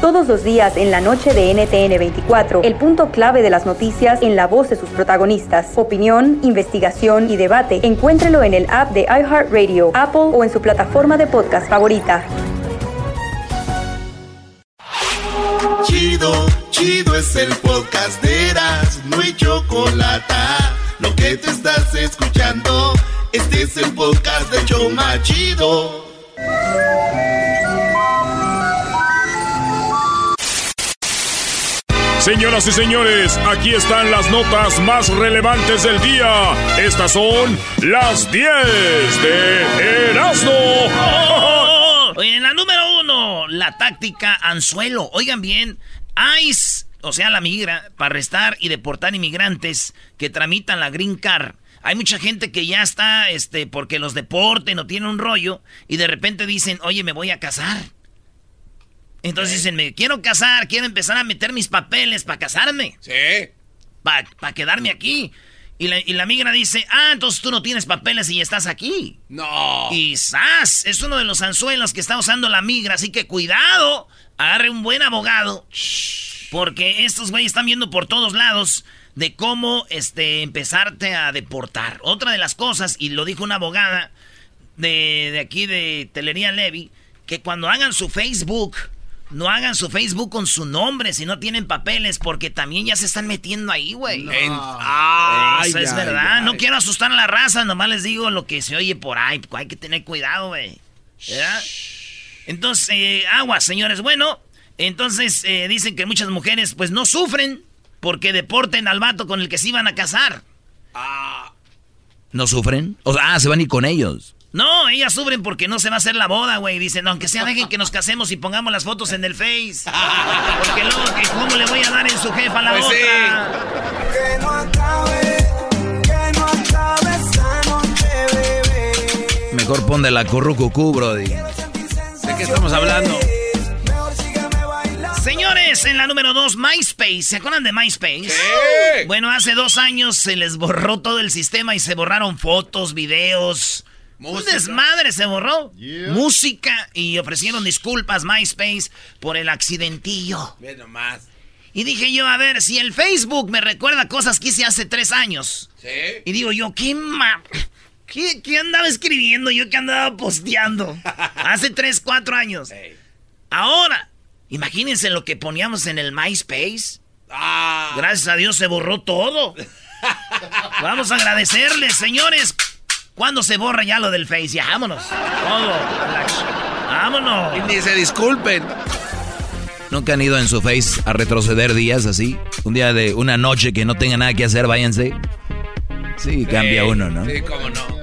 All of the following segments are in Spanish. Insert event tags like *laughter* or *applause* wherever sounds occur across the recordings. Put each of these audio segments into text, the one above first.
Todos los días en la noche de NTN 24, el punto clave de las noticias en la voz de sus protagonistas. Opinión, investigación y debate. Encuéntrelo en el app de iHeartRadio, Apple o en su plataforma de podcast favorita. Chido, chido es el podcast de Eras, no hay chocolate. Lo que te estás escuchando, este es el podcast de Choma Chido. Señoras y señores, aquí están las notas más relevantes del día. Estas son las 10 de Erasmo. *laughs* Oye, en la número uno, la táctica anzuelo. Oigan bien, ICE, o sea, la migra, para arrestar y deportar inmigrantes que tramitan la Green Card. Hay mucha gente que ya está, este, porque los deporten o tienen un rollo y de repente dicen, oye, me voy a casar. Entonces dicen, me quiero casar, quiero empezar a meter mis papeles para casarme. Sí. Para quedarme aquí. Y la, y la migra dice, ah, entonces tú no tienes papeles y estás aquí. No. Y ¡zas! Es uno de los anzuelos que está usando la migra, así que cuidado, agarre un buen abogado. Porque estos güeyes están viendo por todos lados de cómo este, empezarte a deportar. Otra de las cosas, y lo dijo una abogada de, de aquí de Telería Levy, que cuando hagan su Facebook, no hagan su Facebook con su nombre si no tienen papeles, porque también ya se están metiendo ahí, güey. Ay, Eso es ay, verdad. ay. No quiero asustar a la raza, nomás les digo lo que se oye por ahí. Hay que tener cuidado, güey. ¿Verdad? Entonces, eh, aguas, señores. Bueno, entonces eh, dicen que muchas mujeres pues no sufren porque deporten al vato con el que se iban a casar. ¿No sufren? O sea, ah, se van a ir con ellos. No, ellas sufren porque no se va a hacer la boda, güey. Dicen, no, aunque sea, dejen que nos casemos y pongamos las fotos en el Face. Porque luego, que ¿cómo le voy a dar en su jefa a la Pues sí. Que no acabe, que no acabe esa noche, bebé. Mejor pon de la currucucú, brody. ¿De qué estamos hablando? Mejor sígueme bailando. Señores, en la número dos, MySpace. ¿Se acuerdan de MySpace? Sí. Bueno, hace dos años se les borró todo el sistema y se borraron fotos, videos. Un desmadre se borró. Música y ofrecieron disculpas MySpace por el accidentillo. Ve nomás. Y dije yo, a ver, si el Facebook me recuerda cosas que hice hace tres años. Sí. Y digo yo, ¿qué ma... ¿Qué, qué andaba escribiendo yo? ¿Qué andaba posteando? *laughs* Hace tres, cuatro años. Ahora, imagínense lo que poníamos en el MySpace. Ah. Gracias a Dios se borró todo. *laughs* Vamos a agradecerles, señores. ¿Cuándo se borra ya lo del Face? Ya, vámonos. Todo. Vámonos. Y ni se disculpen. ¿Nunca han ido en su face a retroceder días así? Un día de una noche que no tenga nada que hacer, váyanse. Sí, cambia uno, ¿no? Sí, cómo no.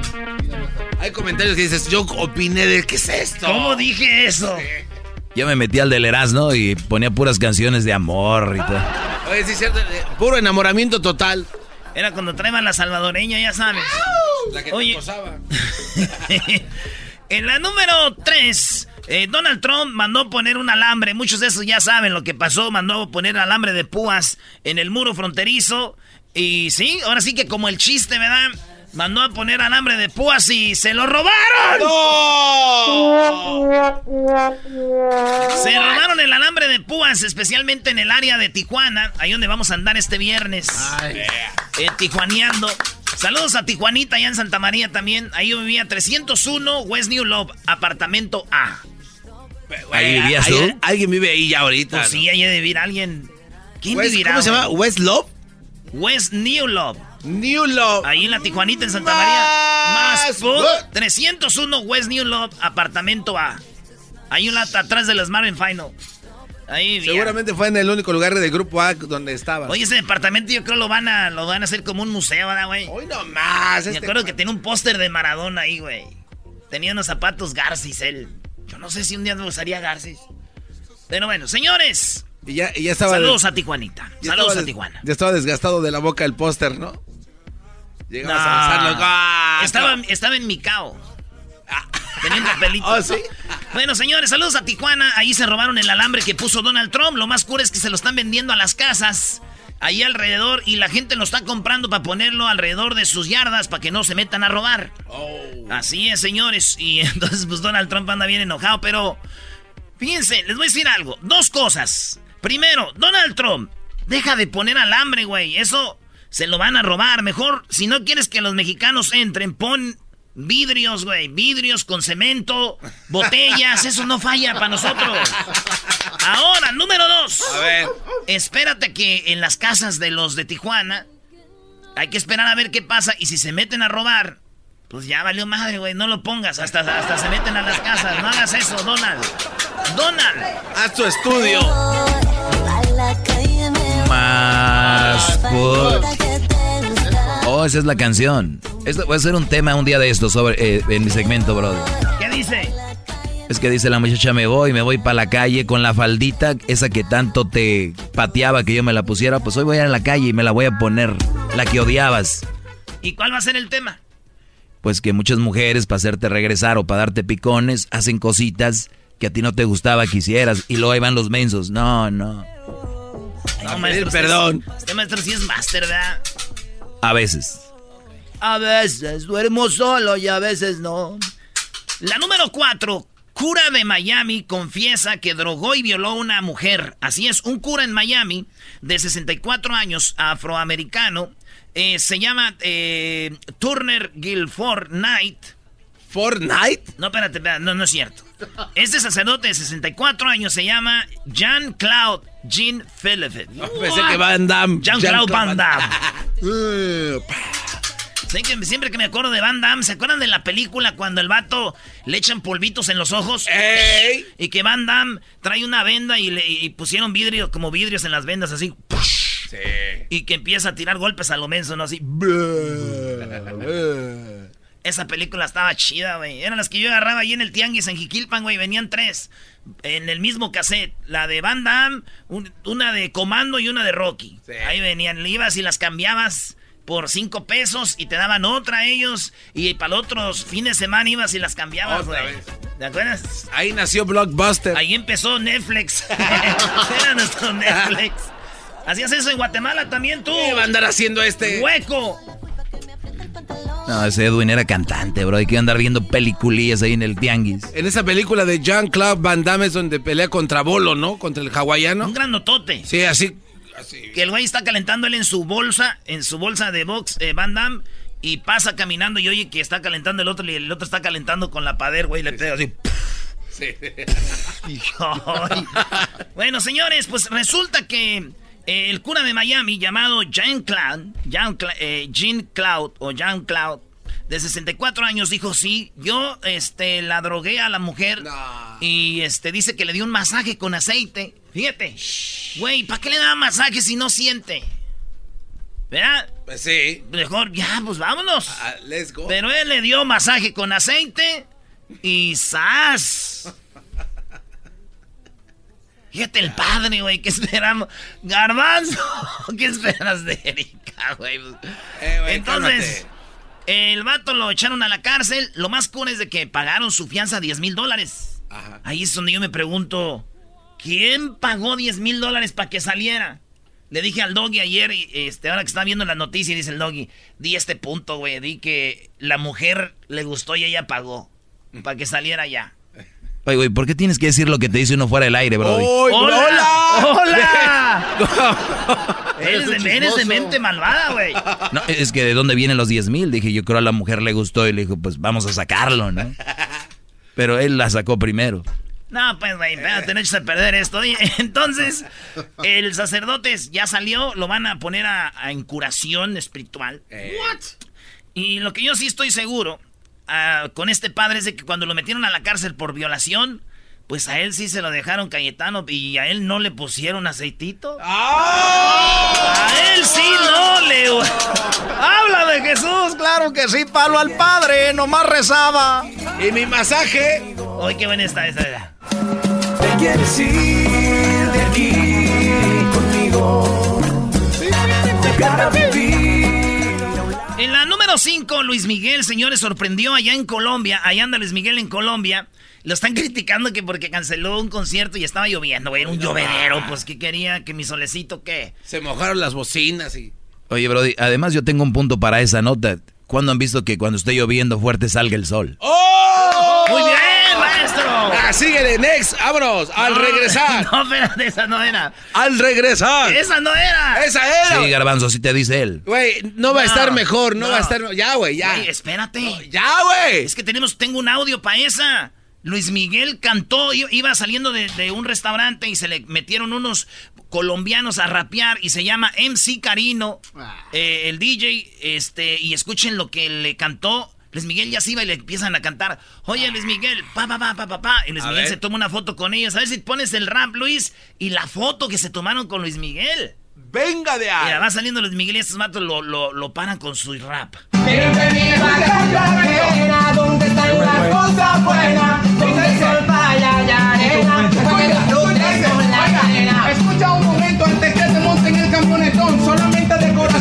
Hay comentarios que dices, yo opiné de qué es esto. ¿Cómo dije eso? Yo me metí al del Erasmo y ponía puras canciones de amor y todo. Oye, sí, es cierto. eh, Puro enamoramiento total. Era cuando traían la salvadoreña, ya sabes. La que Oye. te *laughs* en la número 3, Donald Trump mandó poner un alambre. Muchos de esos ya saben lo que pasó. Mandó poner alambre de púas en el muro fronterizo. Y sí, ahora sí que como el chiste, ¿verdad? Mandó a poner alambre de púas y se lo robaron. Se robaron el alambre de púas, especialmente en el área de Tijuana, ahí donde vamos a andar este viernes. Eh, tijuaneando. Saludos a Tijuanita, allá en Santa María también. Ahí yo vivía 301 West New Love, apartamento A. ¿Ahí vivías ¿Alguien- tú? Alguien vive ahí ya ahorita. Pues sí, ahí debe vivir alguien. ¿Quién West- vivirá? ¿Cómo se llama? ¿West Love? West New Love. New Love. Ahí en la Tijuanita, en Santa María. Más Más food, food. 301 West New Love, apartamento A. Ahí una atrás de las Marvin Final. Ahí. Seguramente fue en el único lugar del grupo A donde estaba. Oye, ese departamento yo creo lo van a, lo van a hacer como un museo, ¿verdad, güey? Hoy nomás. Me este- acuerdo que tenía un póster de Maradona ahí, güey. Tenía unos zapatos Garcis, él. Yo no sé si un día me usaría Garcis. Pero bueno, señores. Y ya, y ya estaba. Saludos a Tijuanita. ya Saludos estaba a Tijuana. Ya estaba desgastado de la boca el póster, ¿no? Llegabas No. a. ¡Ah! estaba, estaba en Micao. Tenía un papelito. ¿Oh, sí? Bueno, señores, saludos a Tijuana. Ahí se robaron el alambre que puso Donald Trump. Lo más cura es que se lo están vendiendo a las casas. Ahí alrededor. Y la gente lo está comprando para ponerlo alrededor de sus yardas para que no se metan a robar. Así es, señores. Y *laughs* entonces, pues Donald Trump anda bien enojado. Pero, fíjense, les voy a decir algo. Dos cosas. Primero, Donald Trump, deja de poner alambre, güey. Eso se lo van a robar. Mejor, si no quieres que los mexicanos entren, pon vidrios, güey. Vidrios con cemento, botellas. Eso no falla para nosotros. Ahora, número dos. A ver. Espérate que en las casas de los de Tijuana hay que esperar a ver qué pasa y si se meten a robar, pues ya valió madre, güey, no lo pongas, hasta, hasta se meten a las casas, no hagas eso, Donald. Donald. Haz tu estudio. Más. por- Oh, esa es la canción. Esto voy a hacer un tema un día de esto sobre eh, en mi segmento, brother. ¿Qué dice? Es que dice la muchacha, me voy, me voy para la calle con la faldita, esa que tanto te pateaba que yo me la pusiera, pues hoy voy a ir a la calle y me la voy a poner, la que odiabas. ¿Y cuál va a ser el tema? Pues que muchas mujeres para hacerte regresar o para darte picones hacen cositas que a ti no te gustaba que hicieras y luego ahí van los mensos. No, no. No, usted- perdón. Este maestro sí es máster, ¿verdad? A veces. A veces duermo solo y a veces no. La número cuatro. Cura de Miami confiesa que drogó y violó a una mujer. Así es, un cura en Miami de 64 años, afroamericano, eh, se llama eh, Turner Guilford Knight. ¿Fortnite? No, espérate, espérate, no, no es cierto. Este sacerdote de 64 años se llama Jean Claude Jean Philippe. Pensé que Van Damme. Jean-Claude Van Damme. Que siempre que me acuerdo de Van Damme, ¿se acuerdan de la película cuando el vato le echan polvitos en los ojos? ¡Ey! Y que Van Damme trae una venda y, le, y pusieron vidrio, como vidrios en las vendas, así. Sí. Y que empieza a tirar golpes a lo menso, ¿no? Así. *laughs* Esa película estaba chida, güey. Eran las que yo agarraba ahí en el tianguis en Jiquilpan, güey. Venían tres. En el mismo cassette. La de Van Damme, un- una de Comando y una de Rocky. Sí. Ahí venían. Le ibas y las cambiabas por cinco pesos y te daban otra a ellos. Y para los otros fines de semana ibas y las cambiabas, Otra güey. vez. ¿Te acuerdas? Ahí nació Blockbuster. Ahí empezó Netflix. *laughs* Era nuestro Netflix. *laughs* ¿Hacías eso en Guatemala también tú? ¿Qué va a andar haciendo este? ¡Hueco! No, ese Edwin era cantante, bro. Hay que andar viendo peliculillas ahí en el tianguis. En esa película de Jean-Claude Van Damme es donde pelea contra Bolo, ¿no? Contra el hawaiano. Un grandotote. Sí, así. así. Que el güey está calentando él en su bolsa, en su bolsa de box, eh, Van Damme, y pasa caminando y oye que está calentando el otro y el otro está calentando con la pader, güey, y le pega así. Sí. *laughs* Bueno, señores, pues resulta que el cura de Miami llamado Jean Cloud, Jean, Cla- eh, Jean Cloud o Jean Cloud, de 64 años, dijo, sí, yo este, la drogué a la mujer y este, dice que le dio un masaje con aceite. Fíjate, güey, ¿para qué le da masaje si no siente? ¿Verdad? Pues sí. Mejor, ya, pues vámonos. Ah, let's go. Pero él le dio masaje con aceite y ¡zas! Fíjate el padre, güey, ¿qué esperamos? Garbanzo, *laughs* ¿qué esperas de Erika, güey? Eh, güey, Entonces, cálmate. el vato lo echaron a la cárcel. Lo más cool es de que pagaron su fianza 10 mil dólares. Ahí es donde yo me pregunto, ¿quién pagó 10 mil dólares para que saliera? Le dije al doggy ayer, y, este, ahora que está viendo la noticia, dice el doggy, di este punto, güey, di que la mujer le gustó y ella pagó para que saliera ya. Oye, güey, ¿por qué tienes que decir lo que te dice uno fuera del aire, bro? ¡Uy, ¡Hola! hola! ¡Hola! *laughs* eres, de, eres de mente malvada, güey. No, es que de dónde vienen los 10 mil. Dije, yo creo a la mujer le gustó y le dijo, pues vamos a sacarlo, ¿no? Pero él la sacó primero. No, pues, güey, espérate, no eches a perder esto. Oye, *laughs* entonces, el sacerdote ya salió, lo van a poner a, a en curación espiritual. ¿What? Y lo que yo sí estoy seguro ah, con este padre es de que cuando lo metieron a la cárcel por violación, pues a él sí se lo dejaron Cayetano y a él no le pusieron aceitito. A él sí no le... *laughs* Habla de Jesús, claro que sí, palo al padre, nomás rezaba. Y mi masaje. Oye, qué buena está esa. quieres ir de aquí conmigo. Jugar a vivir. En la número 5, Luis Miguel, señores, sorprendió allá en Colombia. Allá anda Luis Miguel en Colombia. Lo están *laughs* criticando que porque canceló un concierto y estaba lloviendo, güey. Era un llovedero. Pues, ¿qué quería? ¿Que mi solecito qué? Se mojaron las bocinas y. Oye, Brody, además yo tengo un punto para esa nota. ¿Cuándo han visto que cuando esté lloviendo fuerte salga el sol? ¡Oh! Ah, síguele, next, vámonos, al No, regresar. *laughs* No, espérate, esa no era. Al regresar. ¡Esa no era! Esa era. Sí, Garbanzo, sí te dice él. Güey, no va a estar mejor, no, no. va a estar. Ya, güey, ya. Güey, espérate. Ya, güey. Es que tenemos, tengo un audio para esa. Luis Miguel cantó, iba saliendo de, de un restaurante y se le metieron unos colombianos a rapear y se llama MC Carino, eh, el DJ, este, y escuchen lo que le cantó. Luis Miguel ya se iba y le empiezan a cantar. Oye, Luis Miguel, pa, pa, pa, pa, pa, pa. Y Luis A Miguel ver. se toma una foto con ellos. A ver si pones el rap, Luis, y la foto que se tomaron con Luis Miguel. Venga de Mira, ahí. va saliendo Luis Miguel y estos matos lo, lo, lo paran con su rap. Bienvenido a Cartagena, donde están las cosas buenas, donde el sol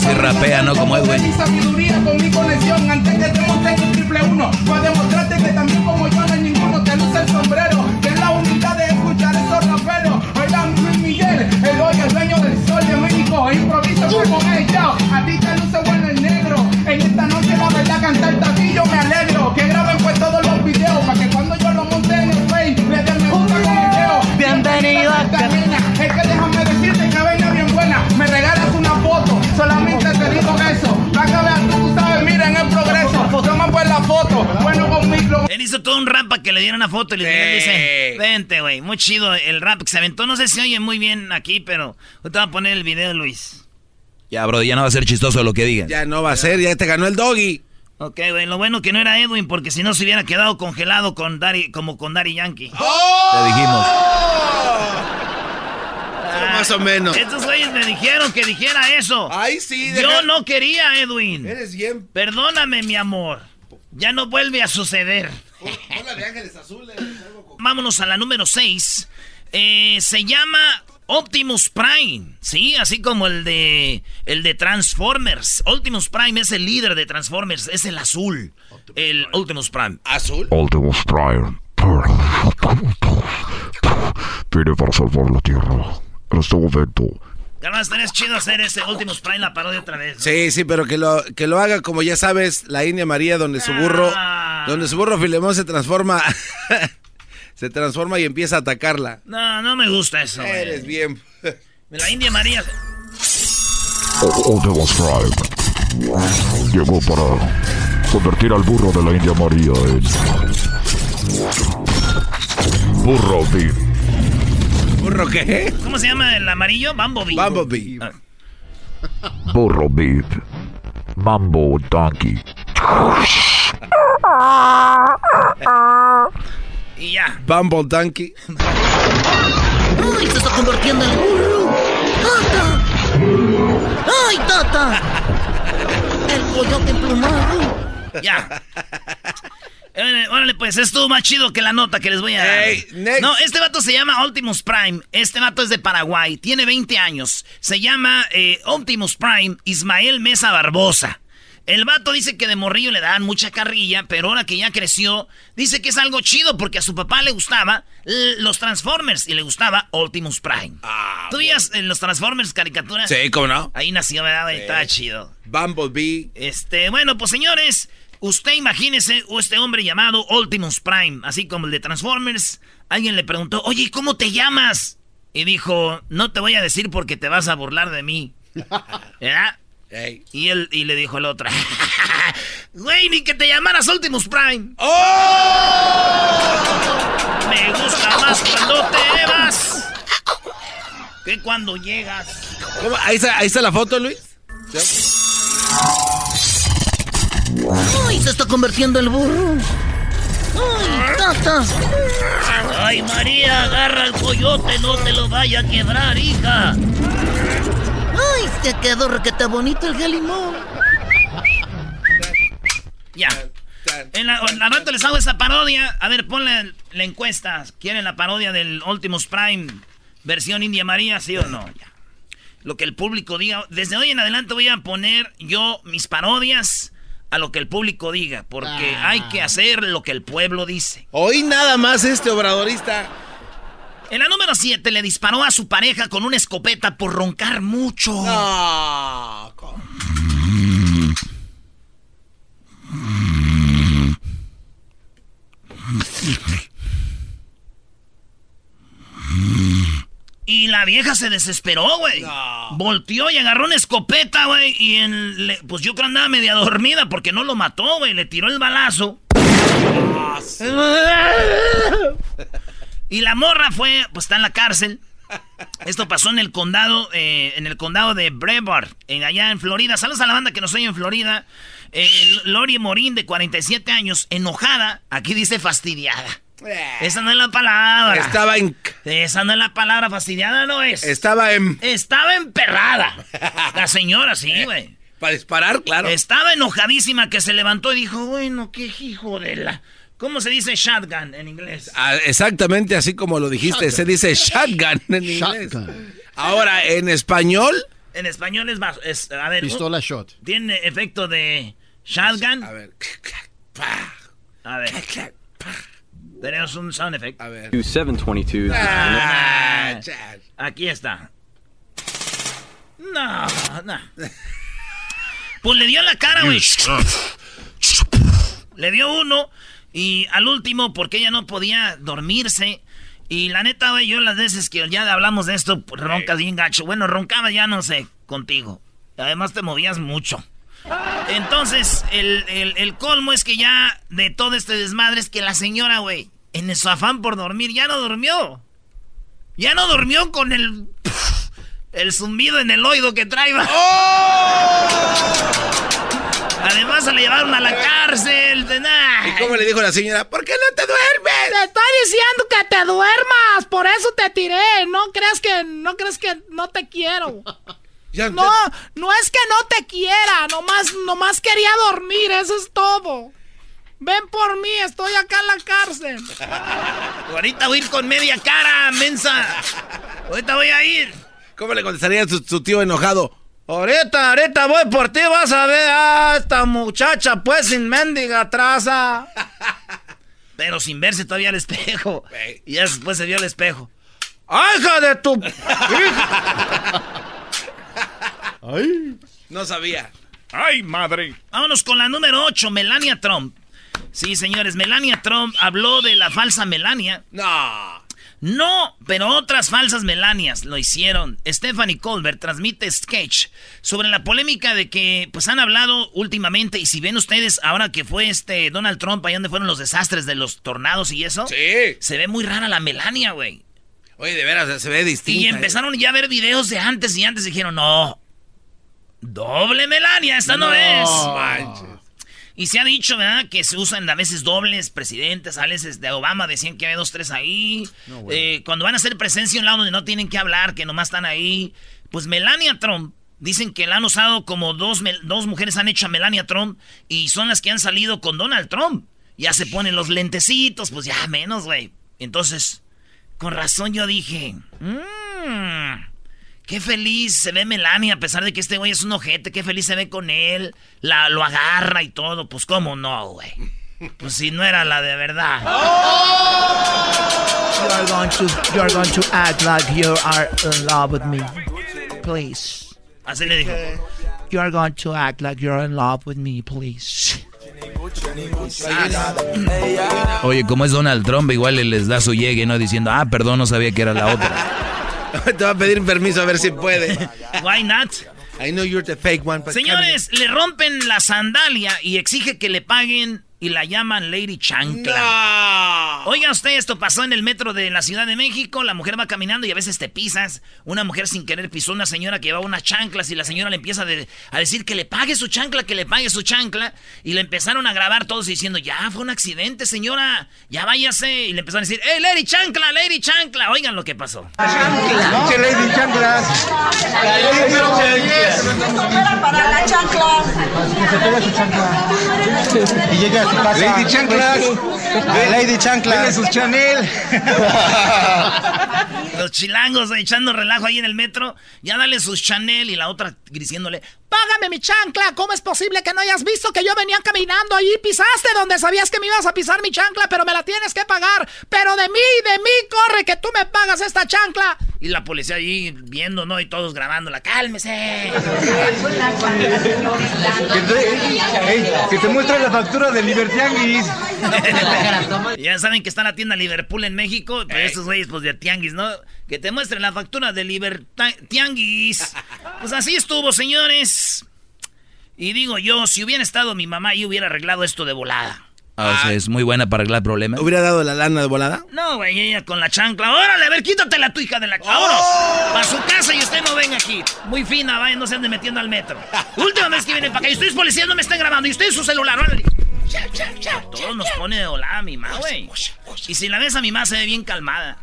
Ese rapea, ¿no? Como Edwin. Mi sabiduría con mi conexión, antes que te monte en el triple uno, para demostrarte que también como yo no hay ninguno, te luce el sombrero, ten la humildad de escuchar esos raperos. Oigan, Luis Miguel, el hoy el dueño del sol de México, improvisa como ella, a ti te luce bueno el negro, en esta noche la verdad cantar aquí yo me alegro, que graben pues todos los videos, para que cuando yo que le dieran una foto y Luis Miguel Sí. dice, vente, güey, muy chido el rap que se aventó. No sé si oye muy bien aquí, pero te voy a poner el video, Luis. Ya, Brody, ya no va a ser chistoso lo que digan. Ya no va a ser, ya te ganó el doggy. Ok, güey, lo bueno que no era Edwin, porque si no se hubiera quedado congelado con Dari, como con Daddy Yankee. Te dijimos. Ah, más o menos. Estos güeyes me dijeron que dijera eso. Ay, sí, Yo deja- no quería, Edwin. Eres bien. Perdóname, mi amor. Ya no vuelve a suceder. Hola de ángeles azules. Vámonos a la número 6. se llama Optimus Prime. Sí, así como el de el de Transformers. Optimus Prime es el líder de Transformers, es el azul. el Optimus Prime. ¿Azul? Optimus Prime. Vine para salvar la Tierra. En este momento. Carnal, estaría chido hacer ese Optimus Prime la parodia otra vez. ¿no? Sí, sí, pero que lo, que lo haga como ya sabes, la India María, donde su burro, Ah. donde su burro Filemón se transforma, *laughs* se transforma y empieza a atacarla. No, no me gusta eso. Eres bien. La India María. Optimus Prime. Llegó para convertir al burro de la India María en. Burro Beef. ¿Burro qué? ¿Cómo se llama el amarillo? Bumblebee. Bumblebee. Ah, Burro Beef. Mambo Donkey. Y ya. Bumble Donkey. ¡Ay, se está convirtiendo en burro! ¡Tata! ¡Ay, tata! El coyote emplumado. Ya. *laughs* Eh, Órale, pues estuvo más chido que la nota que les voy a dar. Hey. No, este vato se llama Optimus Prime. Este vato es de Paraguay. Tiene 20 años. Se llama eh, Optimus Prime Ismael Mesa Barbosa. El vato dice que de morrillo le daban mucha carrilla, pero ahora que ya creció, dice que es algo chido porque a su papá le gustaba eh, los Transformers y le gustaba Optimus Prime. ¿Tú veías en los Transformers caricaturas? Sí, ¿cómo no? Ahí nació, ¿verdad? güey? Estaba chido. Bumblebee. Este, bueno, pues señores, usted imagínese o este hombre llamado Optimus Prime, así como el de Transformers. Alguien le preguntó, oye, ¿cómo te llamas? Y dijo, no te voy a decir porque te vas a burlar de mí. *laughs* Y él y le dijo el otro, *laughs* güey, ni que te llamaras Optimus Prime. ¡Oh! Me gusta más cuando te vas que cuando llegas. ¿Cómo? Ahí, está, ahí está la foto, Luis. ¡Ay, se está convirtiendo en burro! ¡Ay, tata! Ay, María, agarra el coyote, no te lo vaya a quebrar, hija. ¡Ay, se quedó requete bonito el galimón! Ya. En la, en la rato les hago esa parodia. A ver, ponle el, la encuesta. ¿Quieren la parodia del Ultimus Prime versión India María, sí o no? Ya. Lo que el público diga. Desde hoy en adelante voy a poner yo mis parodias a lo que el público diga, porque Ah. hay que hacer lo que el pueblo dice. Hoy nada más este obradorista. En la número 7 le disparó a su pareja con una escopeta por roncar mucho. No. Y la vieja se desesperó, güey. Volteó y agarró una escopeta, güey. Y en, le- pues yo creo andaba media dormida porque no lo mató, güey. Le tiró el balazo. y la morra fue, pues está en la cárcel. Esto pasó en el condado, eh, en el condado de Brevard, en, allá en Florida. Saludos a la banda que nos oye en Florida. Eh, Lori Morín, de 47 años, enojada. Aquí dice fastidiada. Esa no es la palabra. Estaba en. Esa no es la palabra, fastidiada no es. Estaba en. Estaba emperrada. La señora, sí, güey. Para disparar, claro. Estaba enojadísima que se levantó y dijo, bueno, qué hijo de la... ¿Cómo se dice shotgun en inglés? Ah, exactamente así como lo dijiste. Se dice shotgun en inglés. Ahora, en español. En español es más... Es, a ver, Pistola uh, shot. Tiene efecto de shotgun. A ver. *laughs* A ver. Tenemos un sound effect. A ver. 722. Ah, aquí está. No, no. Pues le dio en la cara, güey. Le dio uno y al último, porque ella no podía dormirse. Y la neta, güey, yo las veces que ya hablamos de esto, pues, roncas bien gacho. Bueno, roncaba ya no sé, contigo. Además te movías mucho. Entonces, el, el- el colmo es que ya de todo este desmadre es que la señora, güey, en su afán por dormir, ya no durmió. Ya no durmió con el... *laughs* El zumbido en el oído que trae. va. Además se la llevaron a la cárcel. de nada. ¿Y cómo le dijo la señora? ¿Por qué no te duermes? Te estoy diciendo que te duermas, por eso te tiré. No creas que no crees que no te quiero. Ya- No, no es que no te quiera, nomás nomás quería dormir, eso es todo. Ven por mí, estoy acá en la cárcel. *laughs* Ahorita voy a ir con media cara, mensa. Ahorita voy a ir. ¿Cómo le contestaría su, su tío enojado? Ahorita, ahorita voy por ti, vas a ver a esta muchacha, pues, sin mendiga traza. *laughs* Pero sin verse todavía al espejo. Y ya después se vio al espejo. ¡Ay, hija de tu... *laughs* No sabía. ¡Ay, madre! Vámonos con la número 8, Melania Trump. Sí, señores, Melania Trump habló de la falsa Melania. No. No, pero otras falsas Melanias lo hicieron. Stephanie Colbert transmite sketch sobre la polémica de que pues han hablado últimamente y si ven ustedes ahora que fue este Donald Trump ahí donde fueron los desastres de los tornados y eso, Sí. se ve muy rara la Melania, güey. Oye, de veras, se ve distinta. Y empezaron ya a ver videos de antes y antes dijeron, no, doble Melania, esta no, es. manches. Y se ha dicho, ¿verdad? Que se usan a veces dobles presidentes, a veces de Obama decían que había dos, tres ahí. Eh, cuando van a hacer presencia a un lado donde no tienen que hablar, que nomás están ahí. Pues Melania Trump, dicen que la han usado como dos, dos mujeres han hecho a Melania Trump y son las que han salido con Donald Trump. Ya se ponen los lentecitos, pues ya menos, güey. Entonces, con razón yo dije, mmm, qué feliz se ve Melania a pesar de que este güey es un ojete, qué feliz se ve con él, la, lo agarra y todo, pues cómo no, güey. Pues si no era la de verdad. You are going to you are going to act like you are in love with me. Please. Así le dijo. You are going to act like you're in love with me, please. Oye, como es Donald Trump, igual él les da su llegue, ¿no? Diciendo, ah, perdón, no sabía que era la otra. *laughs* *laughs* Te va a pedir permiso a ver si puede. Why not? I know you're the fake one. but Señores, le rompen la sandalia y exige que le paguen y la llaman Lady Chancla. Oiga usted, esto pasó en el metro de la Ciudad de México. La mujer va caminando y a veces te pisas. Una mujer sin querer pisó una señora que llevaba unas chanclas y la señora le empieza de- a decir que le pague su chancla, que le pague su chancla. Y le empezaron a grabar todos diciendo, ya fue un accidente, señora, ya váyase. Y le empezaron a decir, ¡Hey, Lady Chancla, Lady Chancla! Oigan lo que pasó. Che, Lady Chanclas. La Lady Chanclas. para la chancla. Se pega su chancla. Lady Chanclas. Lady Chanclas. Dele sus Chanel. Los chilangos echando relajo ahí en el metro. Ya dale sus Chanel y la otra diciéndole, Págame mi chancla. ¿Cómo es posible que no hayas visto que yo venía caminando ahí? Pisaste donde sabías que me ibas a pisar mi chancla, pero me la tienes que pagar. Pero de mí, de mí, corre, que tú me pagas esta chancla. Y la policía ahí viendo, ¿no? Y todos grabándola. ¡Cálmese! Que te, ey, que te muestre la factura de Libertianguis. *laughs* ya saben que está la tienda Liverpool en México. Pero esos güeyes, pues de tianguis, ¿no? Que te muestren la factura de Libertianguis. Pues así estuvo, señores. Y digo yo, si hubiera estado mi mamá, yo hubiera arreglado esto de volada. Ah, o sea, es muy buena para arreglar problemas. ¿Hubiera dado la lana de volada? No, güey, ella con la chancla. Órale, a ver, quítate la tu hija de la... ¡Vámonos! A su casa y usted no venga aquí. Muy fina, vaya, no se ande metiendo al metro. *laughs* Última vez que viene para acá y ustedes policías no me están grabando y ustedes su celular, órale. Todos nos pone de volada mi mamá, güey. Y si la ves a mi mamá se ve bien calmada.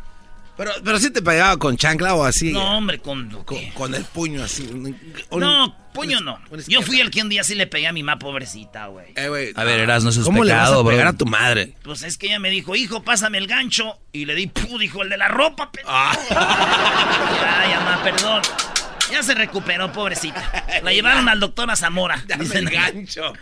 Pero, pero sí te pegaba con chancla o así. No, hombre, con... Con, con el puño así. un- No, puño no. Yo fui el que un día sí le pegué a mi mamá, pobrecita, güey. Eh, güey, A ver, Eras, no es ¿Cómo le vas pecado, a bro. pegar a tu madre? Pues es que ella me dijo, hijo, pásame el gancho. Y le di, pu, dijo, el de la ropa. pe-". Ah. *laughs* Ay, mamá, perdón. Ya se recuperó, pobrecita. La *laughs* llevaron al doctor a Zamora. dicen. gancho.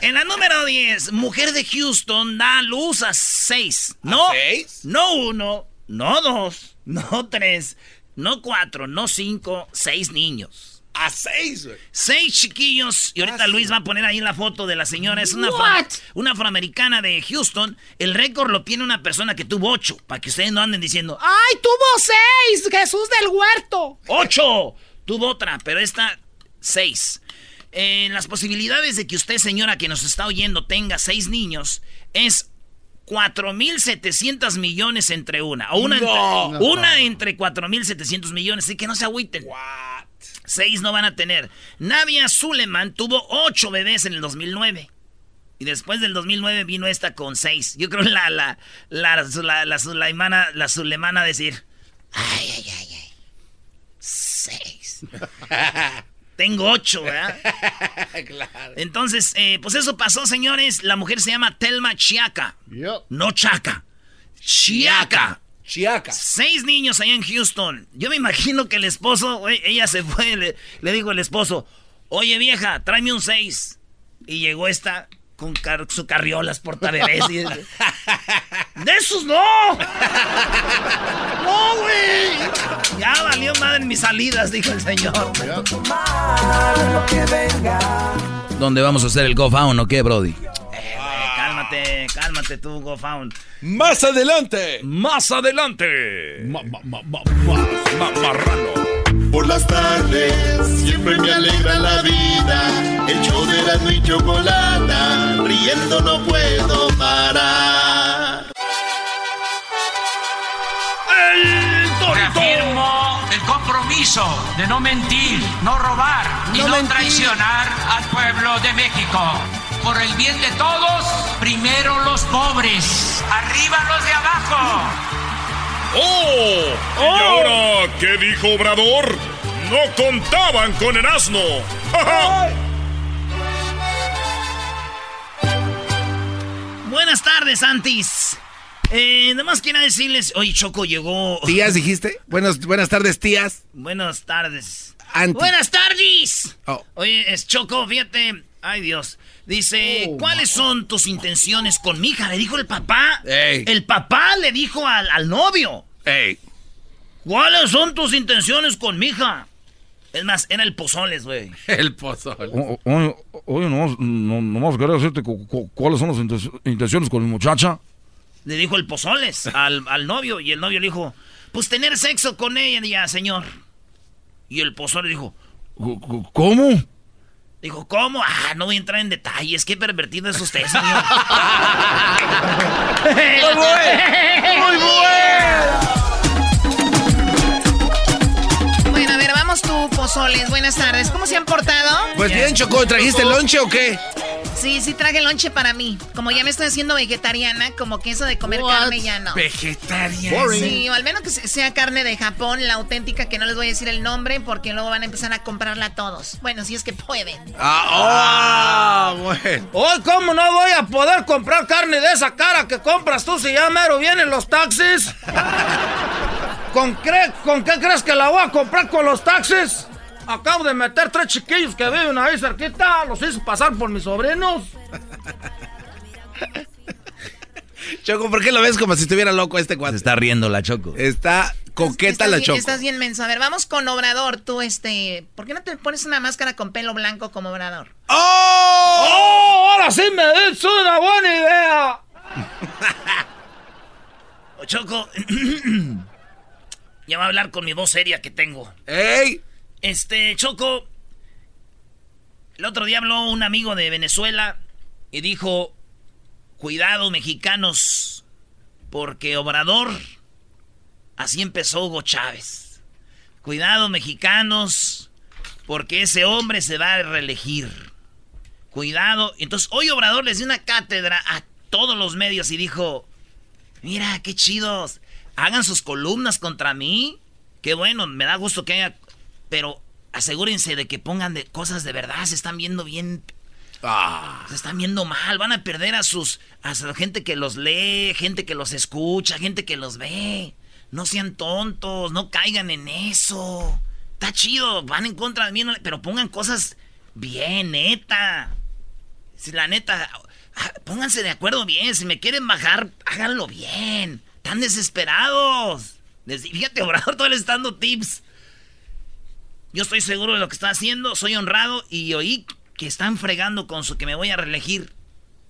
En la número 10, mujer de Houston da luz a 6. No, seis? no uno, no dos, no tres, no cuatro, no cinco, seis niños. A seis, güey. Seis chiquillos. Y ahorita Luis va a poner ahí la foto de la señora. Es una, afro- una afroamericana de Houston. El récord lo tiene una persona que tuvo ocho. Para que ustedes no anden diciendo, ¡Ah, ¡Ay, tuvo seis! ¡Jesús del huerto! ¡Ocho! Tuvo otra, pero esta, seis. Eh, las posibilidades de que usted, señora, que nos está oyendo, tenga seis niños es 4.700 millones entre una. O una, No. entre, una entre 4.700 millones. Así que no se agüiten. Seis no van a tener. Navia Suleman tuvo ocho bebés en el 2009. Y después del 2009 vino esta con seis. Yo creo la la la la, la, Sulaimana, la Sulemana decir, ay, ay, ay, ay. Seis. *laughs* Tengo ocho, ¿verdad? *laughs* Entonces, eh, pues eso pasó, señores. La mujer se llama Telma Chiaca. No Chaca. Chiaca. Chiaca. Seis niños allá en Houston. Yo me imagino que el esposo, ella se fue, le, le dijo el esposo, oye vieja, tráeme un seis. Y llegó esta con car- su carriolas portabebés. y- *laughs* ¡De esos no! *laughs* ¡No, güey! Ya valió madre en mis salidas, dijo el señor. ¿Dónde vamos a hacer el Go Found o qué, Brody? Eh, güey, cálmate, cálmate tú, Go Found. Más adelante. Más adelante. Por las tardes siempre me alegra la vida. El show de la y chocolata, riendo no puedo parar. El compromiso de no mentir, no robar y No traicionar al pueblo de México. Por el bien de todos, primero los pobres, arriba los de abajo. ¡Oh! ¿Y ahora qué dijo Obrador? No contaban con el asno. ¡Ja, ja! Buenas tardes, Antis. Eh, nada más quiero decirles, oye, Choco llegó. ¿Tías dijiste? Buenos, buenas tardes, tías. Buenas tardes. Anti. Buenas tardes. Oh. Oye, es Choco, fíjate. Ay, Dios. Dice, ¿cuáles son tus intenciones con mi hija? Le dijo el papá. Ey. El papá le dijo al, al novio. Ey. ¿Cuáles son tus intenciones con mi hija? Es más, era el pozoles, güey. *laughs* El pozole. Oye, oye, nomás, no, nomás quería decirte cu- cu- cuáles son las inten- intenciones con mi muchacha. Le dijo el pozoles al, al novio y el novio le dijo, pues tener sexo con ella ya, señor. Y el pozole dijo, ¿Cómo? dijo, ¿cómo? Ah, no voy a entrar en detalles, qué pervertido es usted, señor. *laughs* ¡Muy bueno! ¡Muy Bueno, a vamos tú, Pozoles. Buenas tardes. ¿Cómo se han portado? Pues bien, Chocó, ¿trajiste lonche o qué? Sí, sí traje lonche para mí. Como ya me estoy haciendo vegetariana, como que eso de comer carne ya no. Vegetariana. Sí, o al menos que sea carne de Japón, la auténtica, que no les voy a decir el nombre porque luego van a empezar a comprarla todos. Bueno, si es que pueden. Ah, ah bueno. Hoy, ¿cómo no voy a poder comprar carne de esa cara que compras tú si ya mero vienen los taxis? *laughs* ¿Con, ¿Con qué crees que la voy a comprar con los taxis? Acabo de meter tres chiquillos que viven ahí cerquita. Los hice pasar por mis sobrinos. *laughs* Choco, ¿por qué lo ves como si estuviera loco este cuate? Se está riendo la Choco. Está coqueta la Choco. Estás bien menso. A ver, vamos con Obrador. Tú, este... ¿Por qué no te pones una máscara con pelo blanco como Obrador? ¡Oh! ¡Oh! Ahora sí me dices una buena idea. *laughs* Choco... *clears throat* ya va a hablar con mi voz seria que tengo. ¡Ey! Este, Choco. El otro día habló un amigo de Venezuela y dijo: Cuidado, mexicanos, porque Obrador. Así empezó Hugo Chávez. Cuidado, mexicanos, porque ese hombre se va a reelegir. Cuidado. Entonces, hoy Obrador les dio una cátedra a todos los medios y dijo: Mira, qué chidos. Hagan sus columnas contra mí. Qué bueno, me da gusto que haya pero asegúrense de que pongan de cosas de verdad. Se están viendo bien. Ah. Se están viendo mal. Van a perder a sus. a gente que los lee, gente que los escucha, gente que los ve. No sean tontos, no caigan en eso. Está chido, van en contra de mí, pero pongan cosas bien, neta. Si la neta. Ah, pónganse de acuerdo bien. Si me quieren bajar, háganlo bien. Están desesperados. Fíjate, Obrador, todo les está dando tips. Yo estoy seguro de lo que está haciendo, soy honrado y oí que están fregando con su que me voy a reelegir.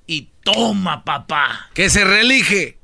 Y toma, papá. Que se reelige.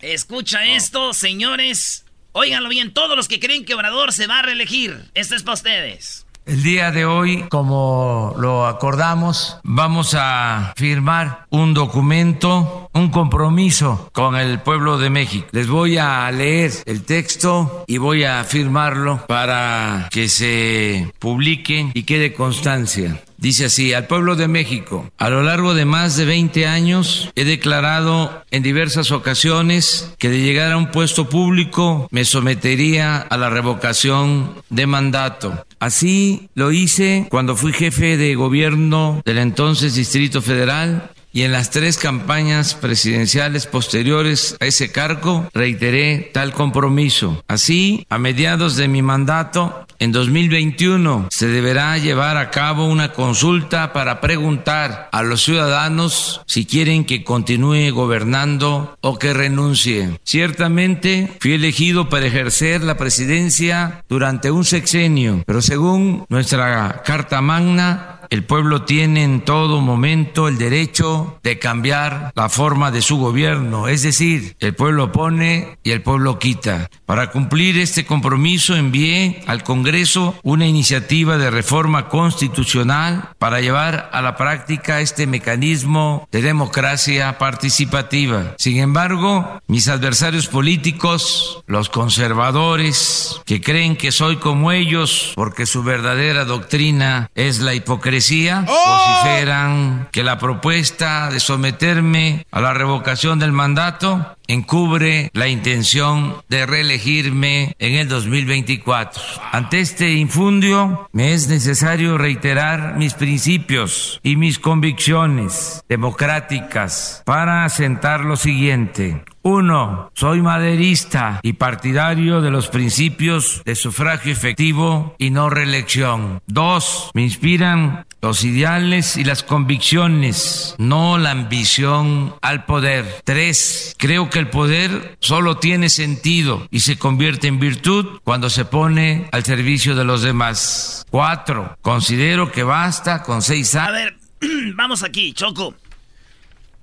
Escucha esto, señores. Óiganlo bien, todos los que creen que Obrador se va a reelegir. Esto es para ustedes. El día de hoy, como lo acordamos, vamos a firmar un documento, un compromiso con el pueblo de México. Les voy a leer el texto y voy a firmarlo para que se publique y quede constancia. Dice así, al pueblo de México, a lo largo de más de 20 años he declarado en diversas ocasiones que de llegar a un puesto público me sometería a la revocación de mandato. Así lo hice cuando fui jefe de gobierno del entonces Distrito Federal y en las tres campañas presidenciales posteriores a ese cargo reiteré tal compromiso. Así, a mediados de mi mandato, en 2021 se deberá llevar a cabo una consulta para preguntar a los ciudadanos si quieren que continúe gobernando o que renuncie. Ciertamente fui elegido para ejercer la presidencia durante un sexenio, pero según nuestra Carta Magna, el pueblo tiene en todo momento el derecho de cambiar la forma de su gobierno, es decir, el pueblo pone y el pueblo quita. Para cumplir este compromiso envié al Congreso una iniciativa de reforma constitucional para llevar a la práctica este mecanismo de democracia participativa. Sin embargo, mis adversarios políticos, los conservadores, que creen que soy como ellos porque su verdadera doctrina es la hipocresía, ¡Oh! vociferan que la propuesta de someterme a la revocación del mandato encubre la intención de reelegirme en el 2024. Ante este infundio, me es necesario reiterar mis principios y mis convicciones democráticas para asentar lo siguiente. Uno, soy maderista y partidario de los principios de sufragio efectivo y no reelección. Dos, me inspiran los ideales y las convicciones, no la ambición al poder. Tres, creo que el poder solo tiene sentido y se convierte en virtud cuando se pone al servicio de los demás. Cuatro, considero que basta con seis años. A ver, *clears throat* vamos aquí, Choco.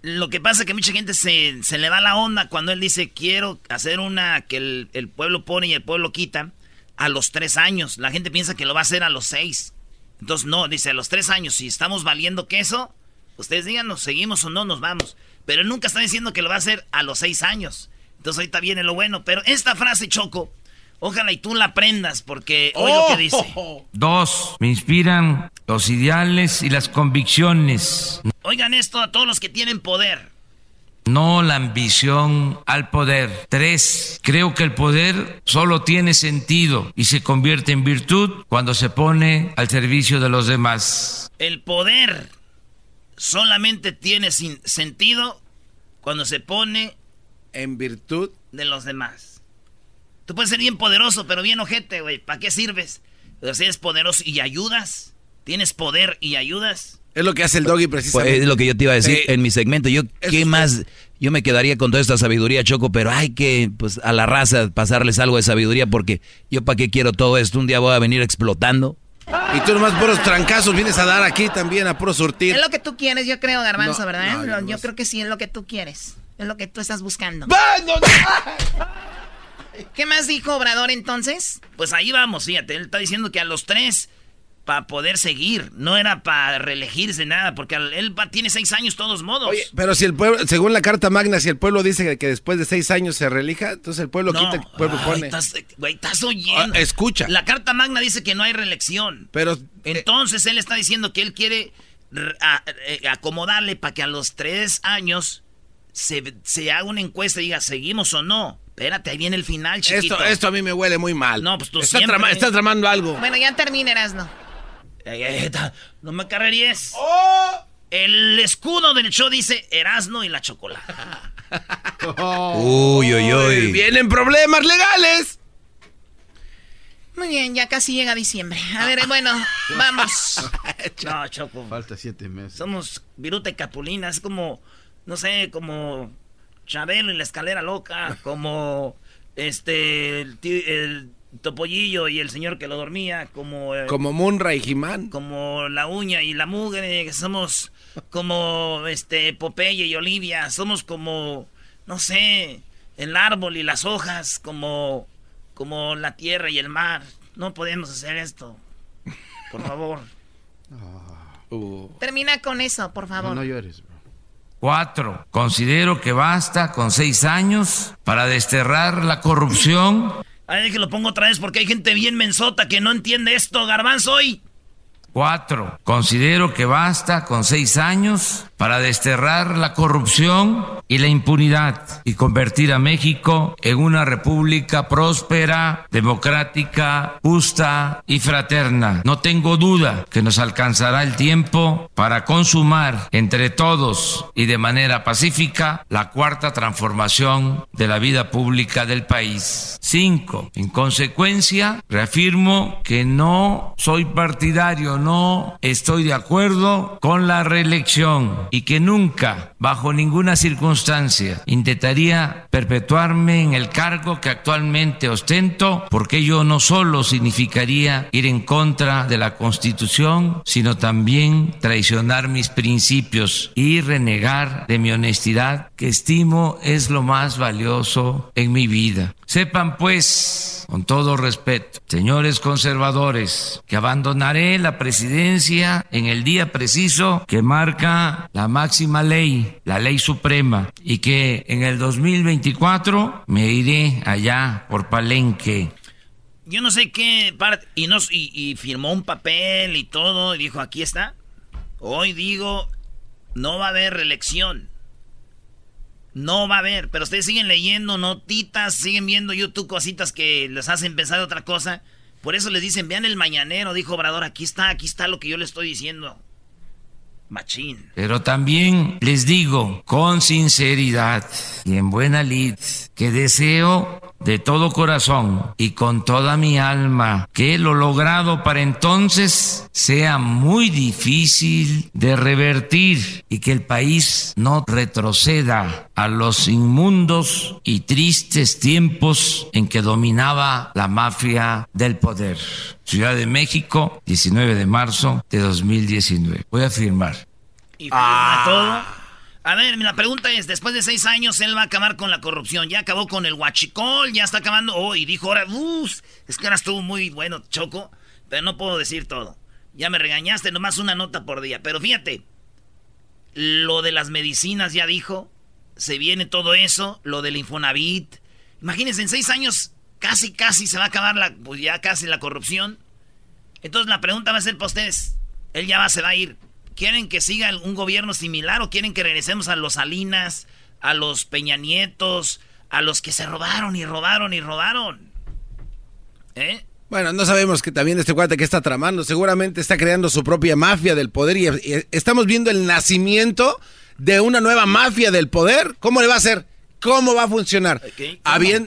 Lo que pasa es que mucha gente se, se, le va la onda cuando él dice quiero hacer una que el, el, pueblo pone y el pueblo quita a los tres años. La gente piensa que lo va a hacer a los seis. Entonces no, dice a los tres años, si estamos valiendo queso, ustedes díganos, seguimos o no, nos vamos. Pero nunca está diciendo que lo va a hacer a los seis años. Entonces ahorita viene lo bueno. Pero esta frase, Choco, ojalá y tú la aprendas porque hoy lo que dice. Dos, me inspiran los ideales y las convicciones. Oigan esto a todos los que tienen poder. No la ambición al poder. Tres, creo que el poder solo tiene sentido y se convierte en virtud cuando se pone al servicio de los demás. El poder solamente tiene sin sentido cuando se pone en virtud de los demás. Tú puedes ser bien poderoso, pero bien ojete, güey. ¿Para qué sirves? Pero si eres poderoso y ayudas, tienes poder y ayudas. Es lo que hace el doggy precisamente. Pues es lo que yo te iba a decir Eh, en mi segmento. Yo, ¿qué más? Yo me quedaría con toda esta sabiduría, Choco, pero hay que, pues, a la raza pasarles algo de sabiduría porque yo para qué quiero todo esto. Un día voy a venir explotando. Y tú nomás puros trancazos vienes a dar aquí también, a puro surtir. Es lo que tú quieres, yo creo, Garbanzo, No, ¿verdad? no, Lo- yo yo creo que sí, es lo que tú quieres. Es lo que tú estás buscando. ¿Qué más dijo Obrador entonces? Pues ahí vamos, fíjate. Él está diciendo que a los tres, para poder seguir, no era para reelegirse nada, porque él va- tiene seis años todos modos. Pero si el pueblo, según la Carta Magna, si el pueblo dice que, después de seis años se relija, entonces el pueblo No. quita, el pueblo Ay, pone. estás, güey, estás oyendo. Ah, escucha. La Carta Magna dice que no hay reelección. Pero Entonces él está diciendo que él quiere a- eh, acomodarle para que a los tres años se, se haga una encuesta y diga, ¿seguimos o no? Espérate, ahí viene el final, chiquito. Esto, esto a mí me huele muy mal. No, pues tú estás, siempre. trama- estás tramando algo. Bueno, ya termina, Erasno. Ey, ey, ta- no me carreríes. ¡Oh! El escudo del show dice Erasno y la chocolata. *laughs* Uy, uy, uy. Vienen problemas legales. Muy bien, ya casi llega diciembre. A ver, bueno, vamos. *laughs* No, Choco. Falta siete meses. Somos Viruta y Capulina. Es como, no sé, como Chabelo y la escalera loca. Como este, el, tío- el Topollillo y el señor que lo dormía. Como, eh, Como Munra y Jimán. como la uña y la mugre. que Somos como este Popeye y Olivia. Somos como, no sé, el árbol y las hojas. Como, como la tierra y el mar. No podemos hacer esto. Por favor. Termina con eso, por favor. No, no llores, bro. Cuatro, considero que basta con seis años para desterrar la corrupción Ay, que lo pongo otra vez porque hay gente bien mensota que no entiende esto, garbanzo. Y Cuatro, considero que basta con seis años para desterrar la corrupción y la impunidad y convertir a México en una república próspera, democrática, justa y fraterna. No tengo duda que nos alcanzará el tiempo para consumar entre todos y de manera pacífica la cuarta transformación de la vida pública del país. Cinco, en consecuencia, reafirmo que no soy partidario, no estoy de acuerdo con la reelección y que nunca, bajo ninguna circunstancia, intentaría perpetuarme en el cargo que actualmente ostento, porque ello no solo significaría ir en contra de la Constitución, sino también traicionar mis principios y renegar de mi honestidad, que estimo es lo más valioso en mi vida. Sepan pues, con todo respeto, señores conservadores, que abandonaré la presidencia en el día preciso que marca la máxima ley, la ley suprema, y que en el 2024 me iré allá por Palenque. yo no sé qué parte. Y, nos, y, y firmó un papel y todo. Y dijo: aquí está. Hoy digo: no va a haber reelección. No va a haber. Pero ustedes siguen leyendo notitas, siguen viendo YouTube cositas que les hacen pensar otra cosa. Por eso les dicen: vean el mañanero, dijo Obrador. Aquí está, aquí está lo que yo le estoy diciendo. Machín. Pero también les digo con sinceridad y en buena lid que deseo de todo corazón y con toda mi alma que lo logrado para entonces sea muy difícil de revertir y que el país no retroceda a los inmundos y tristes tiempos en que dominaba la mafia del poder. Ciudad de México, 19 de marzo de 2019. Voy a firmar. Y firma todo. A ver, la pregunta es, después de seis años él va a acabar con la corrupción. Ya acabó con el huachicol, ya está acabando. Oh, y dijo ahora, "Uf, es que ahora estuvo muy bueno, Choco, pero no puedo decir todo. Ya me regañaste, nomás una nota por día. Pero fíjate, lo de las medicinas ya dijo, se viene todo eso, lo del Infonavit. Imagínense, en seis años casi, casi se va a acabar la, pues ya casi la corrupción. Entonces la pregunta va a ser para ustedes, él ya va, se va a ir. ¿Quieren que siga un gobierno similar o quieren que regresemos a los Salinas, a los Peña Nietos, a los que se robaron y robaron y robaron? ¿Eh? Bueno, no sabemos que también este cuate que está tramando, seguramente está creando su propia mafia del poder y, estamos viendo el nacimiento de una nueva mafia del poder. ¿Cómo le va a hacer? ¿Cómo va a funcionar? Me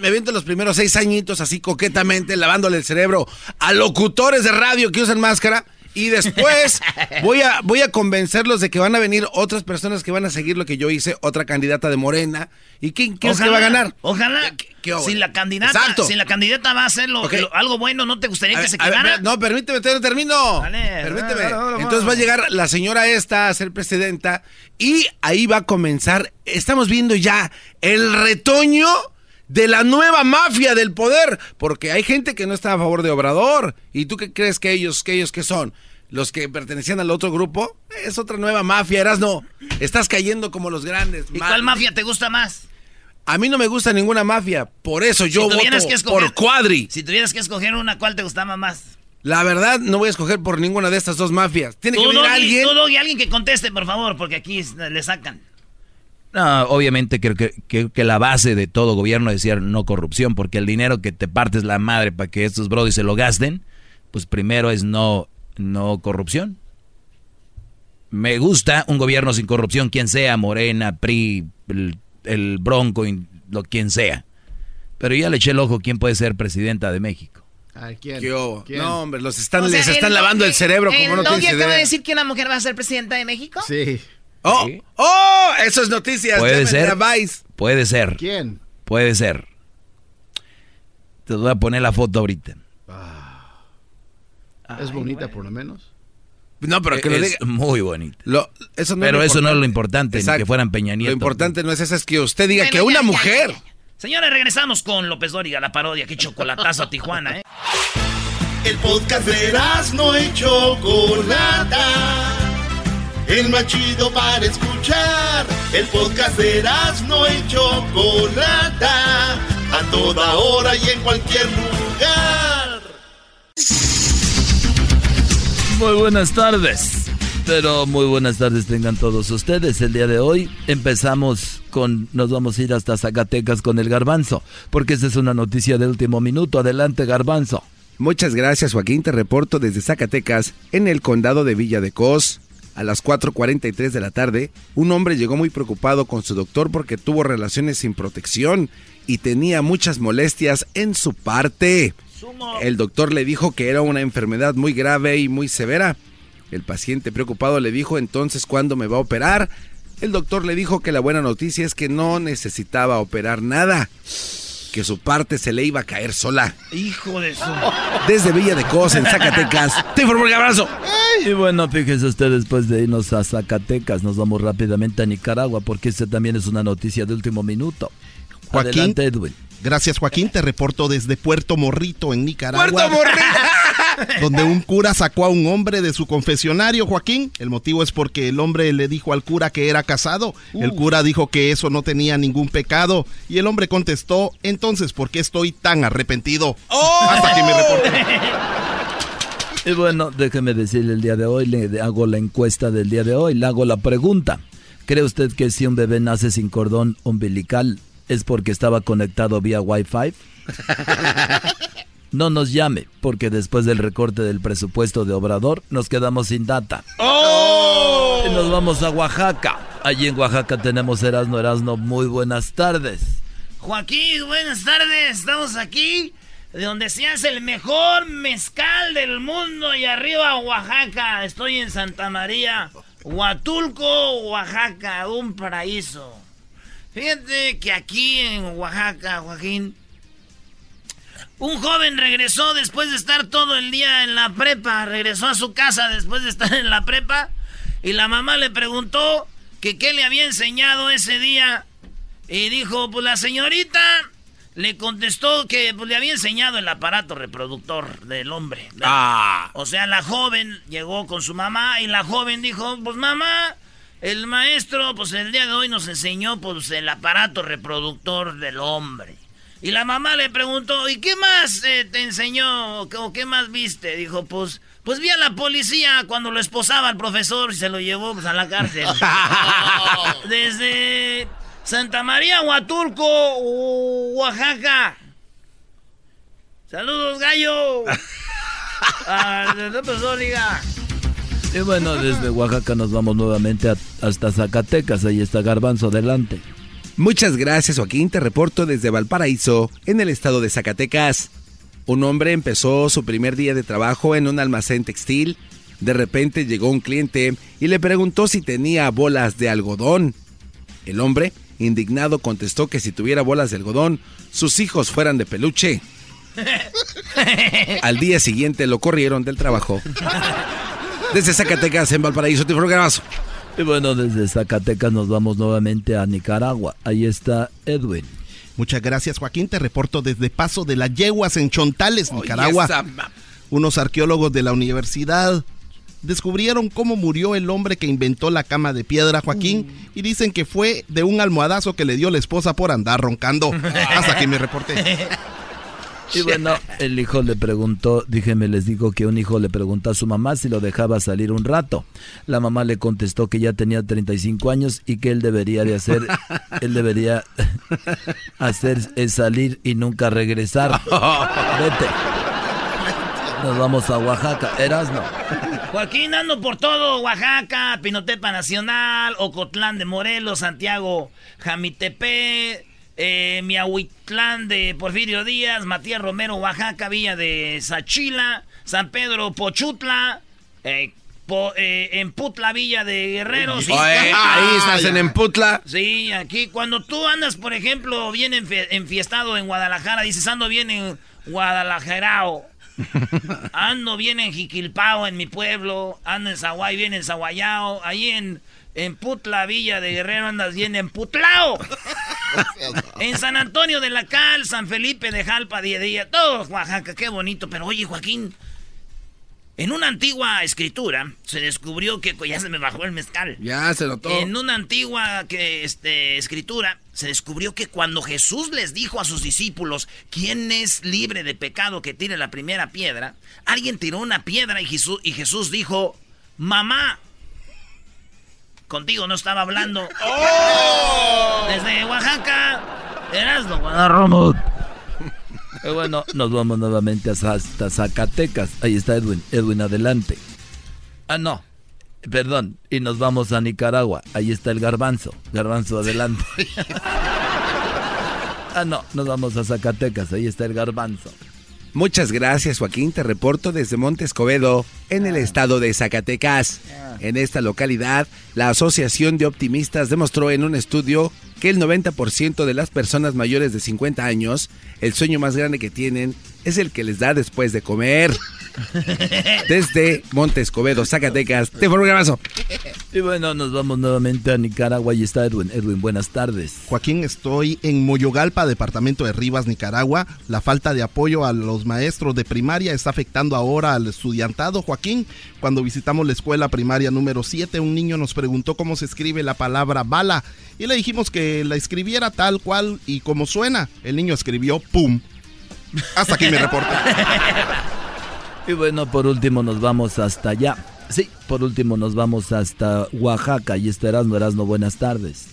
aviento los primeros seis añitos así coquetamente, lavándole el cerebro a locutores de radio que usan máscara. Y después voy a, voy a convencerlos de que van a venir otras personas que van a seguir lo que yo hice, otra candidata de Morena. ¿Y quién crees que va a ganar? Ojalá. qué si la candidata, Exacto. si la candidata va a hacer algo bueno, ¿no te gustaría A que ver, se ver, quedara? no, permíteme, no termino. Dale, permíteme. dale, dale, dale, Entonces va a llegar la señora esta a ser presidenta y ahí va a comenzar. Estamos viendo ya el retoño de la nueva mafia del poder, porque hay gente que no está a favor de Obrador. ¿Y tú qué crees que ellos, que ellos qué son? Los que pertenecían al otro grupo, es otra nueva mafia, eras no. Estás cayendo como los grandes. ¿Y cuál mafia te gusta más? A mí no me gusta ninguna mafia, por eso yo si voto que escoger, por Cuadri. Si tuvieras que escoger una, ¿cuál te gustaba más? La verdad, no voy a escoger por ninguna de estas dos mafias. Tiene que venir alguien. tú, Doggy, alguien que conteste, por favor, porque aquí le sacan. No, obviamente creo que, que- que la base de todo gobierno es decir no corrupción, porque el dinero que te partes la madre para que estos brodis se lo gasten, pues primero es no, no corrupción. Me gusta un gobierno sin corrupción, quien sea, Morena, PRI, el, el Bronco, lo quien sea. Pero ya le eché el ojo quién puede ser presidenta de México. Ay, ¿quién? ¿Qué hubo? ¿Quién? No, hombre, los están, O sea, les están el lavando el cerebro como no ¿El Doggy tienes acaba de decir que una mujer va a ser presidenta de México? Sí. ¡Oh! ¡Oh! Eso es noticias. Puede ser. Puede ser. ¿Quién? Puede ser. Te voy a poner la foto ahorita. Es bonita por lo menos. No, pero que lo es diga. muy. Lo- eso no Pero lo eso no es lo importante. ni Exacto. que fueran Peña Nieto. Lo importante no es eso, es que usted diga Bueno, que una ya, mujer. ya, ya. Señores, regresamos con López Dóriga, la parodia. Qué chocolatazo a *laughs* Tijuana, ¿eh? El podcast de no y Chocolata. El más chido para escuchar. El podcast de no y Chocolata. A toda hora y en cualquier lugar. Muy buenas tardes. Pero muy buenas tardes tengan todos ustedes. El día de hoy empezamos con, nos vamos a ir hasta Zacatecas con el garbanzo, porque esta es una noticia de último minuto. Adelante, garbanzo. Muchas gracias, Joaquín. Te reporto desde Zacatecas, en el condado de Villa de Cos. A las 4.43 de la tarde, un hombre llegó muy preocupado con su doctor porque tuvo relaciones sin protección y tenía muchas molestias en su parte. El doctor le dijo que era una enfermedad muy grave y muy severa. El paciente preocupado le dijo entonces cuándo me va a operar. El doctor le dijo que la buena noticia es que no necesitaba operar nada, que su parte se le iba a caer sola. Hijo de su... Desde Villa de Cos, en Zacatecas. *laughs* Te informo el abrazo. Y bueno, fíjese usted, después de irnos a Zacatecas, nos vamos rápidamente a Nicaragua, porque esta también es una noticia de último minuto. Joaquín. Adelante, Edwin. Gracias, Joaquín. Te reporto desde Puerto Morrito, en Nicaragua. ¡Puerto Morrito! *laughs* donde un cura sacó a un hombre de su confesionario, Joaquín. El motivo es porque el hombre le dijo al cura que era casado. El cura dijo que eso no tenía ningún pecado. Y el hombre contestó, entonces, ¿por qué estoy tan arrepentido? Hasta aquí mi reporte. *laughs* Y bueno, déjeme decirle el día de hoy, le hago la encuesta del día de hoy, le hago la pregunta. ¿Cree usted que si un bebé nace sin cordón umbilical es porque estaba conectado vía Wi-Fi? *laughs* No nos llame, porque después del recorte del presupuesto de Obrador nos quedamos sin data. ¡Oh! Y nos vamos a Oaxaca. Allí en Oaxaca tenemos Erasno Erasno. Muy buenas tardes. Joaquín, buenas tardes. Estamos aquí, de donde se hace el mejor mezcal del mundo y arriba Oaxaca. Estoy en Santa María, Huatulco, Oaxaca, un paraíso. Fíjate que aquí en Oaxaca, Joaquín, un joven regresó después de estar todo el día en la prepa. Regresó a su casa después de estar en la prepa. Y la mamá le preguntó que qué le había enseñado ese día. Y dijo, pues la señorita le contestó que pues, le había enseñado el aparato reproductor del hombre. Ah. O sea, la joven llegó con su mamá y la joven dijo, pues mamá, el maestro pues el día de hoy nos enseñó pues el aparato reproductor del hombre. Y la mamá le preguntó, ¿y qué más eh, te enseñó o qué más viste? Dijo, pues, pues vi a la policía cuando lo esposaba al profesor y se lo llevó pues, a la cárcel. *laughs* Desde Santa María, Huatulco, Oaxaca. Saludos, gallo. *laughs* Ah, y bueno, desde Oaxaca nos vamos nuevamente hasta Zacatecas. Ahí está Garbanzo, adelante. Muchas gracias, Joaquín. Te reporto desde Valparaíso, en el estado de Zacatecas. Un hombre empezó su primer día de trabajo en un almacén textil. De repente llegó un cliente y le preguntó si tenía bolas de algodón. El hombre, indignado, contestó que si tuviera bolas de algodón, sus hijos fueran de peluche. *laughs* Al día siguiente lo corrieron del trabajo. *laughs* Desde Zacatecas, en Valparaíso, te programazo. Y bueno, desde Zacatecas nos vamos nuevamente a Nicaragua. Ahí está Edwin. Muchas gracias, Joaquín. Te reporto desde Paso de las Yeguas en Chontales, Nicaragua. Unos arqueólogos de la universidad descubrieron cómo murió el hombre que inventó la cama de piedra, Joaquín, mm. y dicen que fue de un almohadazo que le dio la esposa por andar roncando. *laughs* Hasta aquí me reporté. *laughs* Y bueno, el hijo le preguntó, dígame, les digo que un hijo le preguntó a su mamá si lo dejaba salir un rato. La mamá le contestó que ya tenía 35 años y que él debería de hacer, *laughs* él debería *laughs* hacer es salir y nunca regresar. *laughs* Vete. Nos vamos a Oaxaca, Erasno. Joaquín ando por todo, Oaxaca, Pinotepa Nacional, Ocotlán de Morelos, Santiago, Jamitepe, eh, Miahuitlán de Porfirio Díaz, Matías Romero, Oaxaca, Villa de Sachila, San Pedro, Pochutla, eh, eh, en Putla, Villa de Guerrero. ahí estás en Emputla. Sí, aquí cuando tú andas, por ejemplo, bien enfiestado en Guadalajara, dices ando bien en Guadalajarao. *laughs* ando bien en Jiquilpao, en mi pueblo. Ando en Zaguay, bien en Zaguayao. Ahí en en Putla, Villa de Guerrero, andas bien en Putlao. *laughs* en San Antonio de la Cal, San Felipe de Jalpa, día día, todo Oaxaca, qué bonito. Pero oye, Joaquín, en una antigua escritura se descubrió que ya se me bajó el mezcal. Ya se notó. En una antigua que, este, escritura se descubrió que cuando Jesús les dijo a sus discípulos quién es libre de pecado que tire la primera piedra, alguien tiró una piedra y Jesús, y Jesús dijo, mamá, Contigo no estaba hablando. *laughs* ¡Oh! Desde Oaxaca, Erasmo Guadarramo. Y bueno, nos vamos nuevamente hasta Zacatecas. Ahí está Edwin. Edwin, adelante. Ah, no. Perdón. Y nos vamos a Nicaragua. Ahí está el garbanzo. Garbanzo, adelante. *laughs* ah, no. Nos vamos a Zacatecas. Ahí está el garbanzo. Muchas gracias Joaquín, te reporto desde Monte Escobedo, en el estado de Zacatecas. En esta localidad, la Asociación de Optimistas demostró en un estudio que el 90% de las personas mayores de 50 años, el sueño más grande que tienen es el que les da después de comer. *laughs* Desde Monte Escobedo, Zacatecas, te un abrazo. Y bueno, nos vamos nuevamente a Nicaragua. y está Edwin. Edwin, buenas tardes. Joaquín, estoy en Moyogalpa, departamento de Rivas, Nicaragua. La falta de apoyo a los maestros de primaria está afectando ahora al estudiantado. Joaquín, cuando visitamos la escuela primaria número 7, un niño nos preguntó cómo se escribe la palabra bala y le dijimos que la escribiera tal cual y como suena. El niño escribió pum. Hasta aquí mi reporte. *laughs* Y bueno, por último nos vamos hasta allá. Sí, por último nos vamos hasta Oaxaca. Y este Erasmo, Erasmo, buenas tardes.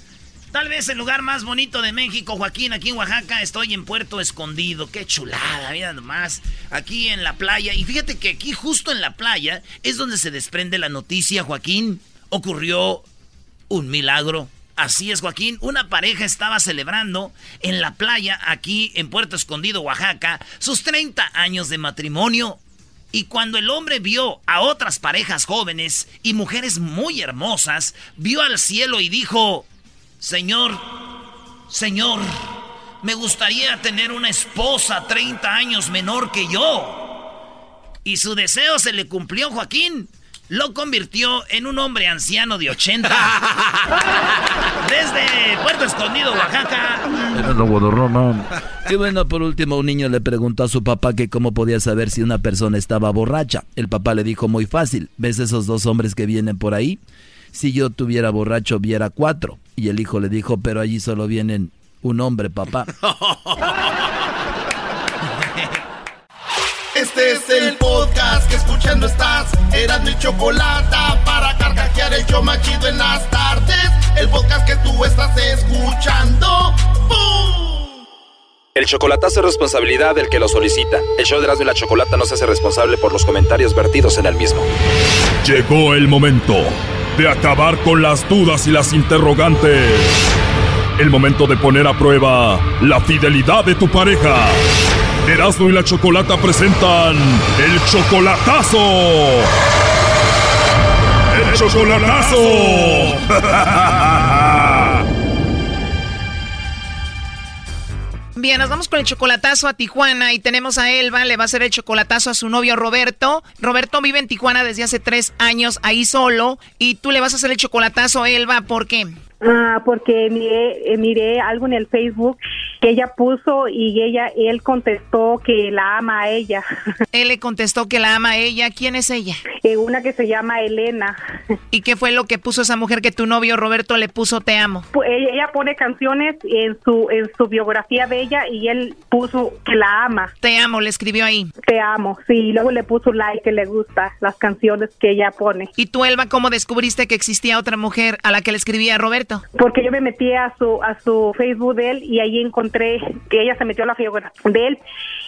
Tal vez el lugar más bonito de México, Joaquín, aquí en Oaxaca, estoy en Puerto Escondido. Qué chulada, mira nomás. Aquí en la playa. Y fíjate que aquí, justo en la playa, es donde se desprende la noticia, Joaquín. Ocurrió un milagro. Así es, Joaquín. Una pareja estaba celebrando en la playa, aquí en Puerto Escondido, Oaxaca, sus 30 años de matrimonio. Y cuando el hombre vio a otras parejas jóvenes y mujeres muy hermosas, vio al cielo y dijo, Señor, Señor, me gustaría tener una esposa 30 años menor que yo. Y su deseo se le cumplió, Joaquín lo convirtió en un hombre anciano de 80. *laughs* Desde Puerto Escondido, Oaxaca. Y bueno, por último, un niño le preguntó a su papá que cómo podía saber si una persona estaba borracha. El papá le dijo muy fácil, ¿ves esos dos hombres que vienen por ahí? Si yo tuviera borracho, viera cuatro. Y el hijo le dijo, pero allí solo vienen un hombre, papá. *laughs* Este es el podcast que escuchando estás. Eran mi chocolate para carcajear el yo machido en las tardes. El podcast que tú estás escuchando. ¡Bum! El chocolatazo es responsabilidad del que lo solicita. El show de Erasmo y la Chocolata no se hace responsable por los comentarios vertidos en el mismo. Llegó el momento de acabar con las dudas y las interrogantes. El momento de poner a prueba la fidelidad de tu pareja. Erasmo y la Chocolata presentan el chocolatazo. El chocolatazo. *laughs* Bien, nos vamos con el chocolatazo a Tijuana y tenemos a Elba, le va a hacer el chocolatazo a su novio Roberto. Roberto vive en Tijuana desde hace tres años ahí solo y tú le vas a hacer el chocolatazo a Elba, ¿por qué? Ah, porque miré, eh, miré algo en el Facebook que ella puso y ella, él contestó que la ama a ella. *laughs* Él le contestó que la ama a ella. ¿Quién es ella? Eh, una que se llama Elena. *laughs* ¿Y qué fue lo que puso esa mujer que tu novio Roberto le puso te amo? Ella, ella pone canciones en su en su biografía de ella y él puso que la ama. Te amo, le escribió ahí. Te amo, sí. Y luego le puso like que le gusta las canciones que ella pone. ¿Y tú, Elba, cómo descubriste que existía otra mujer a la que le escribía Roberto? Porque yo me metí a su a su Facebook de él y ahí encontré que ella se metió a la biografía de él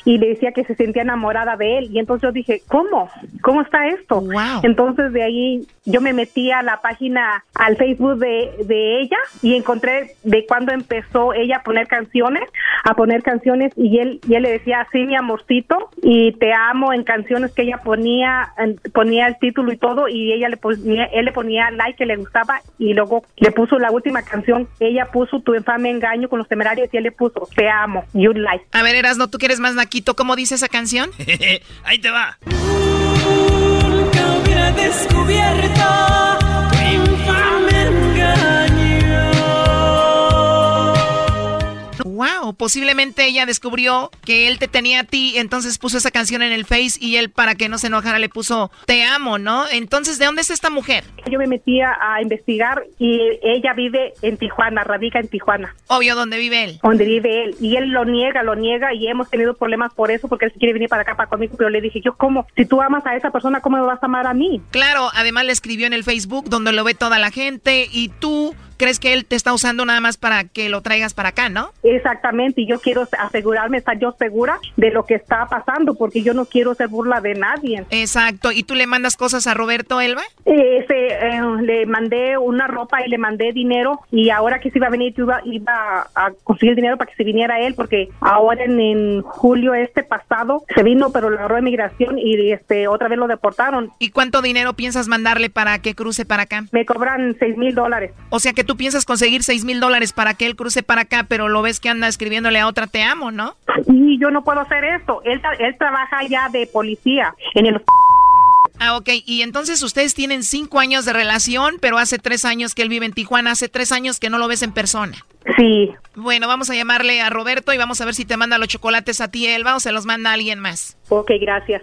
y le decía que se sentía enamorada de él. Y entonces yo dije cómo cómo está esto entonces de ahí yo me metí a la página al Facebook de, de ella y encontré de cuando empezó ella a poner canciones a poner canciones y él y él le decía sí mi amorcito y te amo en canciones que ella ponía ponía el título y todo y ella le ponía él le ponía like que le gustaba y luego le puso la última canción ella puso tu infame engaño con los temerarios y él le puso te amo you like A ver, Erasno, ¿tú quieres más naquito? ¿Cómo dice esa canción? *laughs* Ahí te va. Nunca hubiera descubierto tu infame engaño. Wow, posiblemente ella descubrió que él te tenía a ti, entonces puso esa canción en el Face y él para que no se enojara le puso te amo, ¿no? Entonces, ¿de dónde es esta mujer? yo me metí a, a investigar y ella vive en Tijuana radica en Tijuana Obvio, ¿dónde vive él? donde vive él y él lo niega lo niega y hemos tenido problemas por eso porque él quiere venir para acá para conmigo pero le dije yo cómo si tú amas a esa persona cómo me vas a amar a mí Claro, además le escribió en el Facebook donde lo ve toda la gente y tú crees que él te está usando nada más para que lo traigas para acá, ¿no? Exactamente, y yo quiero asegurarme, estar yo segura de lo que está pasando, porque yo no quiero ser burla de nadie. Exacto, ¿y tú le mandas cosas a Roberto Elba? Eh, eh, le mandé una ropa y le mandé dinero, y ahora que se iba a venir, yo iba, iba a conseguir dinero para que se viniera él, porque ahora en, en julio este pasado se vino, pero lo agarró de migración y este otra vez lo deportaron. ¿Y cuánto dinero piensas mandarle para que cruce para acá? Me cobran seis mil dólares. O sea que tú piensas conseguir seis mil dólares para que él cruce para acá, pero lo ves que anda escribiéndole a otra te amo, ¿no? Y yo no puedo hacer esto. Él, él trabaja ya de policía en el Ah, ok. Y entonces ustedes tienen cinco años de relación, pero hace tres años que él vive en Tijuana, hace tres años que no lo ves en persona. Sí. Bueno, vamos a llamarle a Roberto y vamos a ver si te manda los chocolates a ti, Elba, o se los manda a alguien más. Ok, gracias.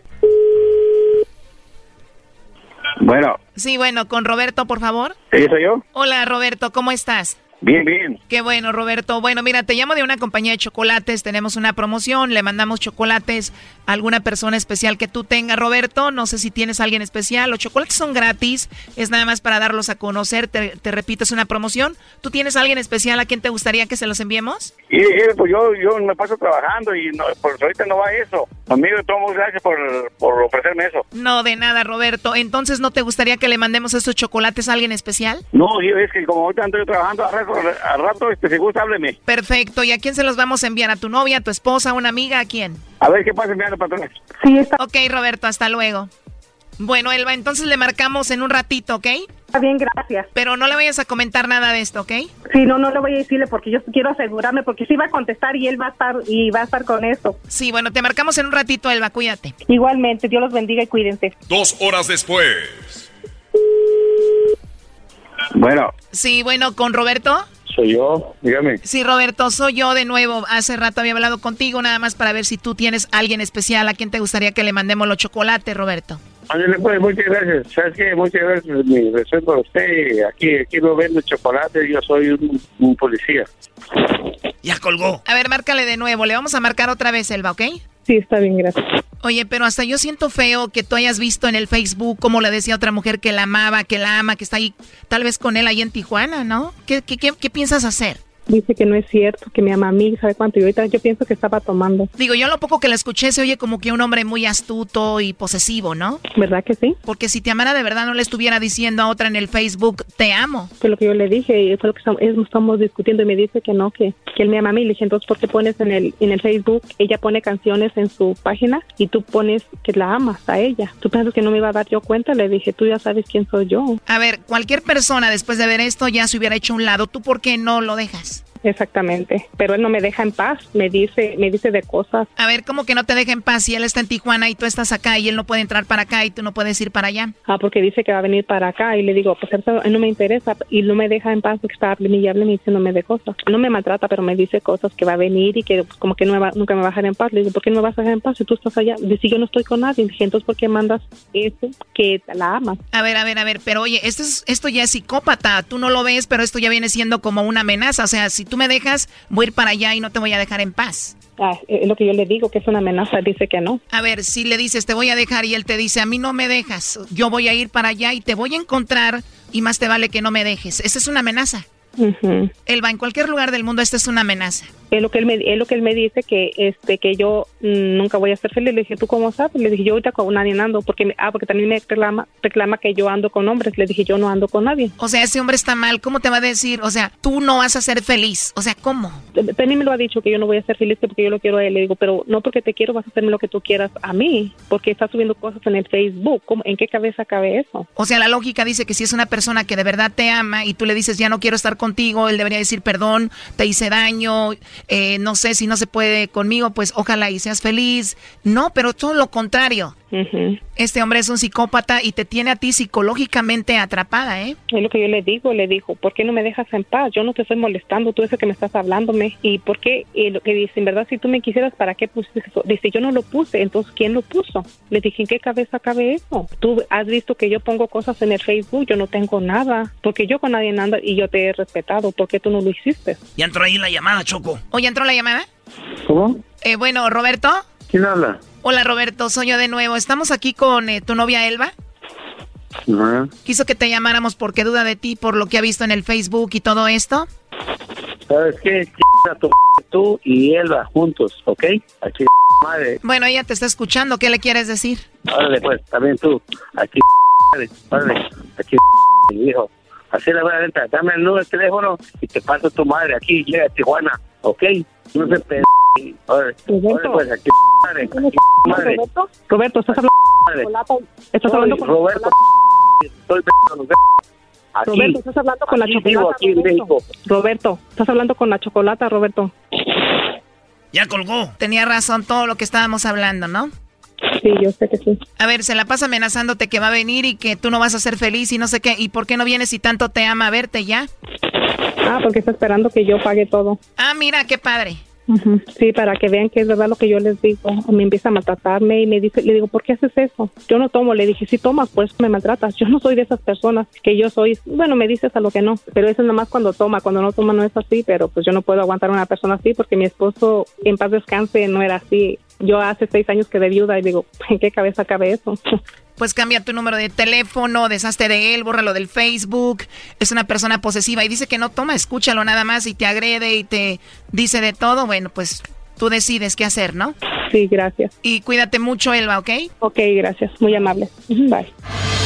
Bueno, Sí, bueno, con Roberto, por favor. ¿sí soy yo? Hola, Roberto, ¿cómo estás? Bien, bien. Qué bueno, Roberto. Bueno, mira, te llamo de una compañía de chocolates. Tenemos una promoción. Le mandamos chocolates a alguna persona especial que tú tengas, Roberto. No sé si tienes a alguien especial. Los chocolates son gratis. Es nada más para darlos a conocer. Te, te repito, es una promoción. ¿Tú tienes a alguien especial a quien te gustaría que se los enviemos? Y, pues yo, yo me paso trabajando y no, pues ahorita no va eso. Amigo, tomo gracias por, por ofrecerme eso. No, de nada, Roberto. Entonces, ¿no te gustaría que le mandemos estos chocolates a alguien especial? No, yo es que como ahorita ando yo trabajando, al rato este, si gusta, hábleme. Perfecto. ¿Y a quién se los vamos a enviar? ¿A tu novia, a tu esposa, a una amiga? ¿A quién? A ver qué pasa enviando patrones. Sí, está. Ok, Roberto, hasta luego. Bueno, Elba, entonces le marcamos en un ratito, ¿ok? Está bien, gracias. Pero no le vayas a comentar nada de esto, ¿ok? Sí, no, no le voy a decirle porque yo quiero asegurarme porque sí va a contestar y él va a estar y va a estar con eso. Sí, bueno, te marcamos en un ratito, Elba, cuídate. Igualmente, Dios los bendiga y cuídense. Dos horas después. Bueno, Sí, bueno, ¿con Roberto? soy yo, dígame. Sí, Roberto, soy yo de nuevo. Hace rato había hablado contigo nada más para ver si tú tienes alguien especial a quien te gustaría que le mandemos los chocolates, Roberto. Ándale, pues, muchas gracias. ¿Sabes qué? Muchas gracias. Mi respeto a usted. Aquí, aquí no vendo chocolate, yo soy un, un policía. Ya colgó. A ver, márcale de nuevo. Le vamos a marcar otra vez, Elba, ¿ok? Sí, está bien, gracias. Oye, pero hasta yo siento feo que tú hayas visto en el Facebook cómo le decía a otra mujer que la amaba, que la ama, que está ahí, tal vez con él ahí en Tijuana, ¿no? ¿Qué, qué, qué, qué piensas hacer? Dice que no es cierto, que me ama a mí, ¿sabe cuánto? Y ahorita yo pienso que estaba tomando. Digo, yo lo poco que la escuché se oye como que un hombre muy astuto y posesivo, ¿no? ¿Verdad que sí? Porque si te amara de verdad no le estuviera diciendo a otra en el Facebook, te amo. Fue lo que yo le dije y fue lo que estamos, discutiendo y me dice que no, que, que él me ama a mí. Le dije, entonces, ¿por qué pones en el, en el Facebook? Ella pone canciones en su página y tú pones que la amas a ella. ¿Tú piensas que no me iba a dar yo cuenta? Le dije, tú ya sabes quién soy yo. A ver, cualquier persona después de ver esto ya se hubiera hecho un lado. ¿Tú por qué no lo dejas? Exactamente, pero él no me deja en paz, me dice, me dice de cosas. A ver, ¿cómo que no te deja en paz si él está en Tijuana y tú estás acá y él no puede entrar para acá y tú no puedes ir para allá? Ah, porque dice que va a venir para acá y le digo, pues eso no me interesa y no me deja en paz porque está hablando y hablando y diciéndome de cosas. No me maltrata, pero me dice cosas que va a venir y que pues, como que no me va, nunca me va a dejar en paz. Le digo, ¿por qué no me vas a dejar en paz si tú estás allá? Dice, yo no estoy con nadie. Dije, entonces, ¿por qué mandas eso que la amas? A ver, a ver, a ver, pero oye, esto, es, esto ya es psicópata. Tú no lo ves, pero esto ya viene siendo como una amenaza. O sea, si tú me dejas, voy a ir para allá y no te voy a dejar en paz. Ah, es lo que yo le digo, que es una amenaza, dice que no. A ver, si le dices, te voy a dejar y él te dice, a mí no me dejas, yo voy a ir para allá y te voy a encontrar y más te vale que no me dejes. Esa es una amenaza. Él va en cualquier lugar del mundo, esta es una amenaza. Es lo que él me, es lo que él me dice que este que yo mm, nunca voy a ser feliz. Le dije, ¿tú cómo sabes? Le dije, yo ahorita con nadie ando, porque ah, porque también me reclama, reclama que yo ando con hombres. Le dije, yo no ando con nadie. O sea, ese hombre está mal, ¿cómo te va a decir? O sea, tú no vas a ser feliz. O sea, ¿cómo? Penny me lo ha dicho que yo no voy a ser feliz porque yo lo quiero a él. Le digo, pero no porque te quiero vas a hacerme lo que tú quieras a mí, porque estás subiendo cosas en el Facebook. ¿Cómo, ¿En qué cabeza cabe eso? O sea, la lógica dice que si es una persona que de verdad te ama y tú le dices, ya no quiero estar contigo, él debería decir perdón, te hice daño, eh, no sé si no se puede conmigo, pues ojalá y seas feliz. No, pero todo lo contrario. Este hombre es un psicópata y te tiene a ti psicológicamente atrapada, ¿eh? Es lo que yo le digo, le dijo, ¿por qué no me dejas en paz? Yo no te estoy molestando, tú ese que me estás hablándome. ¿Y por qué? Y lo que dice, en verdad, si tú me quisieras, ¿para qué pusiste eso? Dice, yo no lo puse, entonces, ¿quién lo puso? Le dije, ¿en qué cabeza cabe eso? Tú has visto que yo pongo cosas en el Facebook, yo no tengo nada, porque yo con nadie ando y yo te he respetado, ¿por qué tú no lo hiciste? Ya entró ahí la llamada, Choco. ¿Oye, entró la llamada? ¿Cómo? Eh, bueno, Roberto. ¿Quién habla? Hola Roberto, soy yo de nuevo. Estamos aquí con eh, tu novia Elba. Quiso que te llamáramos porque duda de ti por lo que ha visto en el Facebook y todo esto. ¿Sabes qué? Tu, tú y Elba juntos, ¿ok? Aquí madre. Bueno, ella te está escuchando. ¿Qué le quieres decir? Órale, pues, también tú. Aquí madre. Órale, aquí hijo. Así la voy a venta. Dame el número de teléfono y te paso tu madre aquí. Llega a Tijuana, ¿ok? No se órale, pues, aquí madre. Aquí, madre. Roberto, Roberto, estás hablando Madre. Estás hablando con Roberto. Estoy Aquí. Roberto, estás hablando con la chocolata. vivo, aquí en Roberto. México. Roberto, estás hablando con la chocolata, Roberto. Ya colgó. Tenía razón todo lo que estábamos hablando, ¿no? Sí, yo sé que sí. A ver, se la pasa amenazándote que va a venir y que tú no vas a ser feliz y no sé qué. ¿Y por qué no vienes si tanto te ama a verte ya? Ah, porque está esperando que yo pague todo. Ah, mira, qué padre. Sí, para que vean que es verdad lo que yo les digo. Me empieza a maltratarme y me dice, le digo, ¿por qué haces eso? Yo no tomo. Le dije, si tomas, pues me maltratas. Yo no soy de esas personas que yo soy. Bueno, me dices a lo que no, pero eso es nomás cuando toma. Cuando no toma no es así, pero pues yo no puedo aguantar a una persona así porque mi esposo, en paz descanse, no era así. Yo hace seis años quedé viuda y digo, *laughs* ¿en qué cabeza cabe eso? Pues cambia tu número de teléfono, deshazte de él, bórralo del Facebook. Es una persona posesiva y dice que no toma, escúchalo nada más y te agrede y te dice de todo. Bueno, pues tú decides qué hacer, ¿no? Sí, gracias. Y cuídate mucho, Elba, ¿ok? Ok, gracias. Muy amable. Bye.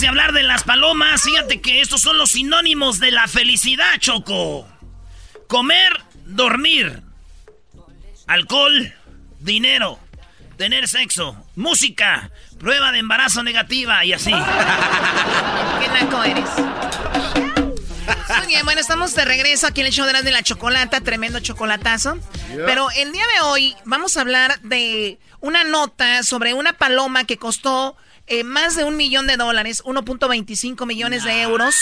de hablar de las palomas, fíjate que estos son los sinónimos de la felicidad, Choco. Comer, dormir, alcohol, dinero, tener sexo, música, prueba de embarazo negativa y así. *laughs* ¿Qué naco eres. Muy bien, bueno, estamos de regreso aquí en el show de la, de la chocolata, tremendo chocolatazo. Pero el día de hoy vamos a hablar de una nota sobre una paloma que costó eh, más de un millón de dólares, 1.25 millones de euros.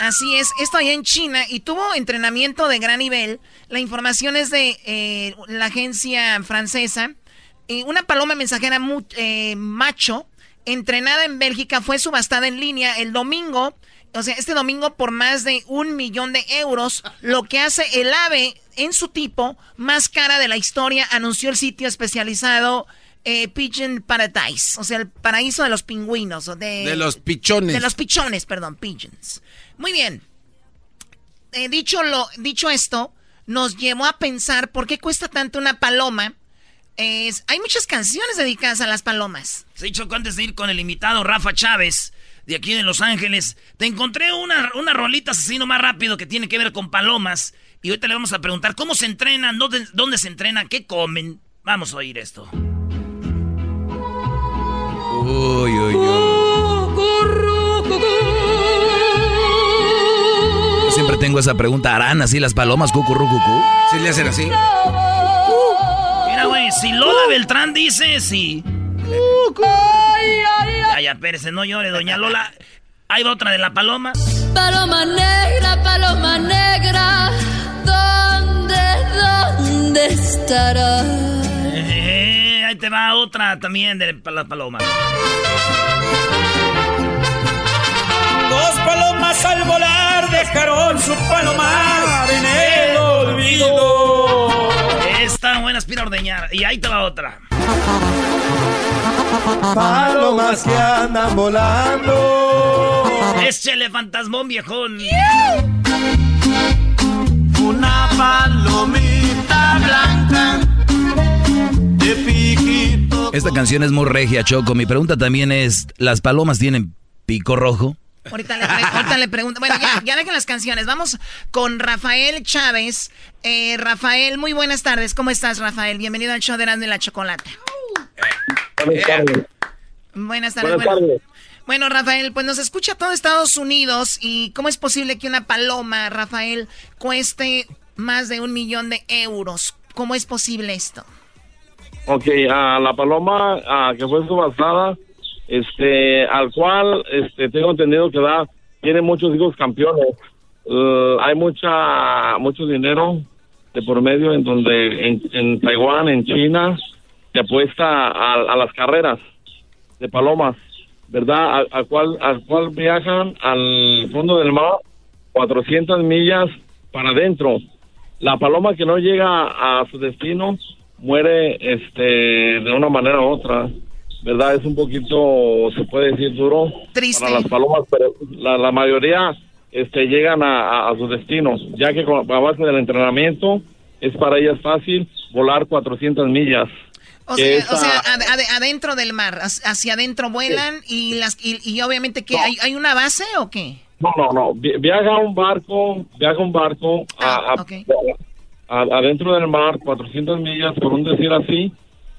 Así es, esto allá en China y tuvo entrenamiento de gran nivel. La información es de eh, la agencia francesa. Eh, una paloma mensajera eh, macho, entrenada en Bélgica, fue subastada en línea el domingo, o sea, este domingo por más de un millón de euros, lo que hace el ave en su tipo más cara de la historia, anunció el sitio especializado Pigeon Paradise, o sea, el paraíso de los pingüinos. De, de los pichones. De los pichones, perdón, pigeons. Muy bien. Eh, dicho, lo, dicho esto, nos llevó a pensar por qué cuesta tanto una paloma. Es, hay muchas canciones dedicadas a las palomas. Sí, Choco, antes de ir con el invitado Rafa Chávez, de aquí de Los Ángeles, te encontré una, una rolita asesino más rápido que tiene que ver con palomas. Y ahorita le vamos a preguntar cómo se entrenan, dónde, dónde se entrenan, qué comen. Vamos a oír esto. Uy, uy, uy. siempre tengo esa pregunta. ¿Harán así las palomas cucurru cucú? ¿Sí le hacen así? Mira, güey, si Lola Beltrán dice sí. Ya, ya, espérese, no llore, doña Lola. Ahí va otra de la paloma. Paloma negra, paloma negra, ¿dónde, dónde estará? Eh, ahí te va otra también de la paloma. Dos palomas al volar dejaron su palomar en el olvido. Está buena, aspira a ordeñar. Y ahí te va otra. Palomas que andan volando. Échale fantasmón, viejón. Una palomita blanca de piquito. Esta canción es muy regia, Choco. Mi pregunta también es, ¿las palomas tienen pico rojo? Ahorita le, ahorita le pregunto. Bueno, ya, ya dejen las canciones. Vamos con Rafael Chávez. Eh, Rafael, muy buenas tardes. ¿Cómo estás, Rafael? Bienvenido al show de Erasmo y la Chocolata. Buenas tardes. Buenas tardes. Buenas bueno, tardes. bueno, Rafael, pues nos escucha todo Estados Unidos. ¿Y cómo es posible que una paloma, Rafael, cueste más de un millón de euros? ¿Cómo es posible esto? Ok, la paloma que fue subastada, este, al cual este, tengo entendido que da, tiene muchos hijos campeones. Uh, hay mucha, mucho dinero de por medio en donde en, en Taiwán, en China, se apuesta a, a las carreras de palomas, ¿verdad? Al, al cual, al cual viajan al fondo del mar 400 millas para adentro. La paloma que no llega a su destino muere este de una manera u otra. ¿Verdad? Es un poquito, se puede decir, duro Triste. para las palomas, pero la, la mayoría este, llegan a, a- a su destino, ya que con, a base del entrenamiento es para ellas fácil volar 400 millas. O sea, esa- o sea ad- ad- adentro del mar, hacia adentro vuelan y las y, y obviamente que hay, hay una base o qué? No, no, no. Vi- Viaja un barco, viaja un barco a, a- a- adentro del mar, 400 millas, por un decir así,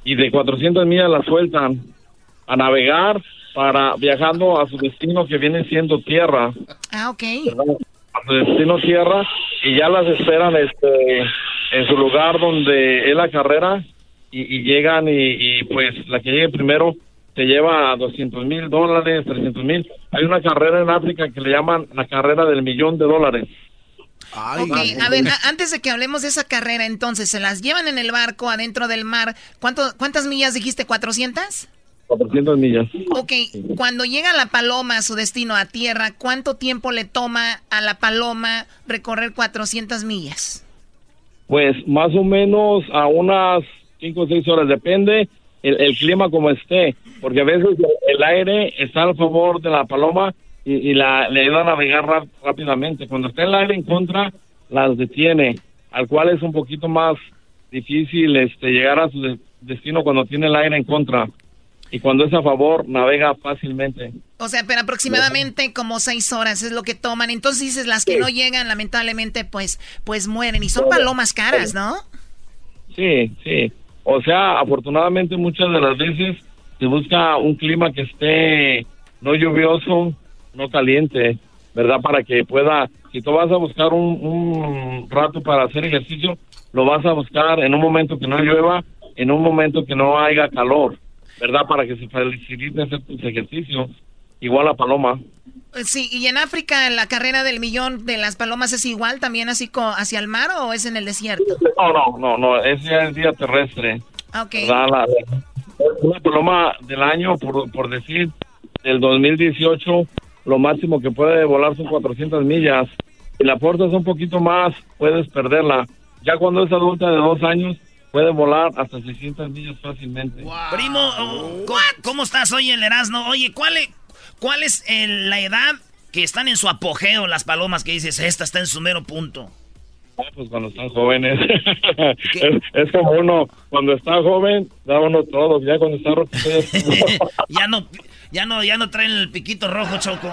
y de 400 millas la sueltan a navegar para viajando a su destino que viene siendo tierra, Ah, ok. a su destino tierra, y ya las esperan este en su lugar donde es la carrera y, y llegan y, y, pues la que llegue primero se lleva 200 mil dólares, 300 mil. Hay una carrera en África que le llaman la carrera del millón de dólares. Ok, a ver, a- antes de que hablemos de esa carrera, entonces, ¿se las llevan en el barco adentro del mar? ¿Cuánto, ¿Cuántas millas dijiste? ¿400? 400 millas. Ok, cuando llega la paloma a su destino, a tierra, ¿cuánto tiempo le toma a la paloma recorrer 400 millas? Pues más o menos a unas 5 o 6 horas, depende el, el clima como esté, porque a veces el, el aire está a favor de la paloma y, y la, le ayuda a navegar rap- rápidamente. Cuando está el aire en contra, las detiene, al cual es un poquito más difícil este, llegar a su de- destino cuando tiene el aire en contra. Y cuando es a favor, navega fácilmente. O sea, pero aproximadamente como seis horas es lo que toman. Entonces dices, las que no llegan, lamentablemente, pues, pues mueren. Y son palomas caras, ¿no? Sí, sí. O sea, afortunadamente muchas de las veces se busca un clima que esté no lluvioso no caliente, ¿verdad? Para que pueda, si tú vas a buscar un, un rato para hacer ejercicio, lo vas a buscar en un momento que no llueva, en un momento que no haya calor, ¿verdad? Para que se facilite hacer tus ejercicios. Igual la paloma. Sí, y en África la carrera del millón de las palomas es igual también así co- hacia el mar o es en el desierto? No, no, no, no, es ya el día terrestre. Ah, Ok. ¿verdad? La- la- una paloma del año, por, por decir, del 2018, lo máximo que puede volar son 400 millas. Si la forzas un poquito más, puedes perderla. Ya cuando es adulta de dos años, puede volar hasta 600 millas fácilmente. Primo, oh, ¿cómo, cómo estás hoy el Erasmo? Oye, ¿cuál es, cuál es el- la edad que están en su apogeo las palomas que dices, esta está en su mero punto? Ah, pues cuando están jóvenes. *laughs* es, es como uno, cuando está joven, da uno todo. Ya cuando está roto, *laughs* ya no, ya no, ya no traen el piquito rojo, Choco.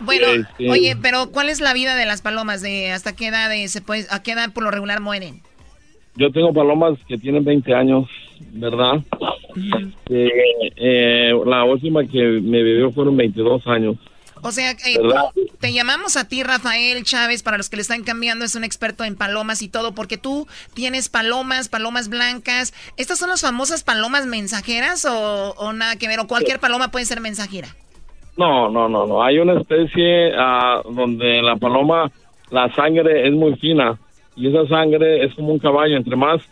Bueno, Sí, sí. oye, pero ¿cuál es la vida de las palomas? ¿De hasta qué edad eh, se puede, a qué edad por lo regular mueren? Yo tengo palomas que tienen 20 años, ¿verdad? Eh, eh, la última que me vivió fueron 22 años. O sea, eh, te llamamos a ti, Rafael Chávez, para los que le están cambiando, es un experto en palomas y todo, porque tú tienes palomas, palomas blancas. ¿Estas son las famosas palomas mensajeras o, o nada que ver? ¿O cualquier paloma puede ser mensajera? No, no, no, no. Hay una especie ah, donde la paloma, la sangre es muy fina y esa sangre es como un caballo. Entre más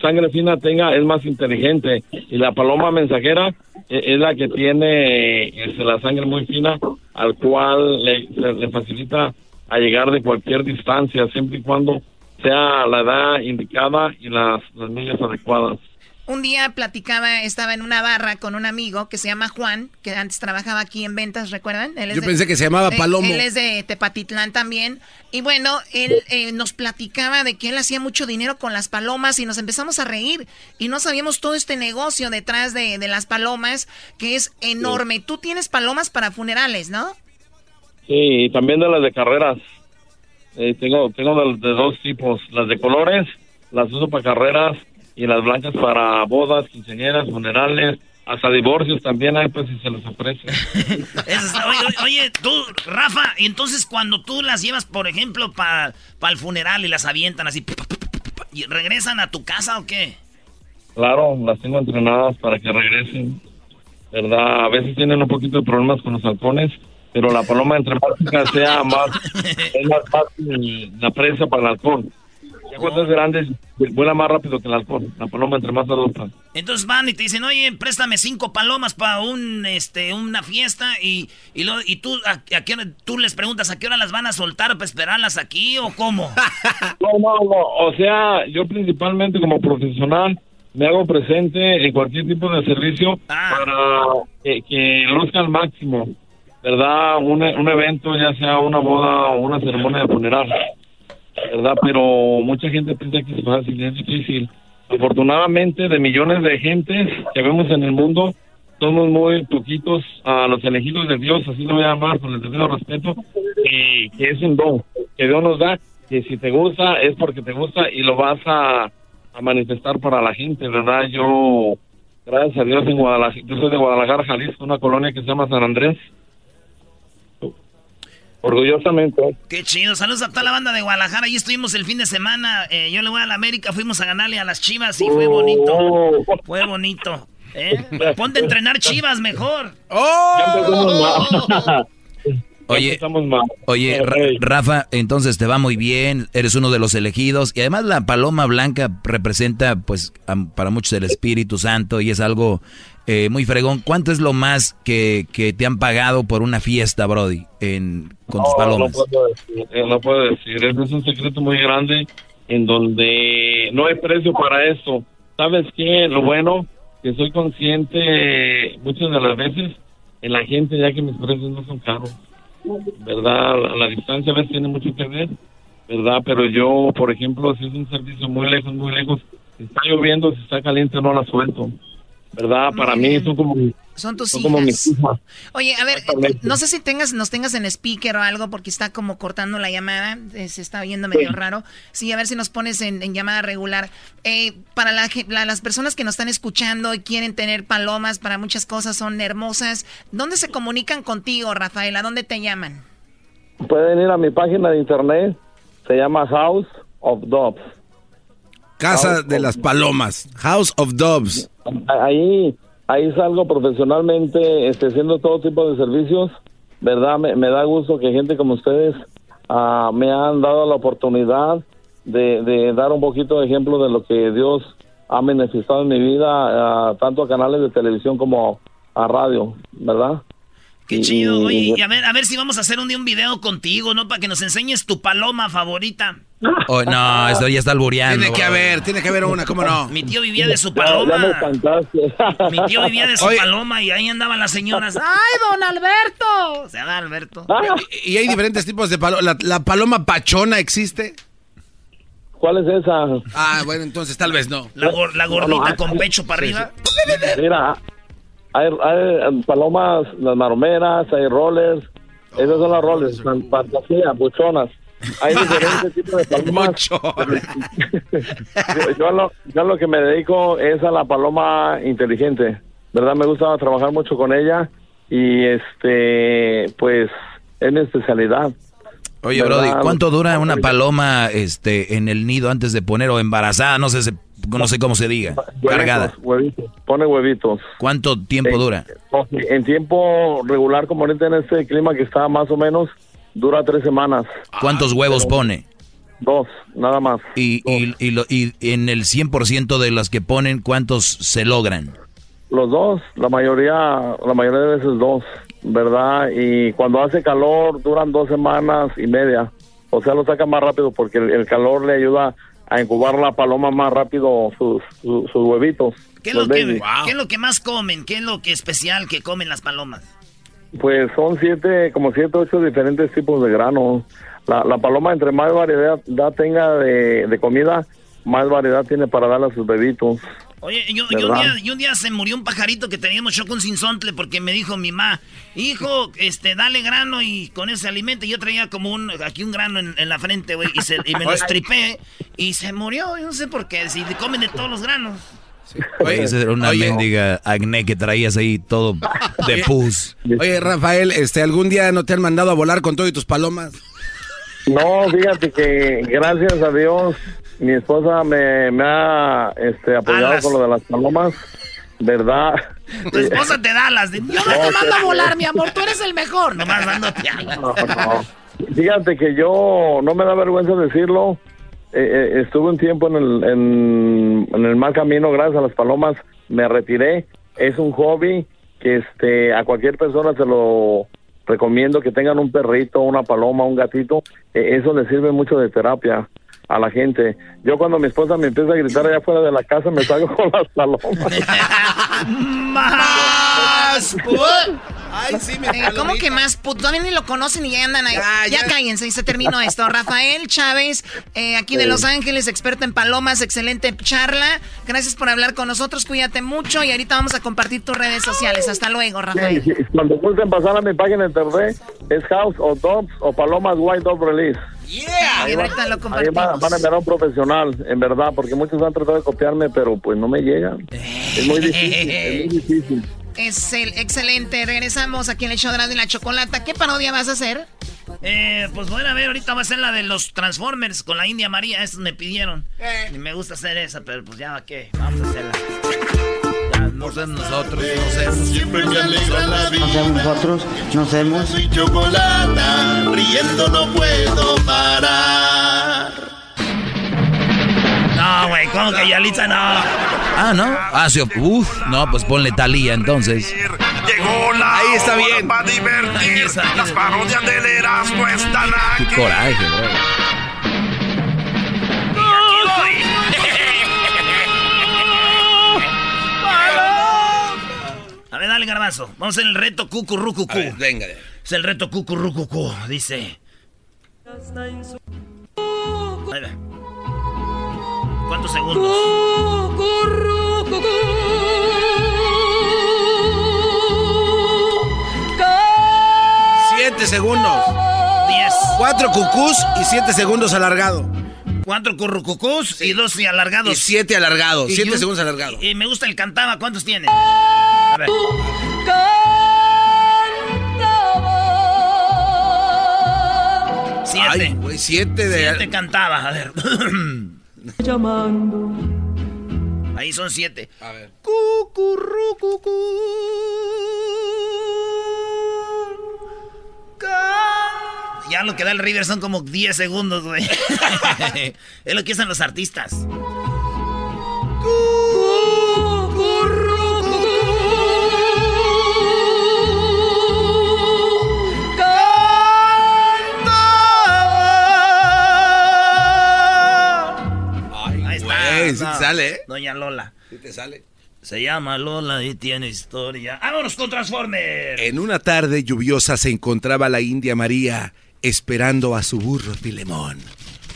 sangre fina tenga, es más inteligente. Y la paloma mensajera eh, es la que tiene este, la sangre muy fina, al cual le, facilita a llegar de cualquier distancia, siempre y cuando sea la edad indicada y las, las adecuadas. Un día platicaba, estaba en una barra con un amigo que se llama Juan, que antes trabajaba aquí en ventas, ¿recuerdan? Él es Yo pensé que se llamaba eh, Palomo. Él es de Tepatitlán también. Y bueno, él eh, nos platicaba de que él hacía mucho dinero con las palomas y nos empezamos a reír. Y no sabíamos todo este negocio detrás de, de las palomas, que es enorme. Tú tienes palomas para funerales, ¿no? Sí, y también de las de carreras. Eh, tengo tengo de, de dos tipos. Las de colores las uso para carreras y las blancas para bodas, quinceañeras, funerales, hasta divorcios también hay, pues si se les ofrece. *laughs* Oye, oye, tú, Rafa, y entonces cuando tú las llevas, por ejemplo, para el funeral y las avientan así, pa, pa, pa, pa, pa, ¿y regresan a tu casa o qué? Claro, las tengo entrenadas para que regresen. ¿Verdad? A veces tienen un poquito de problemas con los halcones, pero la paloma entre sea más, *laughs* es más fácil la presa para el halcón. Ya cuando es grande, vuela más rápido que el halcón. La paloma entre más adulta. Entonces van y te dicen, oye, préstame cinco palomas para un, este, una fiesta y, y, lo- y tú, a, a qué tú les preguntas a qué hora las van a soltar para esperarlas aquí o cómo. *laughs* No, no, no. O sea, yo principalmente como profesional me hago presente en cualquier tipo de servicio para que, que luzca al máximo, ¿verdad? Un, un evento, ya sea una boda o una ceremonia de funeral, ¿verdad? Pero mucha gente piensa que es fácil, es difícil. Afortunadamente, de millones de gentes que vemos en el mundo, somos muy poquitos a los elegidos de Dios, así lo voy a llamar con el debido respeto, que, que es un don que Dios nos da, que si te gusta es porque te gusta y lo vas a, a manifestar para la gente, ¿verdad? Yo, gracias a Dios, en Guadalajara, yo soy de Guadalajara, Jalisco, una colonia que se llama San Andrés. Orgullosamente. Qué chido, saludos a toda la banda de Guadalajara. Ahí estuvimos el fin de semana. eh, yo le voy a la América, fuimos a ganarle a las Chivas y fue bonito. Fue bonito. ¿eh? Ponte a entrenar Chivas mejor. *laughs* Oye, oye Ra- Rafa, entonces te va muy bien, eres uno de los elegidos y además la paloma blanca representa pues am- para muchos el Espíritu Santo y es algo eh, muy fregón. ¿Cuánto es lo más que, que te han pagado por una fiesta, Brody, en, con tus No, palomas? No puedo decir, eh, no puedo decir. Es un secreto muy grande en donde no hay precio para eso. ¿Sabes qué? Lo bueno, que soy consciente muchas de las veces en la gente ya que mis precios no son caros. ¿Verdad? La, la distancia a veces tiene mucho que ver. ¿Verdad? Pero yo, por ejemplo, si es un servicio muy lejos, muy lejos, si está lloviendo, si está caliente, no la suelto. ¿Verdad? Para mí son como, Son tus Son como mis hijas. Oye, a ver, Exactamente. no sé si tengas, nos tengas en speaker o algo porque está como cortando la llamada, eh, se está oyendo medio Sí. raro. Sí, a ver si nos pones en, en llamada regular. Eh, para la- las personas que nos están escuchando y quieren tener palomas, para muchas cosas son hermosas. ¿Dónde se comunican contigo, Rafael? ¿A dónde te llaman? Pueden ir a mi página de internet, se llama House of Doves. Casa de las Palomas. House of Doves. Ahí, ahí salgo profesionalmente, este, haciendo todo tipo de servicios. ¿Verdad? Me, me da gusto que gente como ustedes ah, me han dado la oportunidad de, de dar un poquito de ejemplo de lo que Dios ha beneficiado en mi vida, ah, tanto a canales de televisión como a radio, ¿verdad? Qué chido. y- Oye, y a ver, a ver si vamos a hacer un día un video contigo, ¿no? Para que nos enseñes tu paloma favorita. Oh, no, esto ya está albureando. Tiene que haber, tiene que haber una, ¿cómo no? Mi tío vivía de su Ya- ya me paloma. Mi tío vivía de su Oye. paloma y ahí andaban las señoras. ¡Ay, don Alberto! Se llama Alberto. Y, y hay diferentes tipos de paloma. La, la paloma pachona existe? ¿Cuál es esa? Ah, bueno, entonces tal vez no. La, gor- la gordita No, no, con pecho para arriba. Mira, hay, hay um, palomas, las maromeras, hay rollers. Esas son las rollers, fan- fantasía, buchonas. Hay *laughs* diferentes tipos de palomas. yo, *laughs* yo a lo, yo lo que me dedico es a la paloma inteligente. ¿Verdad? Me gusta trabajar mucho con ella y este, pues, es mi especialidad. Oye, ¿Verdad? Brody, ¿cuánto dura una paloma este, en el nido antes de poner o embarazada? No sé, se- no sé cómo se diga. Cargada. Huevitos, huevitos. Pone huevitos. ¿Cuánto tiempo Eh, dura? En tiempo regular, como ahorita en este clima que está más o menos, dura tres semanas. ¿Cuántos huevos pone? Dos, nada más. Y, y, y, lo- y en el 100% de las que ponen, ¿cuántos se logran? Los dos, la mayoría, la mayoría de veces dos, ¿verdad? Y cuando hace calor duran dos semanas y media. O sea, lo saca más rápido porque el, el calor le ayuda a incubar la paloma más rápido sus, sus, sus huevitos. ¿Qué es, lo que. ¿Qué es lo que más comen? ¿Qué es lo que especial que comen las palomas? Pues son siete, como siete, ocho diferentes tipos de granos. La, la paloma, entre más variedad da- tenga de, de comida, más variedad tiene para darle a sus bebitos. Oye, yo, yo un día, yo un día se murió un pajarito que teníamos yo con sinsontle porque me dijo mi mamá, hijo, este, dale grano y con ese alimento. Y yo traía como un, aquí un grano en, en la frente, güey, y, se- y me lo estripé y se murió. Yo no sé por qué, si comen de todos los granos. Oye, esa era una oye. mendiga acné que traías ahí todo de pus. Oye, Rafael, este, ¿algún día no te han mandado a volar con todo y tus palomas? No, fíjate que gracias a Dios mi esposa me, me ha este, apoyado Alas. con lo de las palomas, ¿verdad? Tu esposa te da las de... Yo no te mando a volar, mi amor, tú eres el mejor. Nomás dándote alas. No, no. Fíjate que yo, no me da vergüenza decirlo, eh, eh, estuve un tiempo en el, en, el mal camino, gracias a las palomas, me retiré. Es un hobby que este a cualquier persona se lo recomiendo que tengan un perrito, una paloma, un gatito. Eh, eso le sirve mucho de terapia a la gente. Yo cuando mi esposa me empieza a gritar allá afuera de la casa, me salgo *laughs* con las palomas. *laughs* ¡Más! Ay, sí, mi Eh, ¿Cómo que más? Put- Todavía ni lo conocen y ya andan ahí. Ya, cállense y se terminó esto. Rafael Chávez, eh, aquí de Los Ángeles, experto en palomas, excelente charla. Gracias por hablar con nosotros, cuídate mucho y ahorita vamos a compartir tus redes sociales. Hasta luego, Rafael. Sí, sí, Cuando gusten pasar a mi página de internet, es House o Dogs o Palomas White Dog Release. Y Ahí, va- lo ahí van, van a enviar a un profesional, en verdad, porque muchos han tratado de copiarme, pero pues no me llegan. Es muy difícil, es muy difícil. Es el excelente. Regresamos aquí en el show de la Chocolata. ¿Qué parodia vas a hacer? Eh, pues bueno, a ver, ahorita va a ser la de los Transformers con la India María. Estos me pidieron. Y me gusta hacer esa, pero pues ya, ¿qué? Vamos a hacerla. Ya, no sé nosotros, no sé. Siempre me alegra la vida. nosotros, no hacemos. Soy chocolata, riendo no puedo parar. No, güey, ¿cómo que Yalitza no? Ah, ¿no? Ah, sí, uf, no, pues ponle Talía entonces. Llegó la Ahí está bien. para divertir. Las parodias del Erasmo están Qué aquí. coraje, bro. A ver, dale, garbanzo. Vamos hacer el reto cucurrucucú. venga. Es el reto cucurrucucú, dice. Ahí va cuántos segundos? Siete segundos. Diez. Cuatro cucús y siete segundos alargado. Cuatro currucucús sí. y dos y alargados. Y siete alargados. Siete segundos alargados. Y, me gusta el cantaba. ¿Cuántos tiene? A ver. Siete. Ay, siete de. Siete cantaba. A ver. *clears throat* Ahí son siete. A ver. Ya lo que da el River son como 10 segundos, güey. *laughs* es lo que hacen los artistas. Sí te sale, ¿eh? Doña Lola. Sí te sale. Se llama Lola y tiene historia. ¡Vámonos con Transformers! En una tarde lluviosa se encontraba la India María esperando a su burro Filemón.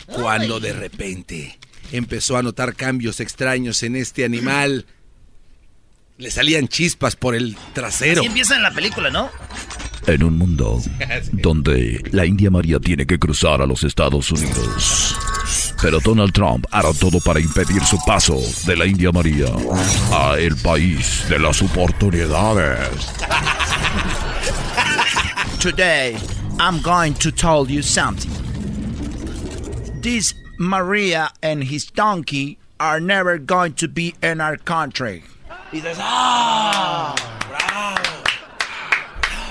Cuando de repente empezó a notar cambios extraños en este animal. Le salían chispas por el trasero. Así empieza en la película, ¿no? En un mundo *laughs* donde la India María tiene que cruzar a los Estados Unidos. Pero Donald Trump hará todo para impedir su paso de la India María a el país de las oportunidades. Today, I'm going to tell you something. This Maria and his donkey are never going to be in our country. Y dices, ¡ah!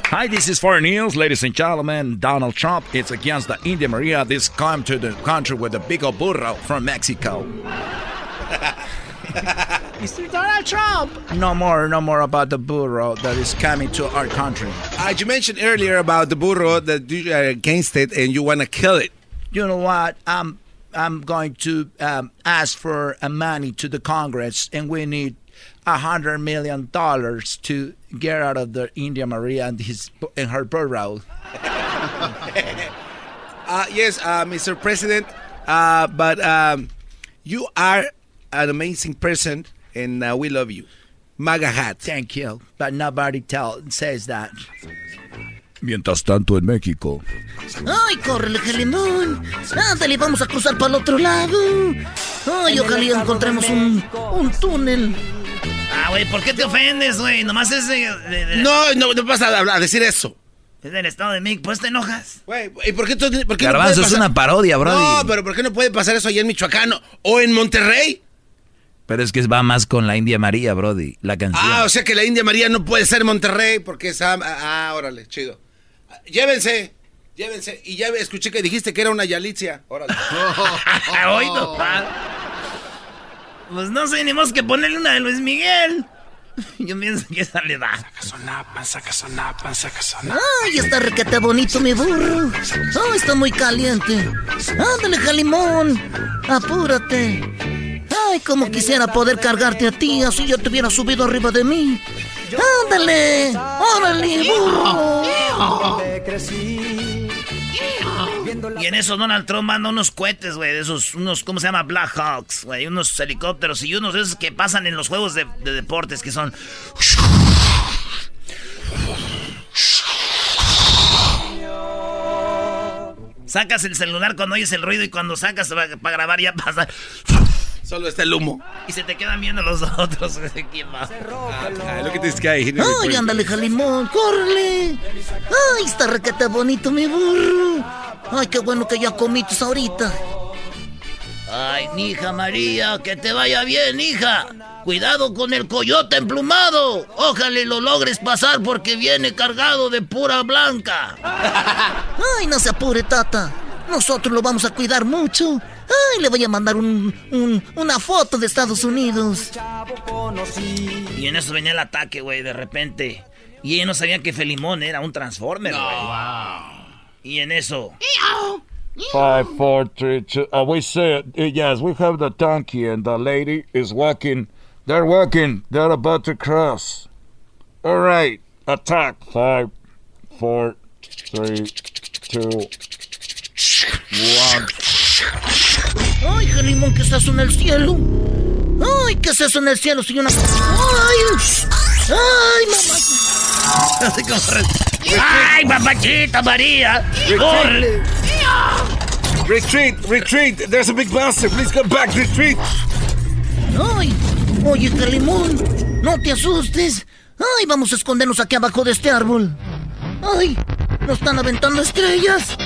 Hi, this is Foreign News, ladies and gentlemen. Donald Trump is against the India Maria. This come to the country with a big burro from Mexico. *laughs* Mr. Donald Trump. No more, no more about the burro that is coming to our country. Uh, you mentioned earlier about the burro that you are against it and you want to kill it. You know what? I'm I'm going to um, ask for uh, money to the Congress, and we need a hundred million dollars to get out of the India Maria and his and her burro. *laughs* Uh, yes, uh, Mr. President, uh, but um, you are an amazing person and uh, we love you. MAGA hat. Thank you, but nobody tell says that. Mientras tanto en México, ¡Ay, córrele, Gelimón! ¡Ándale, vamos a cruzar para el otro lado! ¡Ay, ojalá encontremos un, un túnel! Ah, güey, ¿por qué te ofendes, güey? Nomás es de, de- de- No, no, no vas a, decir eso. es del estado de México. ¿Pues te enojas? Güey, ¿y por qué, tú- por qué Garbanzo, puede es pasar- una parodia, brody. No, pero ¿por qué no puede pasar eso allá en Michoacán o- en Monterrey? Pero es que va más con la India María, Brody, la canción. Ah, o sea que la India María no puede ser Monterrey porque es... Ah, ah, órale, chido. Llévense, llévense. Y ya escuché que dijiste que era una Yalitzia. Órale. *laughs* Hoy no. Pues no sé, ni más que ponerle una de Luis Miguel. *laughs* Yo pienso que esa le da. ¡Ay, está requete bonito mi burro! ¡Ay, está muy caliente! ¡Ándale, Jalimón! ¡Apúrate! ¡Ay, como quisiera poder cargarte a ti, así yo te hubiera subido arriba de mí! ¡Ándale! ¡Órale, burro! Y en eso Donald Trump manda unos cohetes, güey, de esos, unos, ¿cómo se llama? Black Hawks, güey, unos helicópteros y unos de esos que pasan en los juegos de, de deportes que son... Sacas el celular cuando oyes el ruido y cuando sacas para grabar ya pasa... Solo está el humo. Y se te quedan viendo los *laughs* otros, ¿quién va? Ah, look at this guy. ¡Ay, ándale, Jalimón! ¡Córrele! ¡Ay, está requete bonito mi burro! ¡Ay, qué bueno que ya comiste ahorita! Ay, hija María, que te vaya bien, hija. Cuidado con el coyote emplumado. Ojalá lo logres pasar porque viene cargado de pura blanca. ¡Ay, no se apure, tata! Nosotros lo vamos a cuidar mucho. ¡Ay, le voy a mandar un, un- una foto de Estados Unidos! Y en eso venía el ataque, güey, de repente. Y ella no sabía que Felimón era un Transformer, güey. Y en eso. Five, four, three, two. Uh, we said, uh, yes, we have the donkey and the lady is walking. They're walking. They're about to cross. All right. Attack. Five, four, three, two, one. ¡Ay, Jalimón, qué es eso en el cielo! ¡Ay, qué es eso en el cielo, señora! ¡Ay! ¡Ay, mamá! Así como re- ¡Ay, papachita María! ¡Corre! Retreat, retreat. There's a big monster. Please come back. Retreat. ¡Ay! Oye, Calimón, no te asustes. ¡Ay, vamos a escondernos aquí abajo de este árbol! ¡Ay! ¡Nos están aventando estrellas!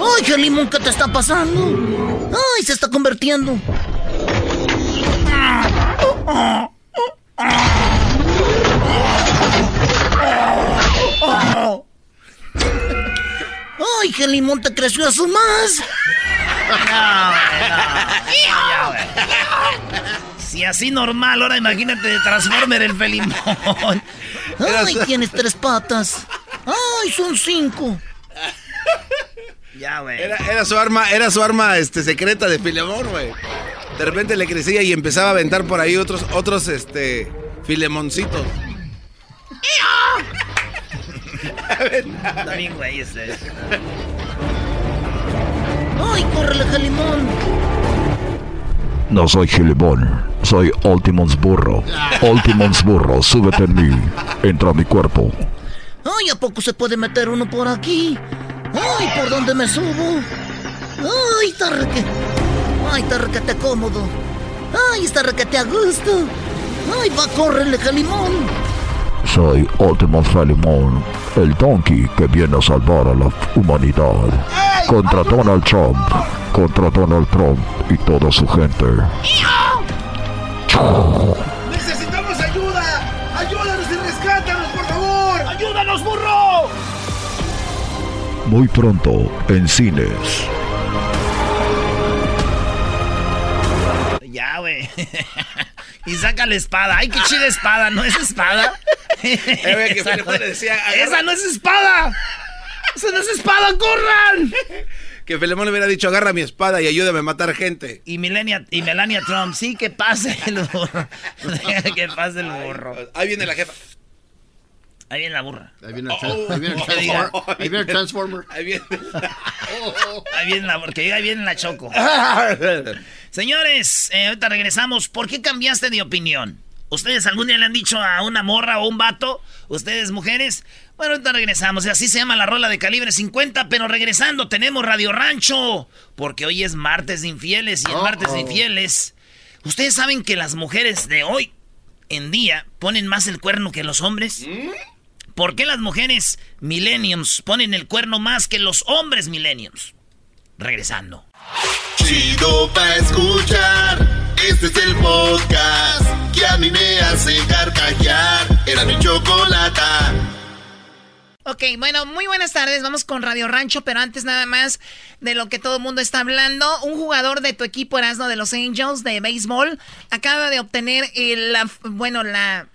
¡Ay, Calimón, qué te está pasando! ¡Ay, se está convirtiendo! ¡Ay, qué limón te creció a su más! Si así normal, ahora imagínate de Transformer el felimón. ¡Ay, tienes tres patas! ¡Ay, son cinco! Ya, güey. Era, era su arma, era su arma este, secreta de Filemón, güey. De repente le crecía y empezaba a aventar por ahí otros, otros, este, filemoncitos. Bien, güey, ese. ¡Ay, córrele, Calimón! No soy Gilimón, soy Ultimons Burro. Ultimons Burro, súbete en mí. Entra a mi cuerpo. ¡Ay, a poco se puede meter uno por aquí! ¡Ay, por dónde me subo! ¡Ay, está reque... ¡Ay, está requete cómodo! ¡Ay, está requete a gusto! ¡Ay, va, córrele, Calimón! Soy Ultimos Filimón, el donkey que viene a salvar a la humanidad. Contra Donald Trump, contra Donald Trump y toda su gente. ¡Necesitamos ayuda! ¡Ayúdanos y rescátanos, por favor! ¡Ayúdanos, burro! Muy pronto en cines. Ya, güey. *laughs* y saca la espada. ¡Ay, qué chida espada! ¿No es espada? Eh, güey, que esa, no, le decía, ¡Esa no es espada! ¡Esa no es espada! ¡Corran! Que Filemón le hubiera dicho, agarra mi espada y ayúdame a matar gente. Y Melania, y Melania Trump, sí, que pase el burro. *laughs* Que pase el burro. Ahí viene la jefa. Ahí viene la burra. Ahí viene el, tran- ahí viene el transformer. Ahí viene el transformer. Ahí viene. *laughs* Ahí viene la porque ahí viene la choco. *laughs* Señores, eh, ahorita regresamos. ¿Por qué cambiaste de opinión? ¿Ustedes algún día le han dicho a una morra o un vato? ¿Ustedes mujeres? Bueno, ahorita regresamos. Y así se llama la rola de calibre 50. Pero regresando, tenemos Radio Rancho. Porque hoy es martes de infieles. Y el martes de infieles. ¿Ustedes saben que las mujeres de hoy en día ponen más el cuerno que los hombres? ¿Por qué las mujeres millenniums ponen el cuerno más que los hombres millenniums? Regresando. Chido pa' escuchar. Este es el podcast que a mí me hace carcajear. Era mi chocolata. Ok, bueno, muy buenas tardes. Vamos con Radio Rancho, pero antes nada más de lo que todo el mundo está hablando. Un jugador de tu equipo Erasmo de los Angels de béisbol acaba de obtener el, la- bueno, la,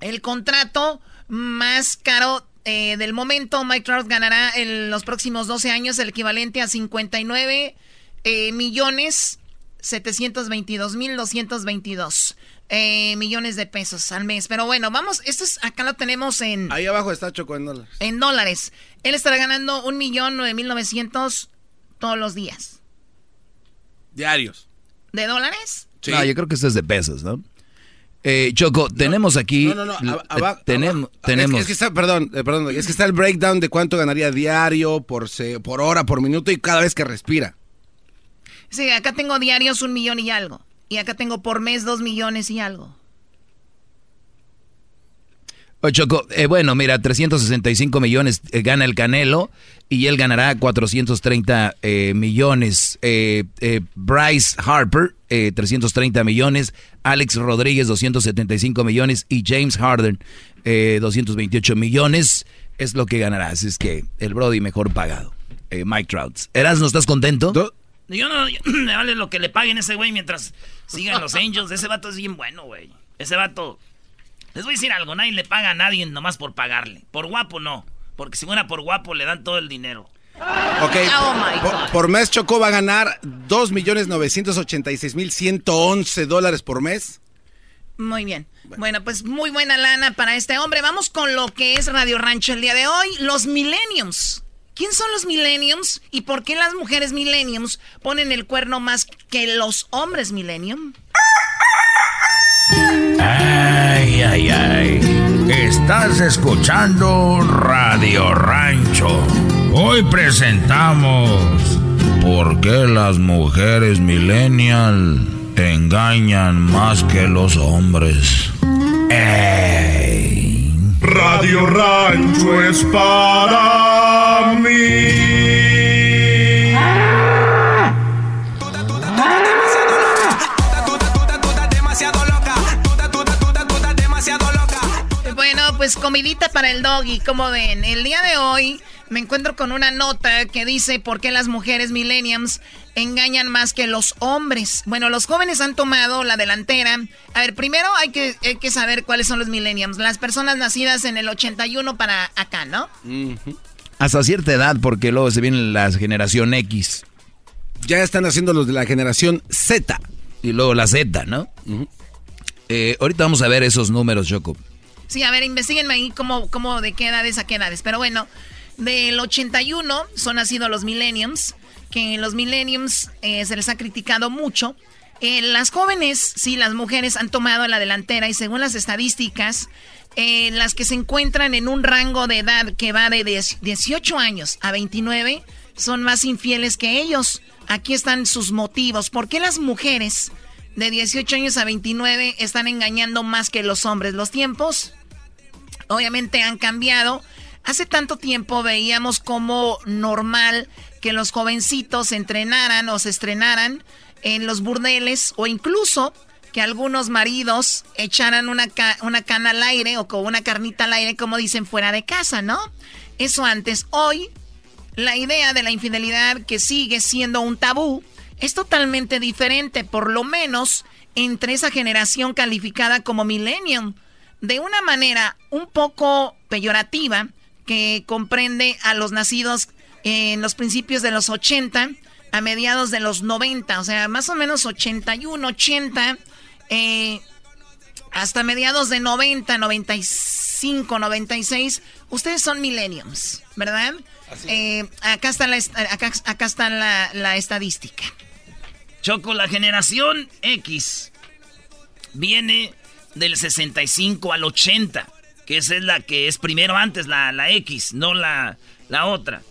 el contrato más caro eh, del momento. Mike Trout ganará en los próximos 12 años el equivalente a 59 eh, millones 722 mil 222 eh, millones de pesos al mes. Pero bueno, vamos, esto es, acá lo tenemos en, Ahí abajo está Choco en dólares. en dólares. Él estará ganando un millón nueve mil novecientos todos los días. Diarios. ¿De dólares? No, yo creo que esto es de pesos, ¿no? Eh, Choco, tenemos aquí. No, no, no. aba- aba- tenemos. aba- tenemos Es que, es que está, perdón, eh, perdón. Es que está el breakdown de cuánto ganaría diario, por, se- por hora, por minuto y cada vez que respira. Sí, acá tengo diarios un millón y algo. Y acá tengo por mes dos millones y algo. Oye, Choco, eh, bueno, mira, 365 millones eh, gana el Canelo y él ganará 430 eh, millones. Eh, eh, Bryce Harper, eh, 330 millones. Alex Rodríguez, 275 millones. Y James Harden, eh, 228 millones. Es lo que ganará. Así es que el Brody mejor pagado. Eh, Mike Trout. ¿Eras, no estás contento? Yo no, yo- *clears throat* me vale lo que le paguen a ese güey mientras sigan los *laughs* Angels. Ese vato es bien bueno, güey. Ese vato. Les voy a decir algo, nadie le paga a nadie nomás por pagarle. Por guapo no. Porque si fuera por guapo le dan todo el dinero. Ok. Oh, my por, God. por mes Choco va a ganar 2.986.111 dólares por mes. Muy bien. Bueno, pues muy buena lana para este hombre. Vamos con lo que es Radio Rancho el día de hoy. Los millenniums. ¿Quién son los millenniums? ¿Y por qué las mujeres millenniums ponen el cuerno más que los hombres millennium? Ay, ay, ay. Estás escuchando Radio Rancho. Hoy presentamos ¿Por qué las mujeres millennial engañan más que los hombres? Ey. Radio Rancho es para mí. Pues comidita para el doggy, como ven. El día de hoy me encuentro con una nota que dice por qué las mujeres millenniums engañan más que los hombres. Bueno, los jóvenes han tomado la delantera. A ver, primero hay que, hay que saber cuáles son los millenniums. Las personas nacidas en el 81 para acá, ¿no? Hasta cierta edad, porque luego se viene la generación X. Ya están haciendo los de la generación Z. Y luego la Z, ¿no? Eh, ahorita vamos a ver esos números, Choco. Sí, a ver, investiguenme ahí cómo, cómo de qué edades a qué edades. Pero bueno, del 81 son nacidos los millenniums, que los millenniums eh, se les ha criticado mucho. Eh, las jóvenes, sí, las mujeres han tomado la delantera y según las estadísticas, eh, las que se encuentran en un rango de edad que va de 18 años a 29 son más infieles que ellos. Aquí están sus motivos. ¿Por qué las mujeres de 18 años a 29 están engañando más que los hombres? Los tiempos obviamente han cambiado. Hace tanto tiempo veíamos como normal que los jovencitos se entrenaran o se estrenaran en los burdeles o incluso que algunos maridos echaran una, una cana al aire o con una carnita al aire, como dicen, fuera de casa, ¿no? Eso antes. Hoy, la idea de la infidelidad que sigue siendo un tabú es totalmente diferente, por lo menos entre esa generación calificada como millennium. De una manera un poco peyorativa, que comprende a los nacidos en los principios de los 80 a mediados de los 90, o sea, más o menos 81, 80, eh, hasta mediados de 90, 95, 96, ustedes son millenniums, ¿verdad? Eh, acá está, la, acá, acá está la, la estadística. Choco, la generación X viene del 65 al 80 que esa es la que es primero antes, la, la X, no la, la otra.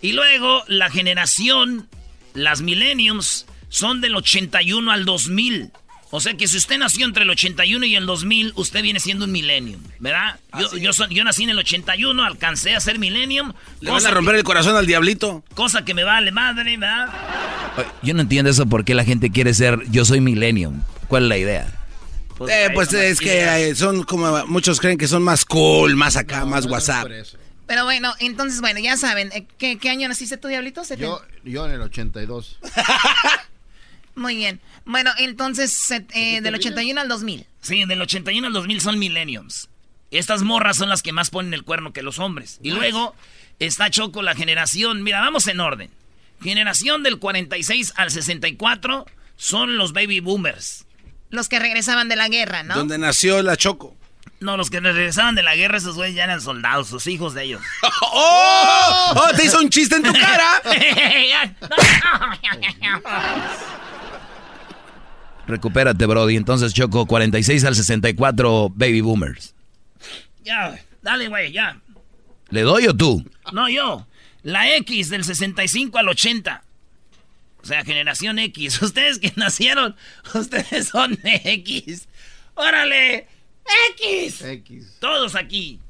Y luego la generación, las millenniums, son del 81 al 2000. O sea que si usted nació entre el 81 y el 2000, usted viene siendo un millennium, ¿verdad? Yo, yo, yo, nací en el 81, alcancé a ser millennium. Le vas a romper el corazón al diablito. Cosa que me vale madre, ¿verdad? Yo no entiendo eso, por qué la gente quiere ser, yo soy millennium. ¿Cuál es la idea? Pues, eh, pues es que son como muchos creen que son más cool, más acá, más WhatsApp. Pero bueno, entonces, bueno, ya saben, eh, ¿qué, qué año naciste tú, Diablito? Yo, yo en el 82. *laughs* Muy bien. Bueno, entonces, eh, del 81 al 2000. Sí, del 81 al 2000 son millenniums. Estas morras son las que más ponen el cuerno que los hombres. Y luego está Choco la generación. Mira, vamos en orden. Generación del 46 al 64 son los baby boomers. Los que regresaban de la guerra, ¿no? Donde nació la Choco. No, los que regresaban de la guerra, esos güeyes ya eran soldados, sus hijos de ellos. *laughs* ¡Oh! ¡Oh! ¡Te hizo un chiste en tu cara! *laughs* Recupérate, Brody. Entonces, Choco, 46 al 64 Baby Boomers. Ya, dale, güey, ya. ¿Le doy o tú? No, yo. La X del 65 al 80. O sea, generación X. *laughs* Ustedes que nacieron, ustedes son X. ¡Órale! ¡X! X. Todos aquí.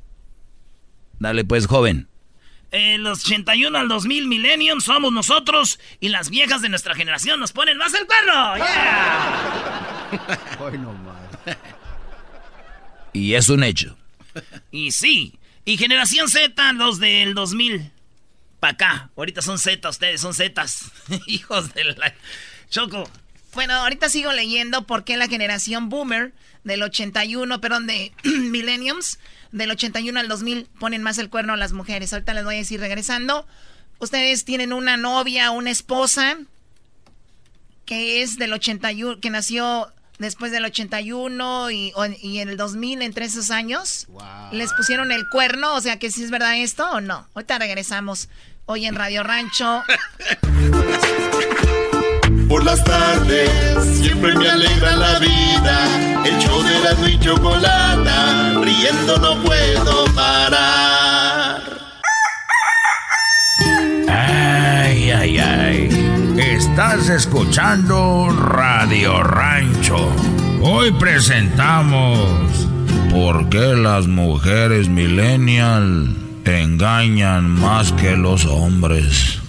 Dale pues, joven. En los 81 al 2000 Millennium somos nosotros y las viejas de nuestra generación nos ponen más el perro. *laughs* ¡Yeah! y es un hecho. Y sí. Y generación Z, los del 2000 para acá. Ahorita son Z, ustedes son Zetas. *laughs* Hijos de la... Choco. Bueno, ahorita sigo leyendo por qué la generación boomer del 81, perdón, de *clears throat* millenniums, del 81 al 2000 ponen más el cuerno a las mujeres. Ahorita les voy a decir regresando. Ustedes tienen una novia, una esposa que es del 81, que nació después del 81 y, y en el 2000, entre esos años. Les pusieron el cuerno, o sea que si es verdad esto o no. Ahorita regresamos hoy en Radio Rancho. *laughs* Por las tardes siempre me alegra la vida El show de Erasmo y Chocolata, riendo no puedo parar. Ay, ay, ay. Estás escuchando Radio Rancho. Hoy presentamos ¿Por qué las mujeres millennial engañan más que los hombres?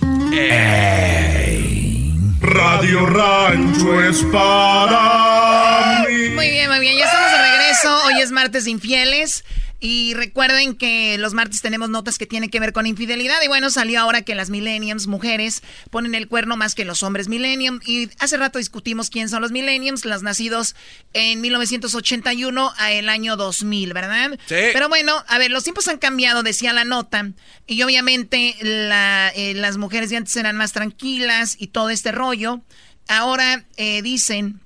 Radio Rancho es para. Muy bien, muy bien. Ya estamos de regreso. Hoy es martes de infieles. Y recuerden que los martes tenemos notas que tienen que ver con infidelidad. Y bueno, salió ahora que las millenniums, mujeres, ponen el cuerno más que los hombres millennium. Y hace rato discutimos quién son los millenniums, las nacidos en 1981 a el año 2000, ¿verdad? Sí. Pero bueno, a ver, los tiempos han cambiado, decía la nota. Y obviamente la, eh, las mujeres de antes eran más tranquilas y todo este rollo. Ahora eh, dicen,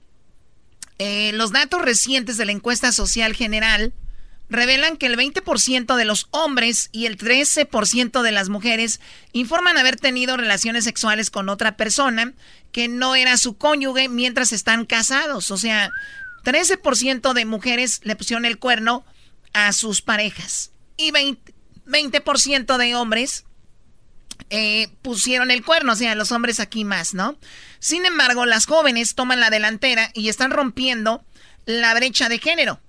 eh, los datos recientes de la encuesta social general revelan que el 20% de los hombres y el 13% de las mujeres informan haber tenido relaciones sexuales con otra persona que no era su cónyuge mientras están casados. O sea, 13% de mujeres le pusieron el cuerno a sus parejas y 20%, 20 de hombres eh, pusieron el cuerno, o sea, los hombres aquí más, ¿no? Sin embargo, las jóvenes toman la delantera y están rompiendo la brecha de género.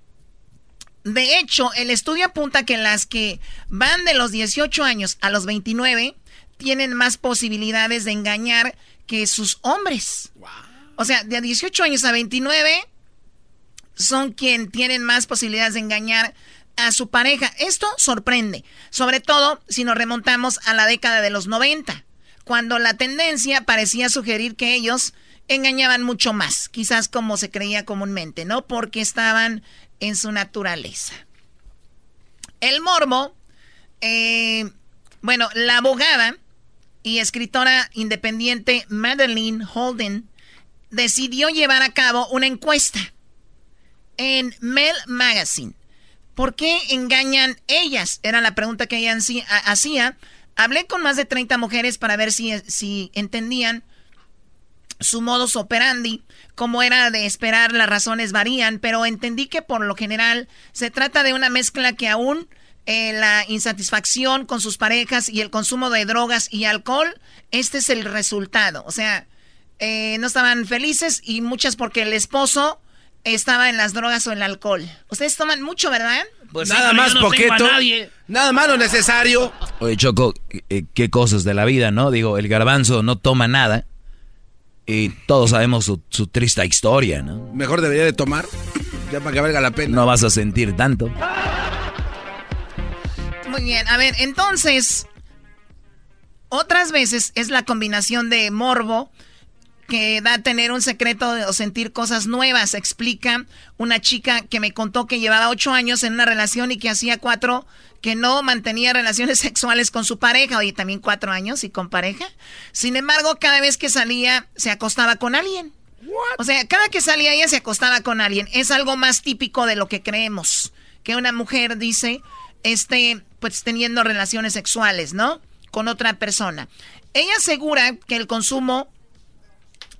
De hecho, el estudio apunta que las que van de los 18 años a los 29 tienen más posibilidades de engañar que sus hombres. O sea, de 18 años a 29 son quien tienen más posibilidades de engañar a su pareja. Esto sorprende, sobre todo si nos remontamos a la década de los 90, cuando la tendencia parecía sugerir que ellos engañaban mucho más, quizás como se creía comúnmente, ¿no? Porque estaban en su naturaleza. El morbo, eh, bueno, la abogada y escritora independiente Madeline Holden decidió llevar a cabo una encuesta en Mel Magazine. ¿Por qué engañan ellas? Era la pregunta que ella hacía. Hablé con más de 30 mujeres para ver si, si entendían su modus operandi. Como era de esperar, las razones varían, pero entendí que por lo general se trata de una mezcla que aún eh, la insatisfacción con sus parejas y el consumo de drogas y alcohol, este es el resultado. O sea, eh, no estaban felices y muchas porque el esposo estaba en las drogas o el alcohol. Ustedes toman mucho, ¿verdad? Pues nada más poquito. Nada más lo necesario. Oye, Choco, eh, qué cosas de la vida, ¿no? Digo, el garbanzo no toma nada. Y todos sabemos su, su, triste historia, ¿no? Mejor debería de tomar, ya para que valga la pena. No vas a sentir tanto. Muy bien, a ver, entonces, otras veces es la combinación de morbo que da a tener un secreto o sentir cosas nuevas. Explica una chica que me contó que llevaba ocho años en una relación y que hacía cuatro que no mantenía relaciones *laughs* sexuales con su pareja. Oye, también cuatro años y con pareja. Sin embargo, cada vez que salía se acostaba con alguien. O sea, cada que salía ella se acostaba con alguien. Es algo más típico de lo que creemos. Que una mujer dice, este, pues teniendo relaciones sexuales, ¿no? Con otra persona. Ella asegura que el consumo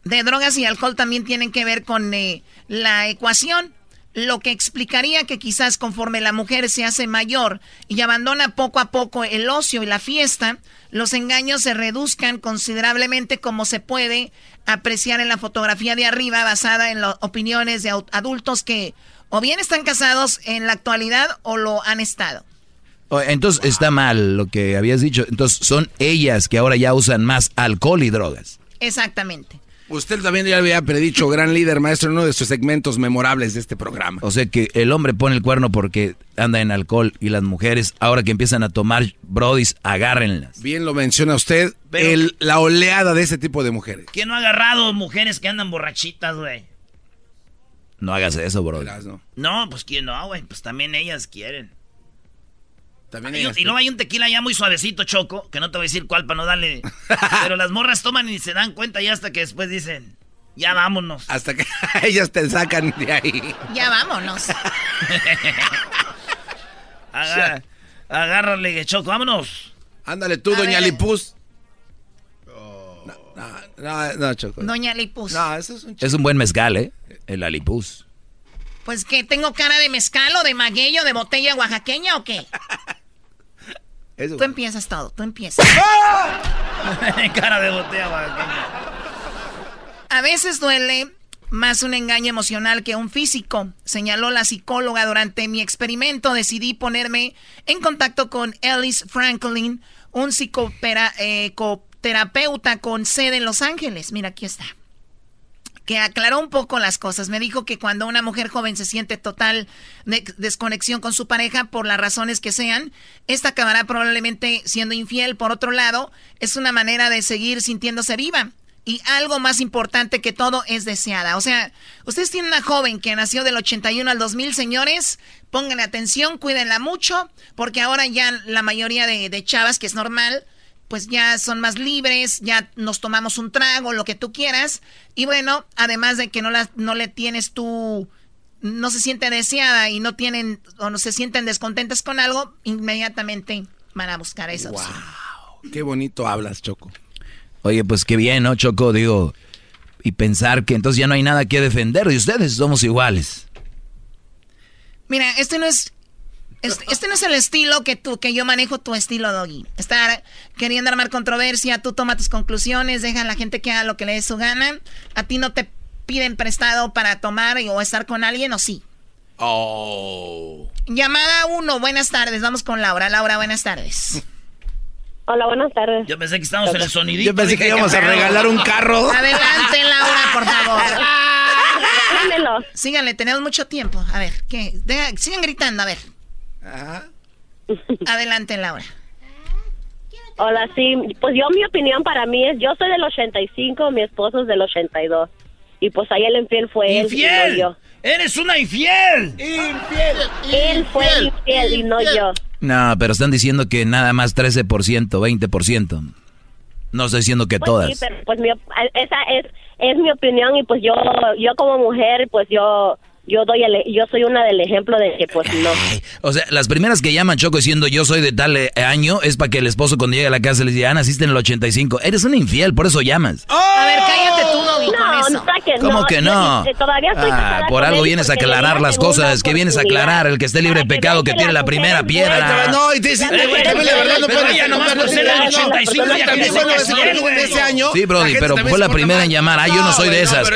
de drogas y alcohol también tienen que ver con eh, la ecuación, lo que explicaría que quizás conforme la mujer se hace mayor y abandona poco a poco el ocio y la fiesta, los engaños se reduzcan considerablemente como se puede apreciar en la fotografía de arriba basada en las opiniones de adultos que o bien están casados en la actualidad o lo han estado. Entonces está mal lo que habías dicho. Entonces son ellas que ahora ya usan más alcohol y drogas. Exactamente. Usted también ya había predicho, gran líder, maestro, en uno de sus segmentos memorables de este programa. O sea que el hombre pone el cuerno porque anda en alcohol y las mujeres, ahora que empiezan a tomar brodis, agárrenlas. Bien lo menciona usted, el, la oleada de ese tipo de mujeres. ¿Quién no ha agarrado mujeres que andan borrachitas, güey? No hagas eso, bro. No. no, pues quién no, güey, pues también ellas quieren. También Hay y luego hay un tequila ya muy suavecito, Choco, que no te voy a decir cuál para no darle. *laughs* Pero las morras toman y se dan cuenta y hasta que después dicen, ya vámonos. Hasta que *laughs* ellas te sacan de ahí. Ya vámonos. *laughs* Agá- agárrale, Choco, vámonos. Ándale tú, A doña ver. Lipus. No, no, no, no, Choco. Doña Lipus. No, eso es un Es un buen mezcal, ¿eh? El alipuz. Pues que tengo cara de mezcal o de magueyo, de botella oaxaqueña o qué? tú empiezas todo, tú empiezas. *laughs* cara de botella oaxaqueña. A veces duele más un engaño emocional que un físico, señaló la psicóloga durante mi experimento. Decidí ponerme en contacto con Ellis Franklin, un psicoterapeuta eh, con sede en Los Ángeles. Mira, aquí está que aclaró un poco las cosas. Me dijo que cuando una mujer joven se siente total desconexión con su pareja por las razones que sean, esta acabará probablemente siendo infiel. Por otro lado, es una manera de seguir sintiéndose viva. Y algo más importante que todo es deseada. O sea, ustedes tienen una joven que nació del 81 al 2000, señores. Pónganle atención, cuídenla mucho, porque ahora ya la mayoría de chavas, que es normal, pues ya son más libres, ya nos tomamos un trago, lo que tú quieras. Y bueno, además de que no, la, no le tienes tú, no se siente deseada y no tienen, o no se sienten descontentas con algo, inmediatamente van a buscar eso. Wow, qué bonito hablas, Choco. Oye, pues qué bien, ¿no, Choco? Digo, y pensar que entonces ya no hay nada que defender y ustedes somos iguales. Mira, este no es este, este, no es el estilo que tú, que yo manejo tu estilo, Doggy. Estar queriendo armar controversia, tú toma tus conclusiones, deja a la gente que haga lo que le dé su gana. A ti no te piden prestado para tomar o estar con alguien, ¿o sí? Oh. Llamada uno, buenas tardes. Vamos con Laura. Laura, buenas tardes. Hola, buenas tardes. Yo pensé que estábamos en el sonidito. Yo pensé que íbamos a regalar un carro. Adelante, Laura, por favor. *laughs* Síganle, tenemos mucho tiempo. A ver, ¿qué? sigan gritando, a ver. Adelante, Laura. Hola, sí, pues yo mi opinión para mí es, yo soy del 85, mi esposo es del 82. Y pues ahí el infiel fue él y no yo. ¡Eres una infiel! ¡Infiel! Él fue infiel y no yo. No, pero están diciendo que nada más 13%, 20%. No estoy diciendo que pues todas. Sí, pero pues mi, esa es, es mi opinión y pues yo, yo como mujer, pues yo yo doy el, yo soy una del ejemplo de que pues no. o sea, las primeras que llaman Choco diciendo yo soy de tal eh, año es para que el esposo cuando llegue a la casa le diga, ah, naciste en el 85. Eres un infiel, por eso llamas. A ver, cállate tú, Doggy, no, con eso. Que ¿Cómo que no? todavía estoy ah, por algo vienes a aclarar las cosas, que vienes a aclarar el que esté libre de pecado que tiene la primera piedra. No, y te dicen, güey, también la verdad no puedes ya nomás por ser el 85 ya que ese año. Sí, Brody, pero fue la primera en llamar. Ah, yo no soy de esas.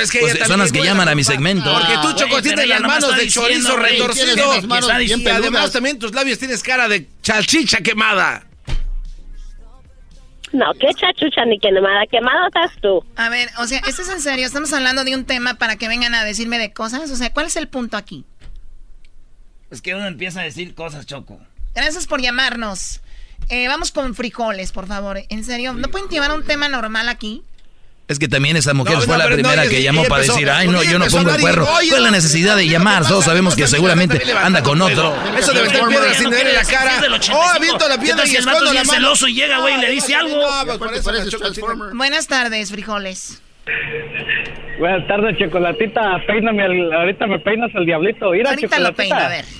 Son las que llaman a mi segmento. Porque tú, Choco, tienes las manos de chorizo retorcido. Y además también tus labios tienes cara de chalchicha quemada. No, qué chachucha ni quemada. Quemado estás tú. A ver, o sea, ¿esto es en serio? ¿Estamos hablando de un tema para que vengan a decirme de cosas? O sea, ¿cuál es el punto aquí? Es que uno empieza a decir cosas, Choco. Gracias por llamarnos. Eh, vamos con frijoles, por favor. En serio, ¿no pueden llevar un tema normal aquí? Es que también esa mujer fue la primera que llamó para decir, ay, no, yo no pongo el cuerno. Fue la necesidad de llamar. Todos sabemos que seguramente anda con otro. Eso debe estar piedra sin en la cara. Oh, aviento la piedra y escondo la mano. celoso y llega, güey, y le dice algo. Buenas tardes, frijoles. Buenas tardes, chocolatita. Peíname, ahorita me peinas el diablito. Mira, ahorita lo peino, a ver. *laughs*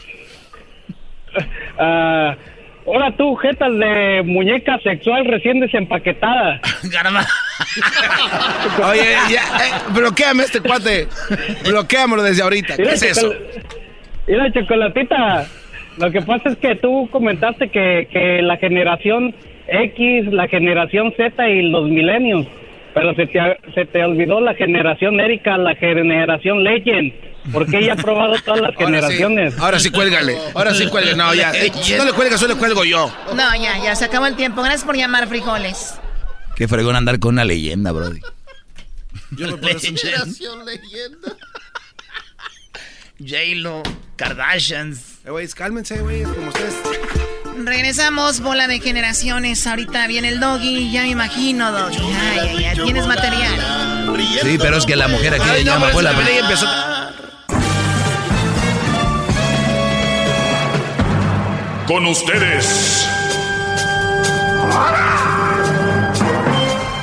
Ah... Hola tú, jetas de muñeca sexual recién desempaquetada. *laughs* Oye, ya, eh, bloqueame este cuate. Bloqueamelo desde ahorita. ¿Qué es eso? Mira, chocolatita. Lo que pasa es que tú comentaste que, que la generación X, la generación Z y los milenios. Pero se te, se te olvidó la generación Erika, la generación Legend porque ella ha probado todas las generaciones. Ahora sí, cuélgale. Ahora sí, cuélgale. No, ya. no le cuelgas, solo le cuelgo yo. No, ya, ya. Se acabó el tiempo. Gracias por llamar, frijoles. Qué fregón andar con una leyenda, brody. Yo me puedo Generación leyenda. J-Lo, Kardashians. Eh, güey, cálmense, güey, como ustedes. Regresamos, bola de generaciones. Ahorita viene el doggy, ya me imagino, doggy. Ay, ay, ay, tienes material. Sí, pero es que la mujer aquí le llama, fue la primera empezó. Con ustedes.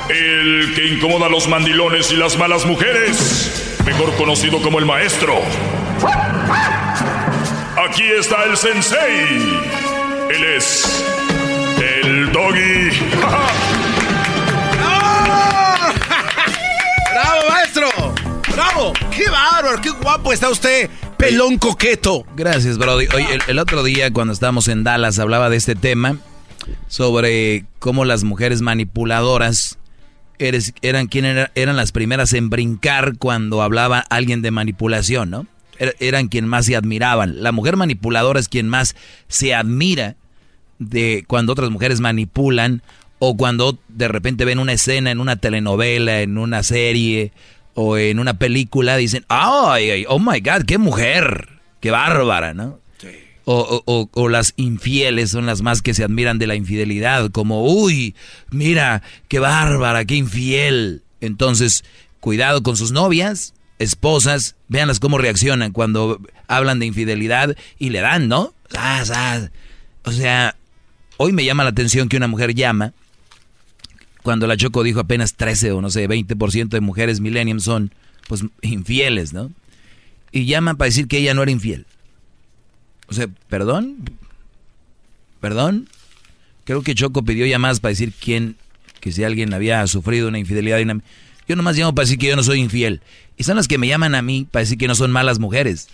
El que incomoda a los mandilones y las malas mujeres. Mejor conocido como el maestro. Aquí está el sensei. Él es el doggy. ¡Bravo, maestro! ¡Bravo! ¡Qué bárbaro! ¡Qué guapo está usted! Pelón coqueto. Gracias, Brody. Oye, el, otro día cuando estábamos en Dallas hablaba de este tema sobre cómo las mujeres manipuladoras eres, eran quien eran las primeras en brincar cuando hablaba alguien de manipulación, ¿no? Er, eran quien más se admiraban. La mujer manipuladora es quien más se admira de cuando otras mujeres manipulan o cuando de repente ven una escena en una telenovela, en una serie o en una película, dicen, ¡ay, oh my God, qué mujer! ¡Qué bárbara, ¿no? O, o, las infieles son las más que se admiran de la infidelidad, como, uy, mira, qué bárbara, qué infiel. Entonces, cuidado con sus novias, esposas, véanlas cómo reaccionan cuando hablan de infidelidad y le dan, ¿no? O sea, hoy me llama la atención que una mujer llama, cuando la Choco dijo apenas 13 o no sé, 20% de mujeres millennium son, pues, infieles, ¿no? Y llaman para decir que ella no era infiel. O sea, ¿perdón? ¿Perdón? Creo que Choco pidió llamadas para decir quién, que si alguien había sufrido una infidelidad. Yo nomás llamo para decir que yo no soy infiel. Y son las que me llaman a mí para decir que no son malas mujeres.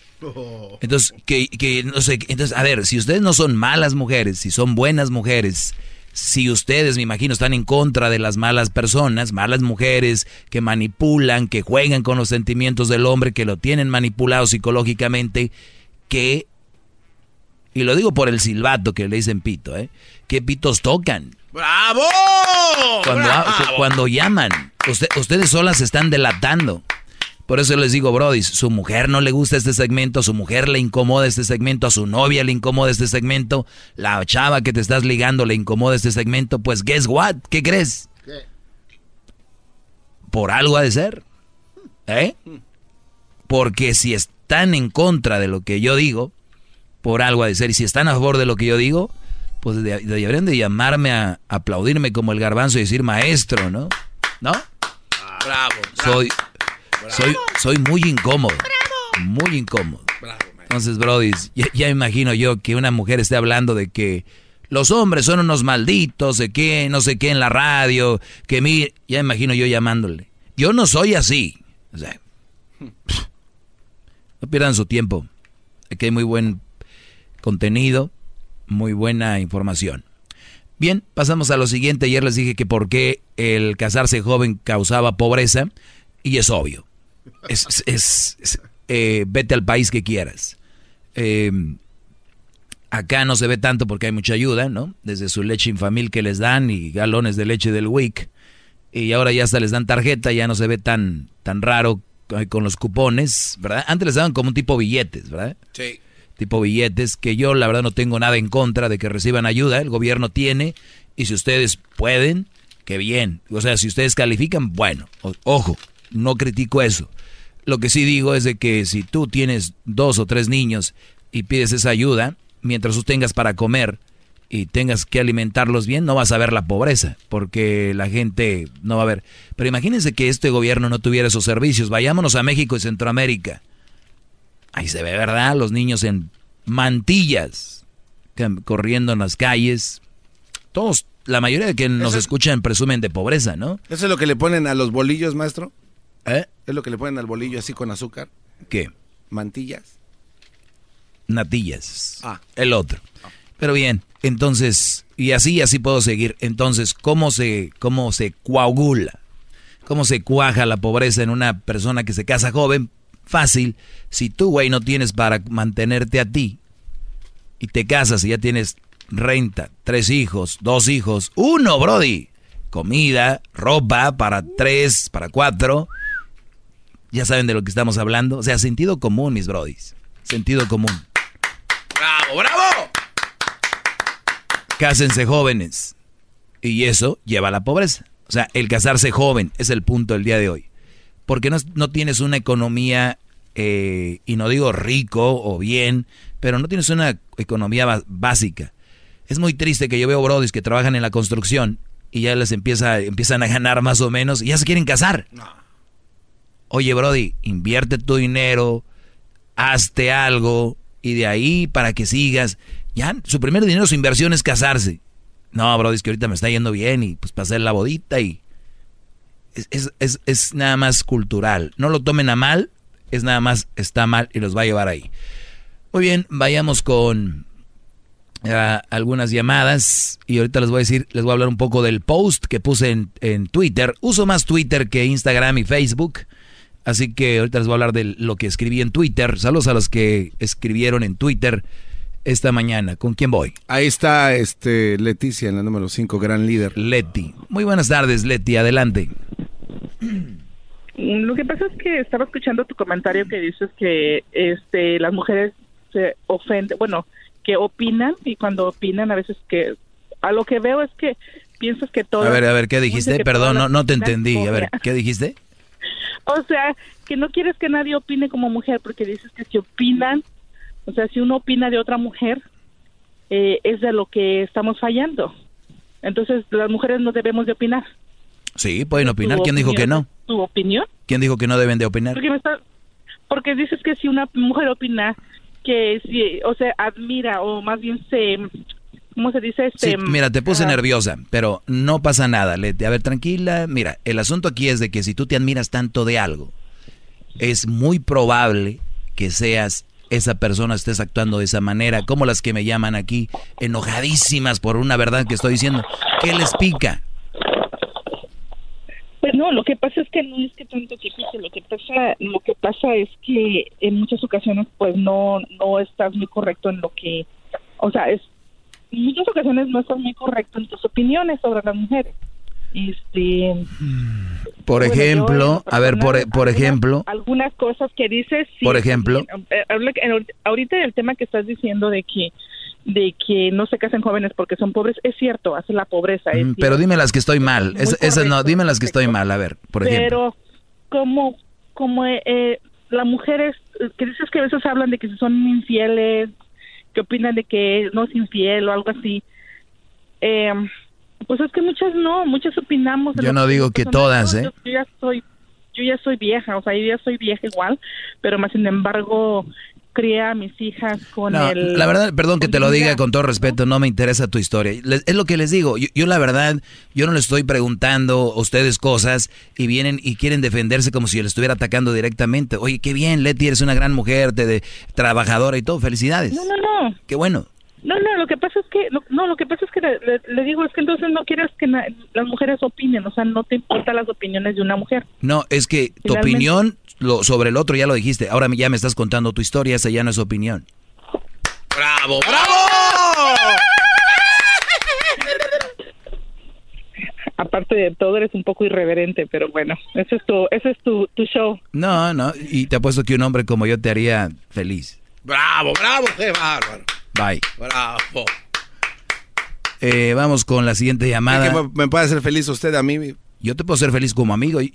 Entonces, que, que no sé, entonces, a ver, si ustedes no son malas mujeres, si son buenas mujeres, si ustedes, me imagino, están en contra de las malas personas, malas mujeres que manipulan, que juegan con los sentimientos del hombre, que lo tienen manipulado psicológicamente, que y lo digo por el silbato que le dicen pito, ¿eh? ¿Qué pitos tocan? ¡Bravo! Cuando, llaman, ustedes solas se están delatando. Por eso les digo, Brody, su mujer no le gusta este segmento, su mujer le incomoda este segmento, a su novia le incomoda este segmento, la chava que te estás ligando le incomoda este segmento, pues guess what? ¿Qué crees? ¿Qué? Por algo ha de ser. ¿Eh? Porque si están en contra de lo que yo digo, por algo a decir. Y si están a favor de lo que yo digo, pues deberían de llamarme a aplaudirme como el garbanzo y decir maestro, ¿no? ¿No? bravo, Soy, soy, soy muy incómodo. Muy incómodo. Entonces, Brody, ya, imagino yo que una mujer esté hablando de que los hombres son unos malditos, de que no sé qué en la radio, que mi, ya imagino yo llamándole. Yo no soy así. O sea, no pierdan su tiempo. Aquí hay muy buen contenido, muy buena información. Bien, pasamos a lo siguiente. Ayer les dije que por qué el casarse joven causaba pobreza y es obvio. Es, eh, vete al país que quieras. Em, acá no se ve tanto porque hay mucha ayuda, ¿no? Desde su leche infamil que les dan y galones de leche del WIC. Y ahora ya hasta les dan tarjeta, ya no se ve tan, tan raro con los cupones, ¿verdad? Antes les daban como un tipo billetes, ¿verdad? Sí tipo billetes, que yo la verdad no tengo nada en contra de que reciban ayuda, el gobierno tiene, y si ustedes pueden, qué bien. O sea, si ustedes califican, bueno, ojo, no critico eso. Lo que sí digo es de que si tú tienes dos o tres niños y pides esa ayuda, mientras tú tengas para comer y tengas que alimentarlos bien, no vas a ver la pobreza, porque la gente no va a ver. Pero imagínense que este gobierno no tuviera esos servicios. Vayámonos a México y Centroamérica Ahí se ve, ¿verdad? Los niños en mantillas, corriendo en las calles. Todos, la mayoría de quienes nos escuchan presumen de pobreza, ¿no? ¿Eso es lo que le ponen a los bolillos, maestro? ¿Eh? ¿Es lo que le ponen al bolillo así con azúcar? ¿Qué? ¿Mantillas? Natillas. Ah. El otro. Pero bien, entonces, y así, así puedo seguir. Entonces, ¿cómo se, cómo se coagula? ¿Cómo se cuaja la pobreza en una persona que se casa joven? Fácil, si tú, güey, no tienes para mantenerte a ti y te casas y ya tienes renta, tres hijos, dos hijos, uno, Brody, comida, ropa para tres, para cuatro, ya saben de lo que estamos hablando. O sea, sentido común, mis Brodis. Sentido común. ¡Bravo, bravo! Cásense jóvenes. Y eso lleva a la pobreza. O sea, el casarse joven es el punto del día de hoy porque no, no tienes una economía, eh, y no digo rico o bien, pero no tienes una economía básica. Es muy triste que yo veo brodis que trabajan en la construcción y ya les empieza, empiezan a ganar más o menos y ya se quieren casar. Oye, Brody, invierte tu dinero, hazte algo y de ahí para que sigas. Ya, su primer dinero, su inversión es casarse. No, Brody, es que ahorita me está yendo bien y pues hacer la bodita y es, es, es, nada más cultural. No lo tomen a mal. es nada más está mal y los va a llevar ahí. Muy bien, vayamos con ah, algunas llamadas y ahorita les voy a decir, les voy a hablar un poco del post que puse en, en Twitter. Uso más Twitter que Instagram y Facebook. Así que ahorita les voy a hablar de lo que escribí en Twitter. Saludos a los que escribieron en Twitter esta mañana. ¿Con quién voy? Ahí está este Leticia en la número 5, gran líder. Leti. Muy buenas tardes, Leti. Adelante. Lo que pasa es que estaba escuchando tu comentario que dices que este las mujeres se ofenden, bueno, que opinan y cuando opinan a veces que a lo que veo es que piensas que todo A ver, a ver, ¿qué dijiste? Perdón, no, no te entendí. A ver, ¿qué dijiste? O sea, que no quieres que nadie opine como mujer porque dices que si opinan, o sea, si uno opina de otra mujer, eh, es de lo que estamos fallando. Entonces, las mujeres no debemos de opinar. Sí, pueden opinar. ¿Quién dijo que no? ¿Tu opinión? ¿Quién dijo que no deben de opinar? Porque, me está, porque dices que si una mujer opina, que si, o sea, admira o más bien se... ¿Cómo se dice? Sí, Este, mira, te puse nerviosa, pero no pasa nada. A ver, tranquila. Mira, el asunto aquí es de que si tú te admiras tanto de algo, es muy probable que seas esa persona, estés actuando de esa manera, como las que me llaman aquí, enojadísimas por una verdad que estoy diciendo. ¿Qué les pica? Pues no, lo que pasa es que no es que tanto que pique, lo que pasa, lo que pasa es que en muchas ocasiones pues no no estás muy correcto en lo que, o sea, es en muchas ocasiones no estás muy correcto en tus opiniones sobre las mujeres. Este, Por Bueno, ejemplo, a ver, por, personal, por ejemplo, algunas cosas que dices sí, Por ejemplo. eh, habla- en- ahorita el tema que estás diciendo de que de que no se casen jóvenes porque son pobres es cierto, hace la pobreza, es mm, pero dime las que estoy mal. Es- esas no, dime las que estoy mal. A ver, por ejemplo. Pero como como eh, eh, las mujeres eh, que dices que a veces hablan de que son infieles, que opinan de que no es infiel o algo así. Eh, pues es que muchas no, muchas opinamos. Yo no digo que todas, ¿eh? Yo, yo ya soy yo ya soy vieja, o sea, yo ya soy vieja igual, pero más sin embargo crié a mis hijas con No, el la verdad, perdón que te lo diga con todo respeto, no me interesa tu historia. Les- es lo que les digo. Yo, yo la verdad, yo no les estoy preguntando a ustedes cosas y vienen y quieren defenderse como si yo les estuviera atacando directamente. Oye, qué bien, Leti, eres una gran mujer, te de, trabajadora y todo. Felicidades. No, no, no. Qué bueno. No, no, lo que pasa es que, no, no, lo que pasa es que le, le- le digo, es que entonces no quieres que na- las mujeres opinen, o sea, no te importan las opiniones de una mujer. No, es que tu opinión lo, sobre el otro ya lo dijiste. Ahora ya me estás contando tu historia, esa ya no es opinión. ¡Bravo, bravo! Aparte de todo, eres un poco irreverente, pero bueno, ese es tu, ese es tu, tu show. No, no, y te apuesto que un hombre como yo te haría feliz. ¡Bravo, bravo! ¡Qué bárbaro! Bye. ¡Bravo! Eh, vamos con la siguiente llamada. ¿Qué me, me puede hacer feliz usted a mí? Yo te puedo hacer feliz como amigo. L-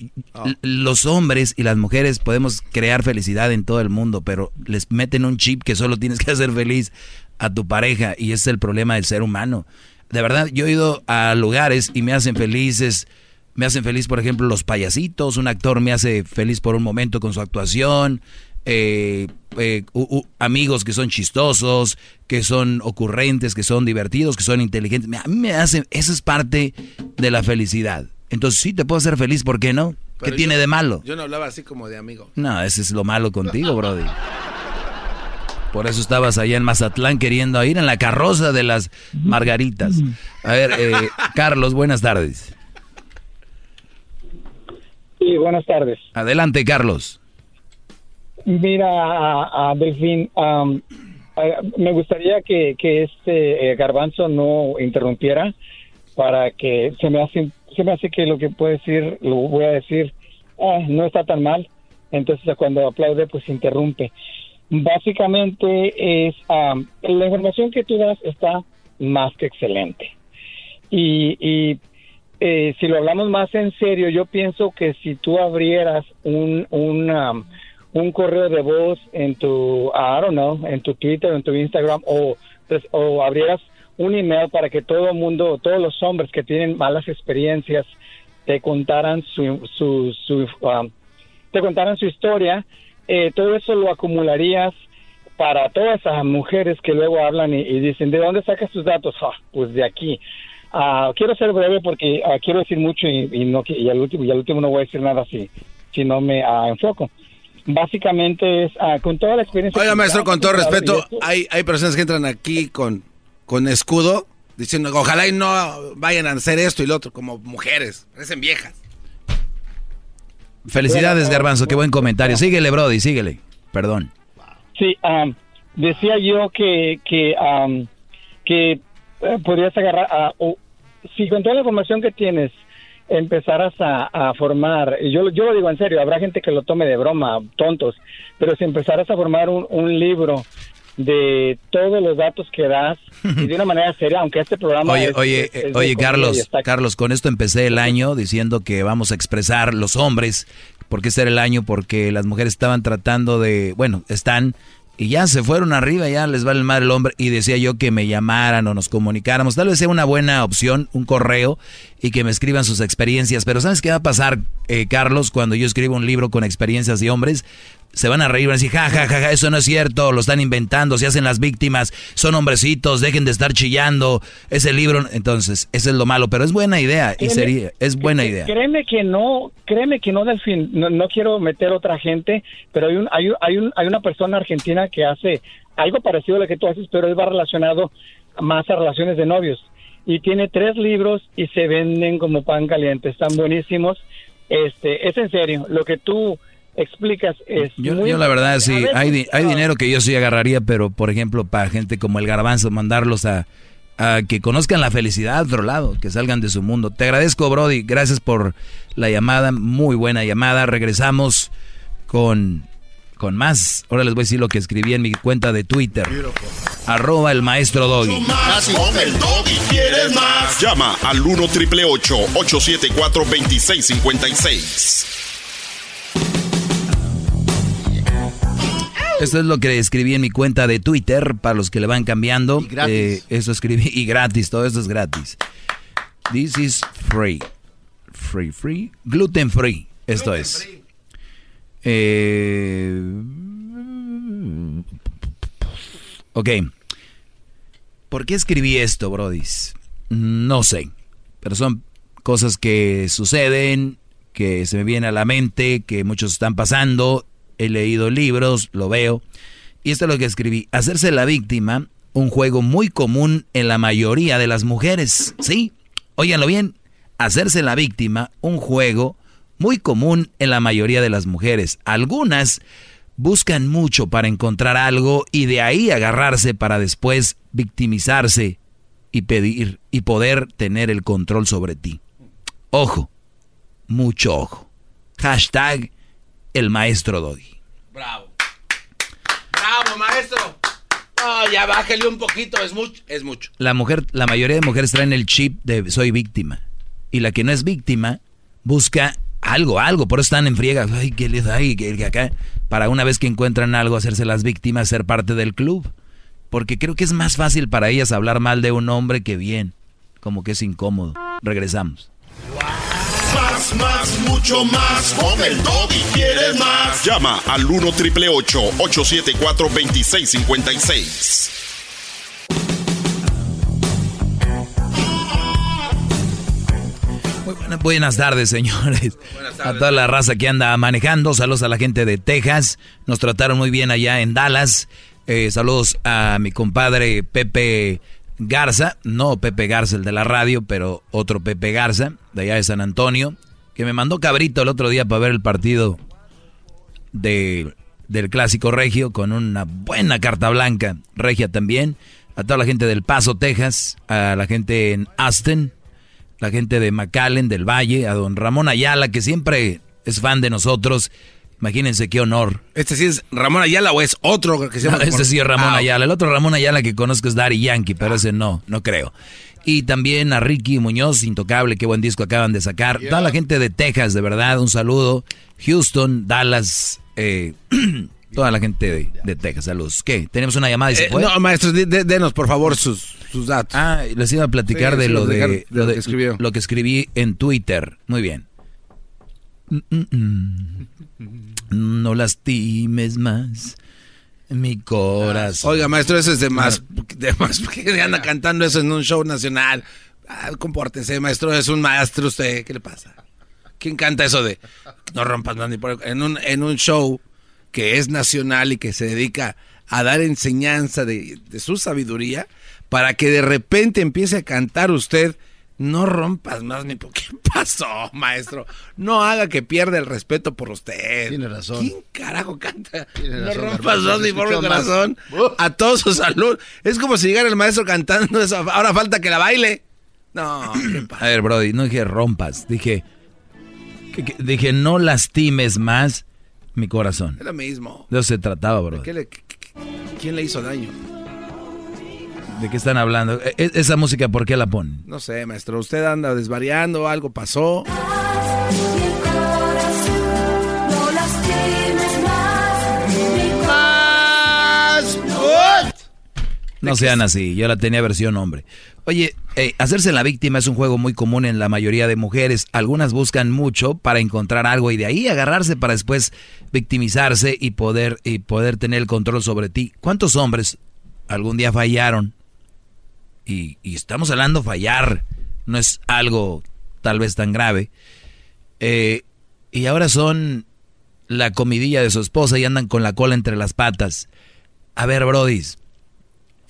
Los hombres y las mujeres podemos crear felicidad en todo el mundo, pero les meten un chip que solo tienes que hacer feliz a tu pareja y ese es el problema del ser humano. De verdad, yo he ido a lugares y me hacen felices. Me hacen feliz, por ejemplo, los payasitos. Un actor me hace feliz por un momento con su actuación. Eh, eh, u- u- amigos que son chistosos, que son ocurrentes, que son divertidos, que son inteligentes. A mí me hacen, eso es parte de la felicidad. Entonces sí te puedo hacer feliz, ¿por qué no? ¿Qué Pero tiene yo- de malo? Yo no hablaba así como de amigo. No, ese es lo malo contigo, Brody. Por eso estabas allá en Mazatlán queriendo ir en la carroza de las margaritas. A ver, eh, *laughs* Carlos, buenas tardes. Sí, buenas tardes. Adelante, Carlos. Mira, Delfín, a- me gustaría que, que este eh, garbanzo no interrumpiera para que se me hace se me hace que lo que puede decir lo voy a decir ah, no está tan mal entonces cuando aplaude pues interrumpe. Básicamente es am, la información que tú das está más que excelente. Y, y eh, si lo hablamos más en serio, yo pienso que si tú abrieras un, un, um, un correo de voz en tu, I don't en tu Twitter, en tu Instagram, o, pues, o abrieras un email para que todo el mundo, todos los hombres que tienen malas experiencias, te contaran su, su, su um, te contaran su historia, eh, todo eso lo acumularías para todas esas mujeres que luego hablan y, dicen, ¿de dónde sacas tus datos? Ah, pues de aquí. Ah, quiero ser breve porque ah, quiero decir mucho y, y no y al último y al último no voy a decir nada si si no me ah, enfoco. Básicamente es ah, con toda la experiencia. Oiga, maestro, con todo respeto, hay, hay personas que entran aquí con, con escudo diciendo, ojalá y no vayan a hacer esto y lo otro, como mujeres, parecen viejas. Felicidades, Bueno, Garbanzo, qué buen comentario. Síguele, Brody, síguele. Perdón. Sí, am, decía yo que que am, que eh, podrías agarrar a, o- si con toda la información que tienes empezaras a, a formar, y yo, yo lo digo en serio, habrá gente que lo tome de broma, tontos, pero si empezaras a formar un, un libro de todos los datos que das y de una *laughs* manera seria, aunque este programa Oye, es- oye, es- es de oye, Carlos, está- Carlos, con esto empecé el año diciendo que vamos a expresar los hombres, porque este era el año, porque las mujeres estaban tratando de, bueno, están y ya se fueron arriba, ya les vale mal el hombre y decía yo que me llamaran o nos comunicáramos, tal vez sea una buena opción, un correo y que me escriban sus experiencias, pero ¿sabes qué va a pasar, eh, Carlos, cuando yo escribo un libro con experiencias de hombres? Se van a reír, van a decir, ja, ja, ja, ja, eso no es cierto, lo están inventando, se hacen las víctimas, son hombrecitos, dejen de estar chillando, ese libro, entonces, eso es lo malo, pero es buena idea, y sería, es buena idea. Créeme que no, créeme que no, Delfín, no, no quiero meter otra gente, pero hay, un, hay, un- hay, un, hay una persona argentina que hace algo parecido a lo que tú haces, pero él va relacionado más a relaciones de novios. Y tiene tres libros y se venden como pan caliente, están buenísimos. Este, es en serio, lo que tú explicas es Yo, muy yo la verdad sí, A veces, hay, di- hay dinero que yo sí agarraría, pero por ejemplo para gente como el garbanzo, mandarlos a, a que conozcan la felicidad de otro lado, que salgan de su mundo. Te agradezco, Brody, gracias por la llamada, muy buena llamada. Regresamos con, con más. Ahora les voy a decir lo que escribí en mi cuenta de Twitter. Arroba el maestro Doggy. Más con el doggy quieres más. Llama al 1 triple 874 2656. Esto es lo que escribí en mi cuenta de Twitter para los que le van cambiando. Eh, eso escribí *laughs* y gratis, todo esto es gratis. This is free. Free, free. Gluten free. Esto es. Eh, ok. ¿Por qué escribí esto, Brodis? No sé. Pero son cosas que suceden, que se me vienen a la mente, que muchos están pasando. He leído libros, lo veo. Y esto es lo que escribí. Hacerse la víctima, un juego muy común en la mayoría de las mujeres. ¿Sí? Óiganlo bien. Hacerse la víctima, un juego muy común en la mayoría de las mujeres. Algunas buscan mucho para encontrar algo y de ahí agarrarse para después victimizarse y pedir y poder tener el control sobre ti. Ojo, mucho ojo. Hashtag el maestro Doggy. Bravo. Bravo, maestro. No, ya bájale un poquito, es mucho. Es mucho. La mujer, la mayoría de mujeres traen el chip de soy víctima. Y la que no es víctima busca algo, algo, por eso están en friega. Ay, que les ay, que que acá. Para una vez que encuentran algo, hacerse las víctimas, ser parte del club. Porque creo que es más fácil para ellas hablar mal de un hombre que bien. Como que es incómodo. Regresamos. Más, más, mucho más. Con el doggy quieres más. Llama al 1 triple 874 2656. Muy buena- buenas tardes, señores. A toda la raza que anda manejando. Saludos a la gente de Texas. Nos trataron muy bien allá en Dallas. Eh, saludos a mi compadre Pepe Garza. No Pepe Garza, el de la radio, pero otro Pepe Garza, de allá de San Antonio. Que me mandó cabrito el otro día para ver el partido de, del Clásico Regio con una buena carta blanca. Regia también. A toda la gente del Paso, Texas. A la gente en Aston la gente de McAllen, del Valle, a don Ramón Ayala, que siempre es fan de nosotros. Imagínense qué honor. ¿Este sí es Ramón Ayala o es otro que se llama? No, este sí es Ramón Ah, Ayala. El otro Ramón Ayala que conozco es Daddy Yankee, pero ese no, no creo. Y también a Ricky Muñoz, Intocable, qué buen disco acaban de sacar. Toda la gente de Texas, de verdad, un saludo. Houston, Dallas, eh, *clears throat* toda la gente de, de Texas, saludos. ¿Qué? ¿Tenemos una llamada y se Eh, fue? no, maestro, de- de- denos por favor sus, sus datos. Ah, les iba a platicar Sí, de lo de, lo que escribió. lo que escribí en Twitter. Muy bien. No lastimes más mi corazón. Oiga, maestro, eso es de más. De más *laughs* que anda cantando eso en un show nacional. Ah, compórtese, maestro, es un maestro usted. ¿Qué le pasa? ¿Quién canta eso de no rompas más ni por en un, en un show que es nacional y que se dedica a dar enseñanza de, de su sabiduría, para que de repente empiece a cantar usted no rompas más mi... *laughs* ¿Qué pasó, maestro? No haga que pierda el respeto por usted. Tiene razón. ¿Quién carajo canta? Tiene no razón, rompas más pobre escuchó más. corazón. A todos su salud. Es como si llegara el maestro cantando eso. Ahora falta que la baile. No. *clears throat* A ver, Brody, no dije rompas, dije, que- que- dije no lastimes más mi corazón. Es lo mismo. De eso se trataba, Brody. ¿Qué le- ¿Quién le hizo daño? ¿De qué están hablando? E- e- esa música, ¿por qué la ponen? No sé, maestro. Usted anda desvariando, algo pasó. No sean así, yo la tenía versión hombre. Oye, eh, hacerse la víctima es un juego muy común en la mayoría de mujeres. Algunas buscan mucho para encontrar algo y de ahí agarrarse para después victimizarse y poder, y poder tener el control sobre ti. ¿Cuántos hombres algún día fallaron? Y, estamos hablando fallar, no es algo tal vez tan grave. Eh, y ahora son la comidilla de su esposa y andan con la cola entre las patas. A ver, brodis,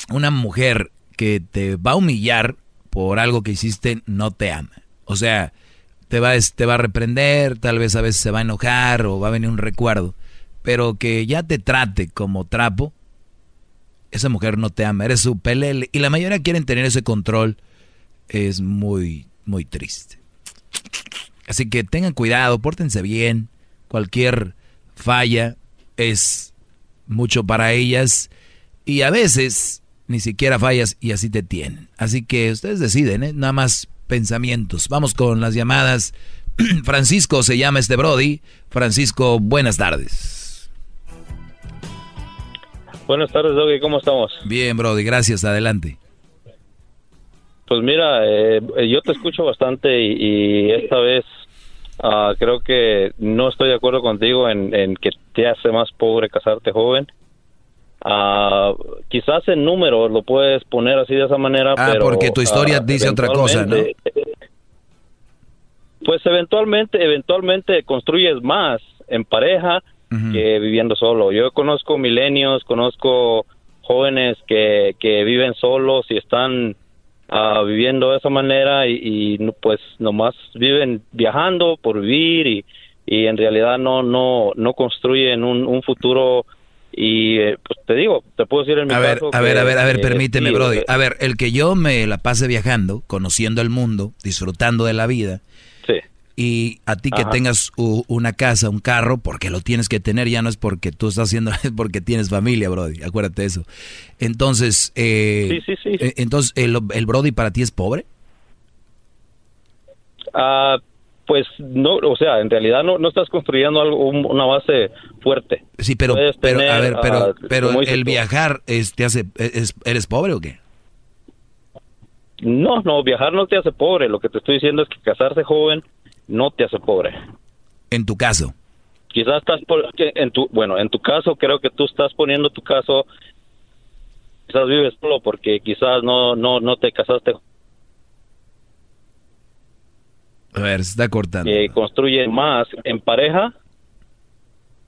una mujer que te va a humillar por algo que hiciste no te ama. O sea, te va, te va a reprender, tal vez a veces se va a enojar o va a venir un recuerdo, pero que ya te trate como trapo, esa mujer no te ama, eres su pelele. Y la mayoría quieren tener ese control, es muy, muy triste. Así que tengan cuidado, pórtense bien, cualquier falla es mucho para ellas y a veces ni siquiera fallas y así te tienen. Así que ustedes deciden, ¿eh? nada más pensamientos. Vamos con las llamadas. *clears throat* Francisco se llama este Brody. Francisco, buenas tardes. Buenas tardes, Doggy, ¿cómo estamos? Bien, Brody, gracias, adelante. Pues mira, eh, yo te escucho bastante y, y esta vez ah, creo que no estoy de acuerdo contigo en, en que te hace más pobre casarte joven. Ah, quizás en números lo puedes poner así de esa manera, Ah, pero... porque tu historia ah, dice otra cosa, ¿no? Pues eventualmente, eventualmente construyes más en pareja que viviendo solo. Yo conozco milenios, conozco jóvenes que, que viven solos y están ah, viviendo de esa manera y, pues nomás viven viajando por vivir y, y en realidad no no no construyen un, un futuro y eh, pues te digo, te puedo decir en mi A ver, caso a ver, que, a ver, a ver, eh, permíteme, sí, Brody. A ver, el que yo me la pase viajando, conociendo el mundo, disfrutando de la vida. Y a ti que tengas una casa, un carro, porque lo tienes que tener, ya no es porque tú estás haciendo, *laughs* es porque tienes familia, Brody. Acuérdate de eso. Entonces, eh, Sí, sí, sí. eh, entonces el, el Brody para ti es pobre. Ah, pues no, o sea, en realidad no, no estás construyendo algo, un- una base fuerte. Sí, pero, Puedes pero, a ver, pero, ah, pero el, tú, viajar es, te hace, es- ¿eres pobre o qué? No, no, viajar no te hace pobre. Lo que te estoy diciendo es que casarse joven no te hace pobre. En tu caso. Quizás estás por, en tu, bueno, en tu caso creo que tú estás poniendo tu caso, quizás vives solo porque quizás no, no, no te casaste, A ver, se está cortando. que construyen más en pareja,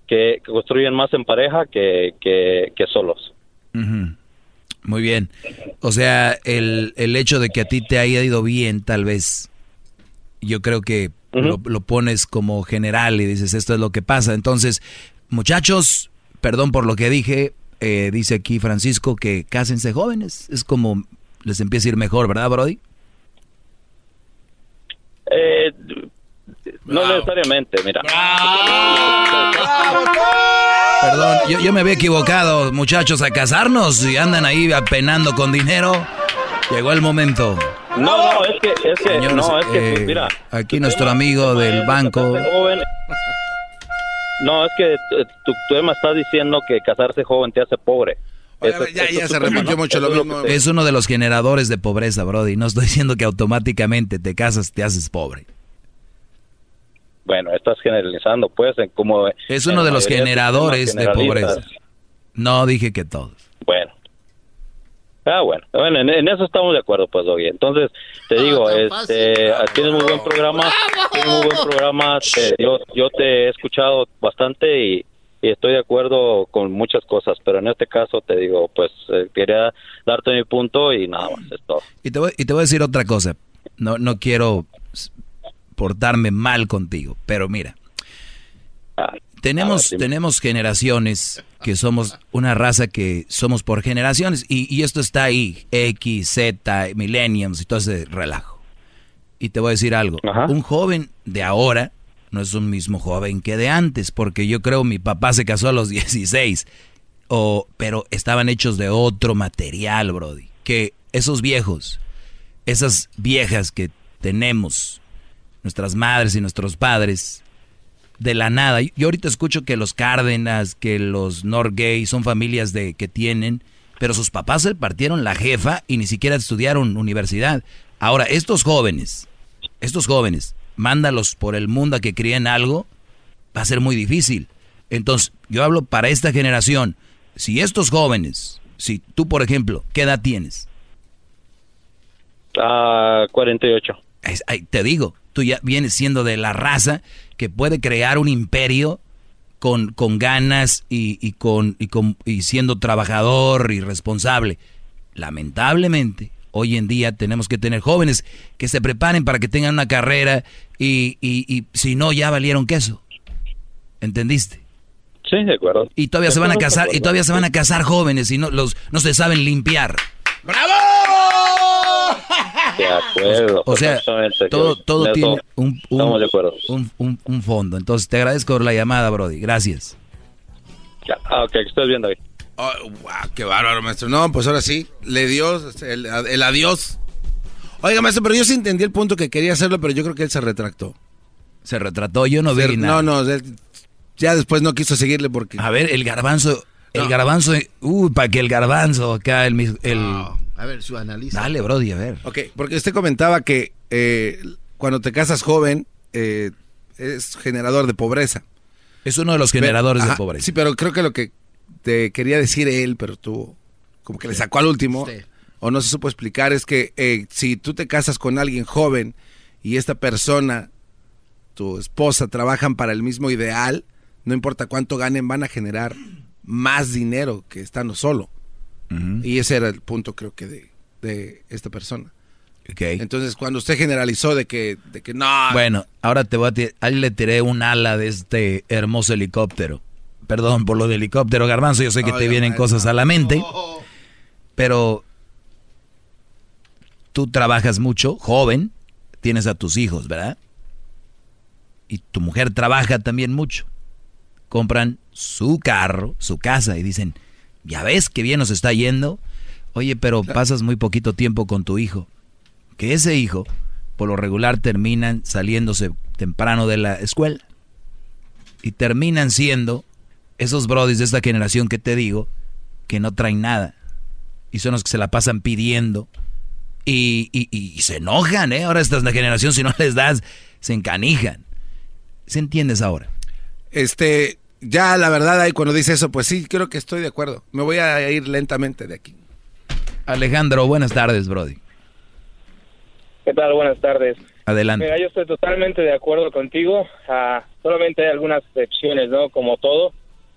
que, construyen más en pareja que, que, que solos. Muy bien. O sea, el, el hecho de que a ti te haya ido bien, tal vez, yo creo que lo, lo pones como general y dices, esto es lo que pasa. Entonces, muchachos, perdón por lo que dije, eh, dice aquí Francisco que cásense jóvenes. Es como les empieza a ir mejor, ¿verdad, Brody? Eh, no necesariamente, mira. Perdón, yo, yo me había equivocado, muchachos, a casarnos y andan ahí apenando con dinero. Llegó el momento. No, no, es que, es que, Señores, no, es que, pues, eh, mira. aquí nuestro amigo del banco. joven- No, es que eh, tu, tu tema está diciendo que casarse joven te hace pobre. Eso- ya, eso ya es se repitió mucho lo mismo. Es uno de los generadores de pobreza, Brody. No estoy diciendo que automáticamente te casas, te haces pobre. Bueno, estás generalizando, pues, en como... Es uno de los generadores de pobreza. No dije que todos. Bueno. Ah, bueno. Bueno, en, en eso estamos de acuerdo, pues, Doggy. Entonces, te digo, este, tienes muy buen programa. Tienes muy buen programa. te- yo, yo te he escuchado bastante y, y estoy de acuerdo con muchas cosas, pero en este caso te digo, pues eh, quería darte mi punto y nada más, es todo. Y te voy, y te voy a decir otra cosa, no, no quiero portarme mal contigo, pero mira, tenemos, tenemos generaciones que somos una raza que somos por generaciones y, y, esto está ahí, X, Z, millenniums y todo ese relajo. Y te voy a decir algo, un joven de ahora no es un mismo joven que de antes, porque yo creo mi papá se casó a los *laughs* 16, o, pero estaban hechos de otro material, Brody, que esos viejos, esas viejas que tenemos, nuestras madres y nuestros padres, de la nada. Yo ahorita escucho que los Cárdenas, que los Norgay son familias de que tienen, pero sus papás se partieron la jefa y ni siquiera estudiaron universidad. Ahora, estos jóvenes, estos jóvenes, mándalos por el mundo a que críen algo, va a ser muy difícil. Entonces, yo hablo para esta generación. Si estos jóvenes, si tú, por ejemplo, ¿qué edad tienes? Ah, 48. te digo, tú ya vienes siendo de la raza que puede crear un imperio con, con ganas y, y, con, y, con, y siendo trabajador y responsable. Lamentablemente, hoy en día tenemos que tener jóvenes que se preparen para que tengan una carrera y, y, y si no, ya valieron queso. ¿Entendiste? Sí, de acuerdo. Y todavía se van a casar, y todavía se van a casar jóvenes y no, los, no se saben limpiar. ¡Bravo! De acuerdo. O sea, todo, todo tiene un, estamos de acuerdo. Un, un, un, fondo. Entonces, te agradezco por la llamada, Brody. Gracias. Ya, ah, ok, estás viendo ahí. Oh, wow, qué bárbaro, maestro. No, pues ahora sí, le dio el, el, adiós. Oiga, maestro, pero yo sí entendí el punto que quería hacerlo, pero yo creo que él se retractó. Se retrató, yo no vi nada. No, no, ya después no quiso seguirle porque... A ver, el garbanzo, el garbanzo, uy, para que el garbanzo acá, el... el... A ver, su analiza. Dale, Brody, a ver. Ok, porque usted comentaba que eh, cuando te casas joven, eh, es generador de pobreza. Es uno de los generadores pero, de pobreza. Sí, pero creo que lo que te quería decir él, pero tú como que le sacó al último, sí. o no se supo explicar, es que eh, si tú te casas con alguien joven y esta persona, tu esposa, trabajan para el mismo ideal, no importa cuánto ganen, van a generar más dinero que estando solo. Uh -huh. Y ese era el punto, creo que, de, de esta persona. Okay. Entonces, cuando usted generalizó de que, de que no. Bueno, ahora te voy a tirar. Ahí le tiré un ala de este hermoso helicóptero. Perdón por lo de helicóptero, Garbanzo. Yo sé que oh, te vienen cosas a la mente. Oh. Pero tú trabajas mucho, joven, tienes a tus hijos, ¿verdad? Y tu mujer trabaja también mucho. Compran su carro, su casa y dicen, ya ves que bien nos está yendo. Oye, pero pasas muy poquito tiempo con tu hijo. Que ese hijo, por lo regular, terminan saliéndose temprano de la escuela. Y terminan siendo esos brodis de esta generación que te digo, que no traen nada. Y son los que se la pasan pidiendo. Y, y, y se enojan, ¿eh? Ahora esta es la generación, si no les das, se encanijan. ¿Se entiendes ahora? Este, ya la verdad ahí cuando dice eso, pues sí, creo que estoy de acuerdo. Me voy a ir lentamente de aquí. Alejandro, buenas tardes, Brody. ¿Qué tal? Buenas tardes. Adelante. Mira, yo estoy totalmente de acuerdo contigo. Uh, solamente hay algunas excepciones, ¿no? Como todo.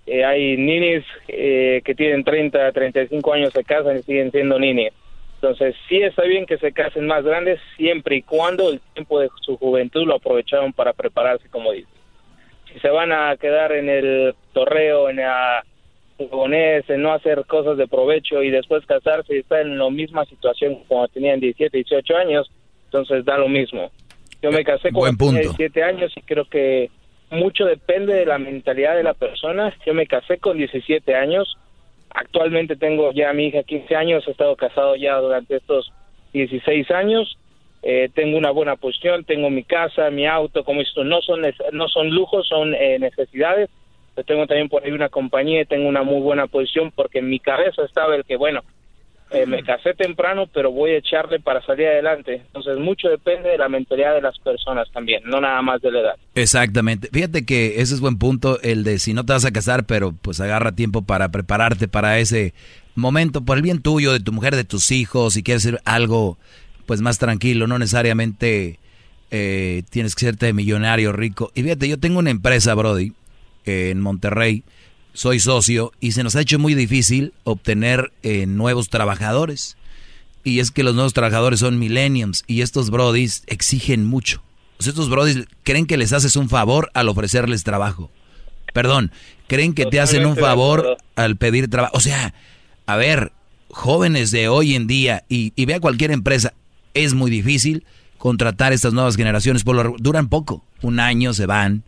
Eh, hay ninis eh, que tienen 30, 35 años se casan y siguen siendo ninis. Entonces, sí está bien que se casen más grandes siempre y cuando el tiempo de su juventud lo aprovecharon para prepararse, como dice. Si se van a quedar en el torreo, en la jugones, en no hacer cosas de provecho y después casarse y estar en la misma situación como tenían 17, 18 años, entonces da lo mismo. Yo me casé Buen cuando punto. tenía 17 años y creo que mucho depende de la mentalidad de la persona. Yo me casé con 17 años, actualmente tengo ya a mi hija 15 años, he estado casado ya durante estos 16 años, eh, tengo una buena posición, tengo mi casa, mi auto, como esto no son no son lujos, son eh, necesidades. Yo tengo también por ahí una compañía y tengo una muy buena posición porque en mi cabeza estaba el que, bueno, eh, me casé temprano, pero voy a echarle para salir adelante. Entonces, mucho depende de la mentalidad de las personas también, no nada más de la edad. Exactamente. Fíjate que ese es buen punto, el de si no te vas a casar, pero pues agarra tiempo para prepararte para ese momento, por el bien tuyo, de tu mujer, de tus hijos, si quieres hacer algo pues más tranquilo, no necesariamente eh, tienes que serte millonario, rico. Y fíjate, yo tengo una empresa, Brody, eh, en Monterrey, soy socio y se nos ha hecho muy difícil obtener eh, nuevos trabajadores. Y es que los nuevos trabajadores son millenniums y estos brodis exigen mucho. estos brodis creen que les haces un favor al ofrecerles trabajo. Perdón, creen que te hacen un favor al pedir trabajo. O sea, a ver, jóvenes de hoy en día y, y ve a cualquier empresa, es muy difícil contratar estas nuevas generaciones, por lo, duran poco, un año se van,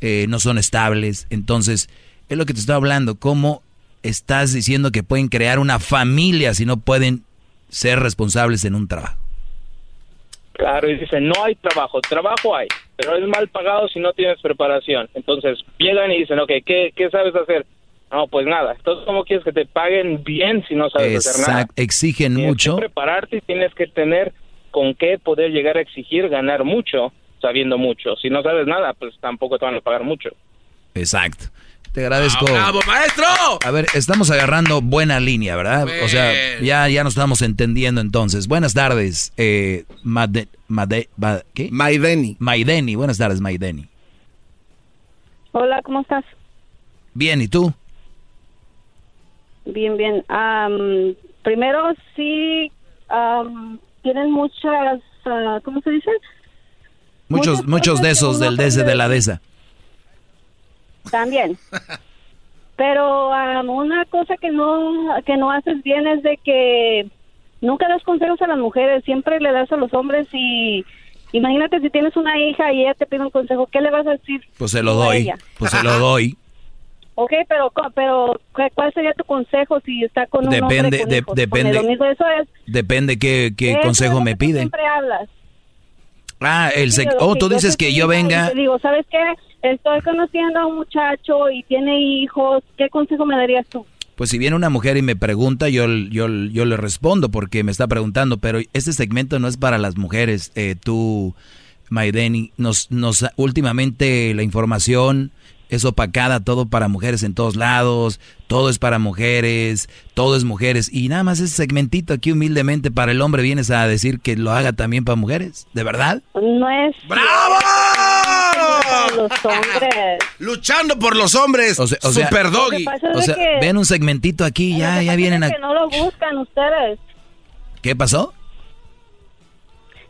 eh, no son estables, entonces es lo que te estoy hablando, cómo estás diciendo que pueden crear una familia si no pueden ser responsables en un trabajo. Claro, y dicen, no hay trabajo, trabajo hay, pero es mal pagado si no tienes preparación. Entonces llegan y dicen, ok, ¿qué, qué sabes hacer? No, pues nada. Entonces, ¿cómo quieres que te paguen bien si no sabes hacer nada? Exigen tienes mucho. Que prepararte y tienes que tener con qué poder llegar a exigir ganar mucho sabiendo mucho. Si no sabes nada, pues tampoco te van a pagar mucho. Exacto. Te agradezco. ¡Bravo, maestro! A ver, estamos agarrando buena línea, ¿verdad? O sea, ya, ya nos estamos entendiendo entonces. Buenas tardes, eh, Made, Made, ¿qué? Maideni. Maideni, buenas tardes, Maideni. Hola, ¿cómo estás? Bien, ¿y tú? Bien, bien. primero, sí, tienen muchas, ah, ¿cómo se dice? Muchos, muchos de esos del DS de la DESA. También. *laughs* Pero una cosa que no, que no haces bien es de que nunca das consejos a las mujeres, siempre le das a los hombres y imagínate si tienes una hija y ella te pide un consejo, ¿qué le vas a decir? Pues se lo doy, pues se lo doy. Ok, pero, pero ¿cuál sería tu consejo si está con un depende, hombre Depende, eso es, depende qué, qué consejo me pide. Siempre hablas. Ah, el oh, tú dices que yo venga. Digo, ¿sabes qué? Estoy conociendo a un muchacho y tiene hijos. ¿Qué consejo me darías tú? Pues si viene una mujer y me pregunta, yo, yo, yo le respondo porque me está preguntando, pero este segmento no es para las mujeres. Eh, tú, Maideni, nos, nos, últimamente la información es opacada, todo para mujeres en todos lados, todo es para mujeres, todo es mujeres. Y nada más ese segmentito aquí humildemente para el hombre vienes a decir que lo haga también para mujeres, ¿de verdad? No es... ¡Bravo! Los hombres. *laughs* Luchando por los hombres. O sea, Super doggy. O sea, ven un segmentito aquí, ya, ya vienen a... Que no lo buscan ustedes. ¿Qué pasó?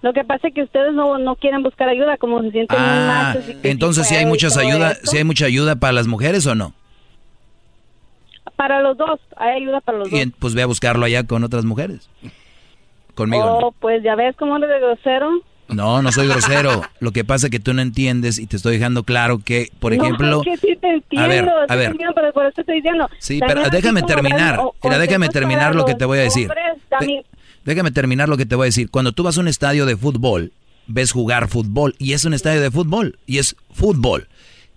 Lo que pasa es que ustedes no, no quieren buscar ayuda, como se sienten muy ah, machos. entonces, ¿sí hay muchas ayuda, ¿sí hay mucha ayuda para las mujeres o no? Para los dos, hay ayuda para los dos. Pues ve a buscarlo allá con otras mujeres. Conmigo. Oh, pues ya ves cómo eres de grosero. No, no soy grosero. Lo que pasa es que tú no entiendes y te estoy dejando claro que, por ejemplo... que sí te entiendo, a ver, a ver. pero por eso estoy diciendo. Sí, pero déjame terminar. Mira, déjame terminar lo que te voy a decir. Déjame terminar lo que te voy a decir. Cuando tú vas a un estadio de fútbol, ves jugar fútbol y es un estadio de fútbol y es fútbol.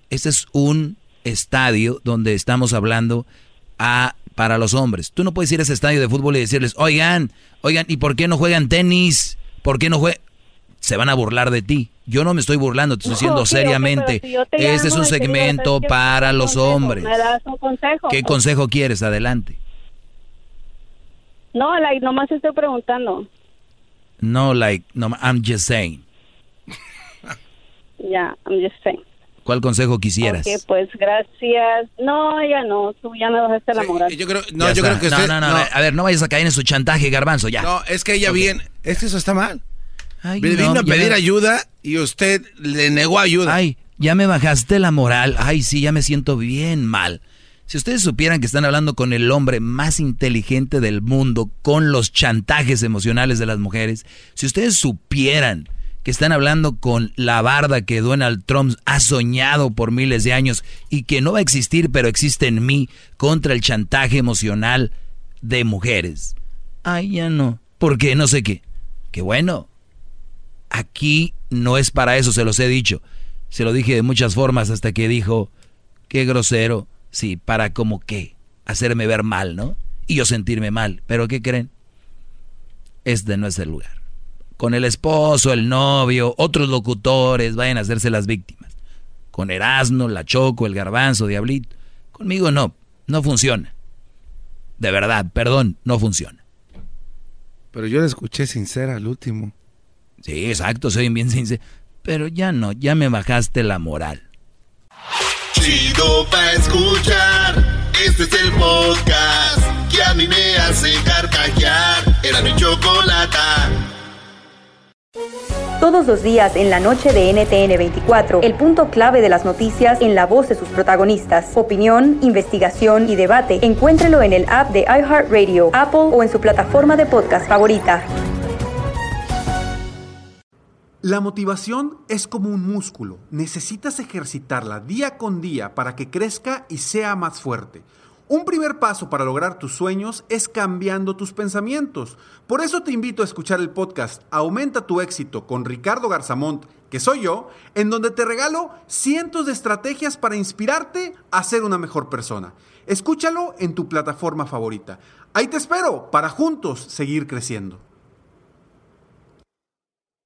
Este es un estadio donde estamos hablando a para los hombres. Tú no puedes ir a ese estadio de fútbol y decirles, oigan, oigan, ¿y por qué no juegan tenis? ¿Por qué no juegan? Se van a burlar de ti. Yo no me estoy burlando, te estoy diciendo seriamente. este es un segmento para los hombres. ¿Qué consejo quieres? Adelante. No, like, nomás estoy preguntando. No, like, no, I'm just saying. *laughs* Ya, yeah, I'm just saying. ¿Cuál consejo quisieras? Ok, pues gracias. No, ya no, tú ya me bajaste la moral. yo creo, no, yo creo que usted... No, no, no, a ver, no vayas a caer en su chantaje, garbanzo, ya. No, es que ella bien, es que eso está mal. Ay, vino a pedir ayuda y usted le negó ayuda. Ay, ya me bajaste la moral. Ay, sí, ya me siento bien mal. Si ustedes supieran que están hablando con el hombre más inteligente del mundo, con los chantajes emocionales de las mujeres, si ustedes supieran que están hablando con la barda que Donald Trump ha soñado por miles de años y que no va a existir, pero existe en mí, contra el chantaje emocional de mujeres. Ay, ya no. Porque no sé qué. Qué bueno. Aquí no es para eso, se los he dicho. Se lo dije de muchas formas hasta que dijo, qué grosero Sí, para como qué, hacerme ver mal, ¿no? Y yo sentirme mal. Pero ¿qué creen? Este no es el lugar. Con el esposo, el novio, otros locutores, vayan a hacerse las víctimas. Con Erasmo, la Choco, el Garbanzo, Diablito. Conmigo no, no funciona. De verdad, perdón, no funciona. Pero yo le escuché sincera al último. Sí, exacto, soy bien sincero. Pero ya no, ya me bajaste la moral. Chido pa' escuchar. Este es el podcast que a mí me hace carcajear. Era mi chocolata. Todos los días en la noche de NTN 24, el punto clave de las noticias en la voz de sus protagonistas. Opinión, investigación y debate. Encuéntrelo en el app de iHeartRadio, Apple o en su plataforma de podcast favorita. La motivación es como un músculo. Necesitas ejercitarla día con día para que crezca y sea más fuerte. Un primer paso para lograr tus sueños es cambiando tus pensamientos. Por eso te invito a escuchar el podcast Aumenta tu éxito con Ricardo Garzamont, que soy yo, en donde te regalo cientos de estrategias para inspirarte a ser una mejor persona. Escúchalo en tu plataforma favorita. Ahí te espero para juntos seguir creciendo.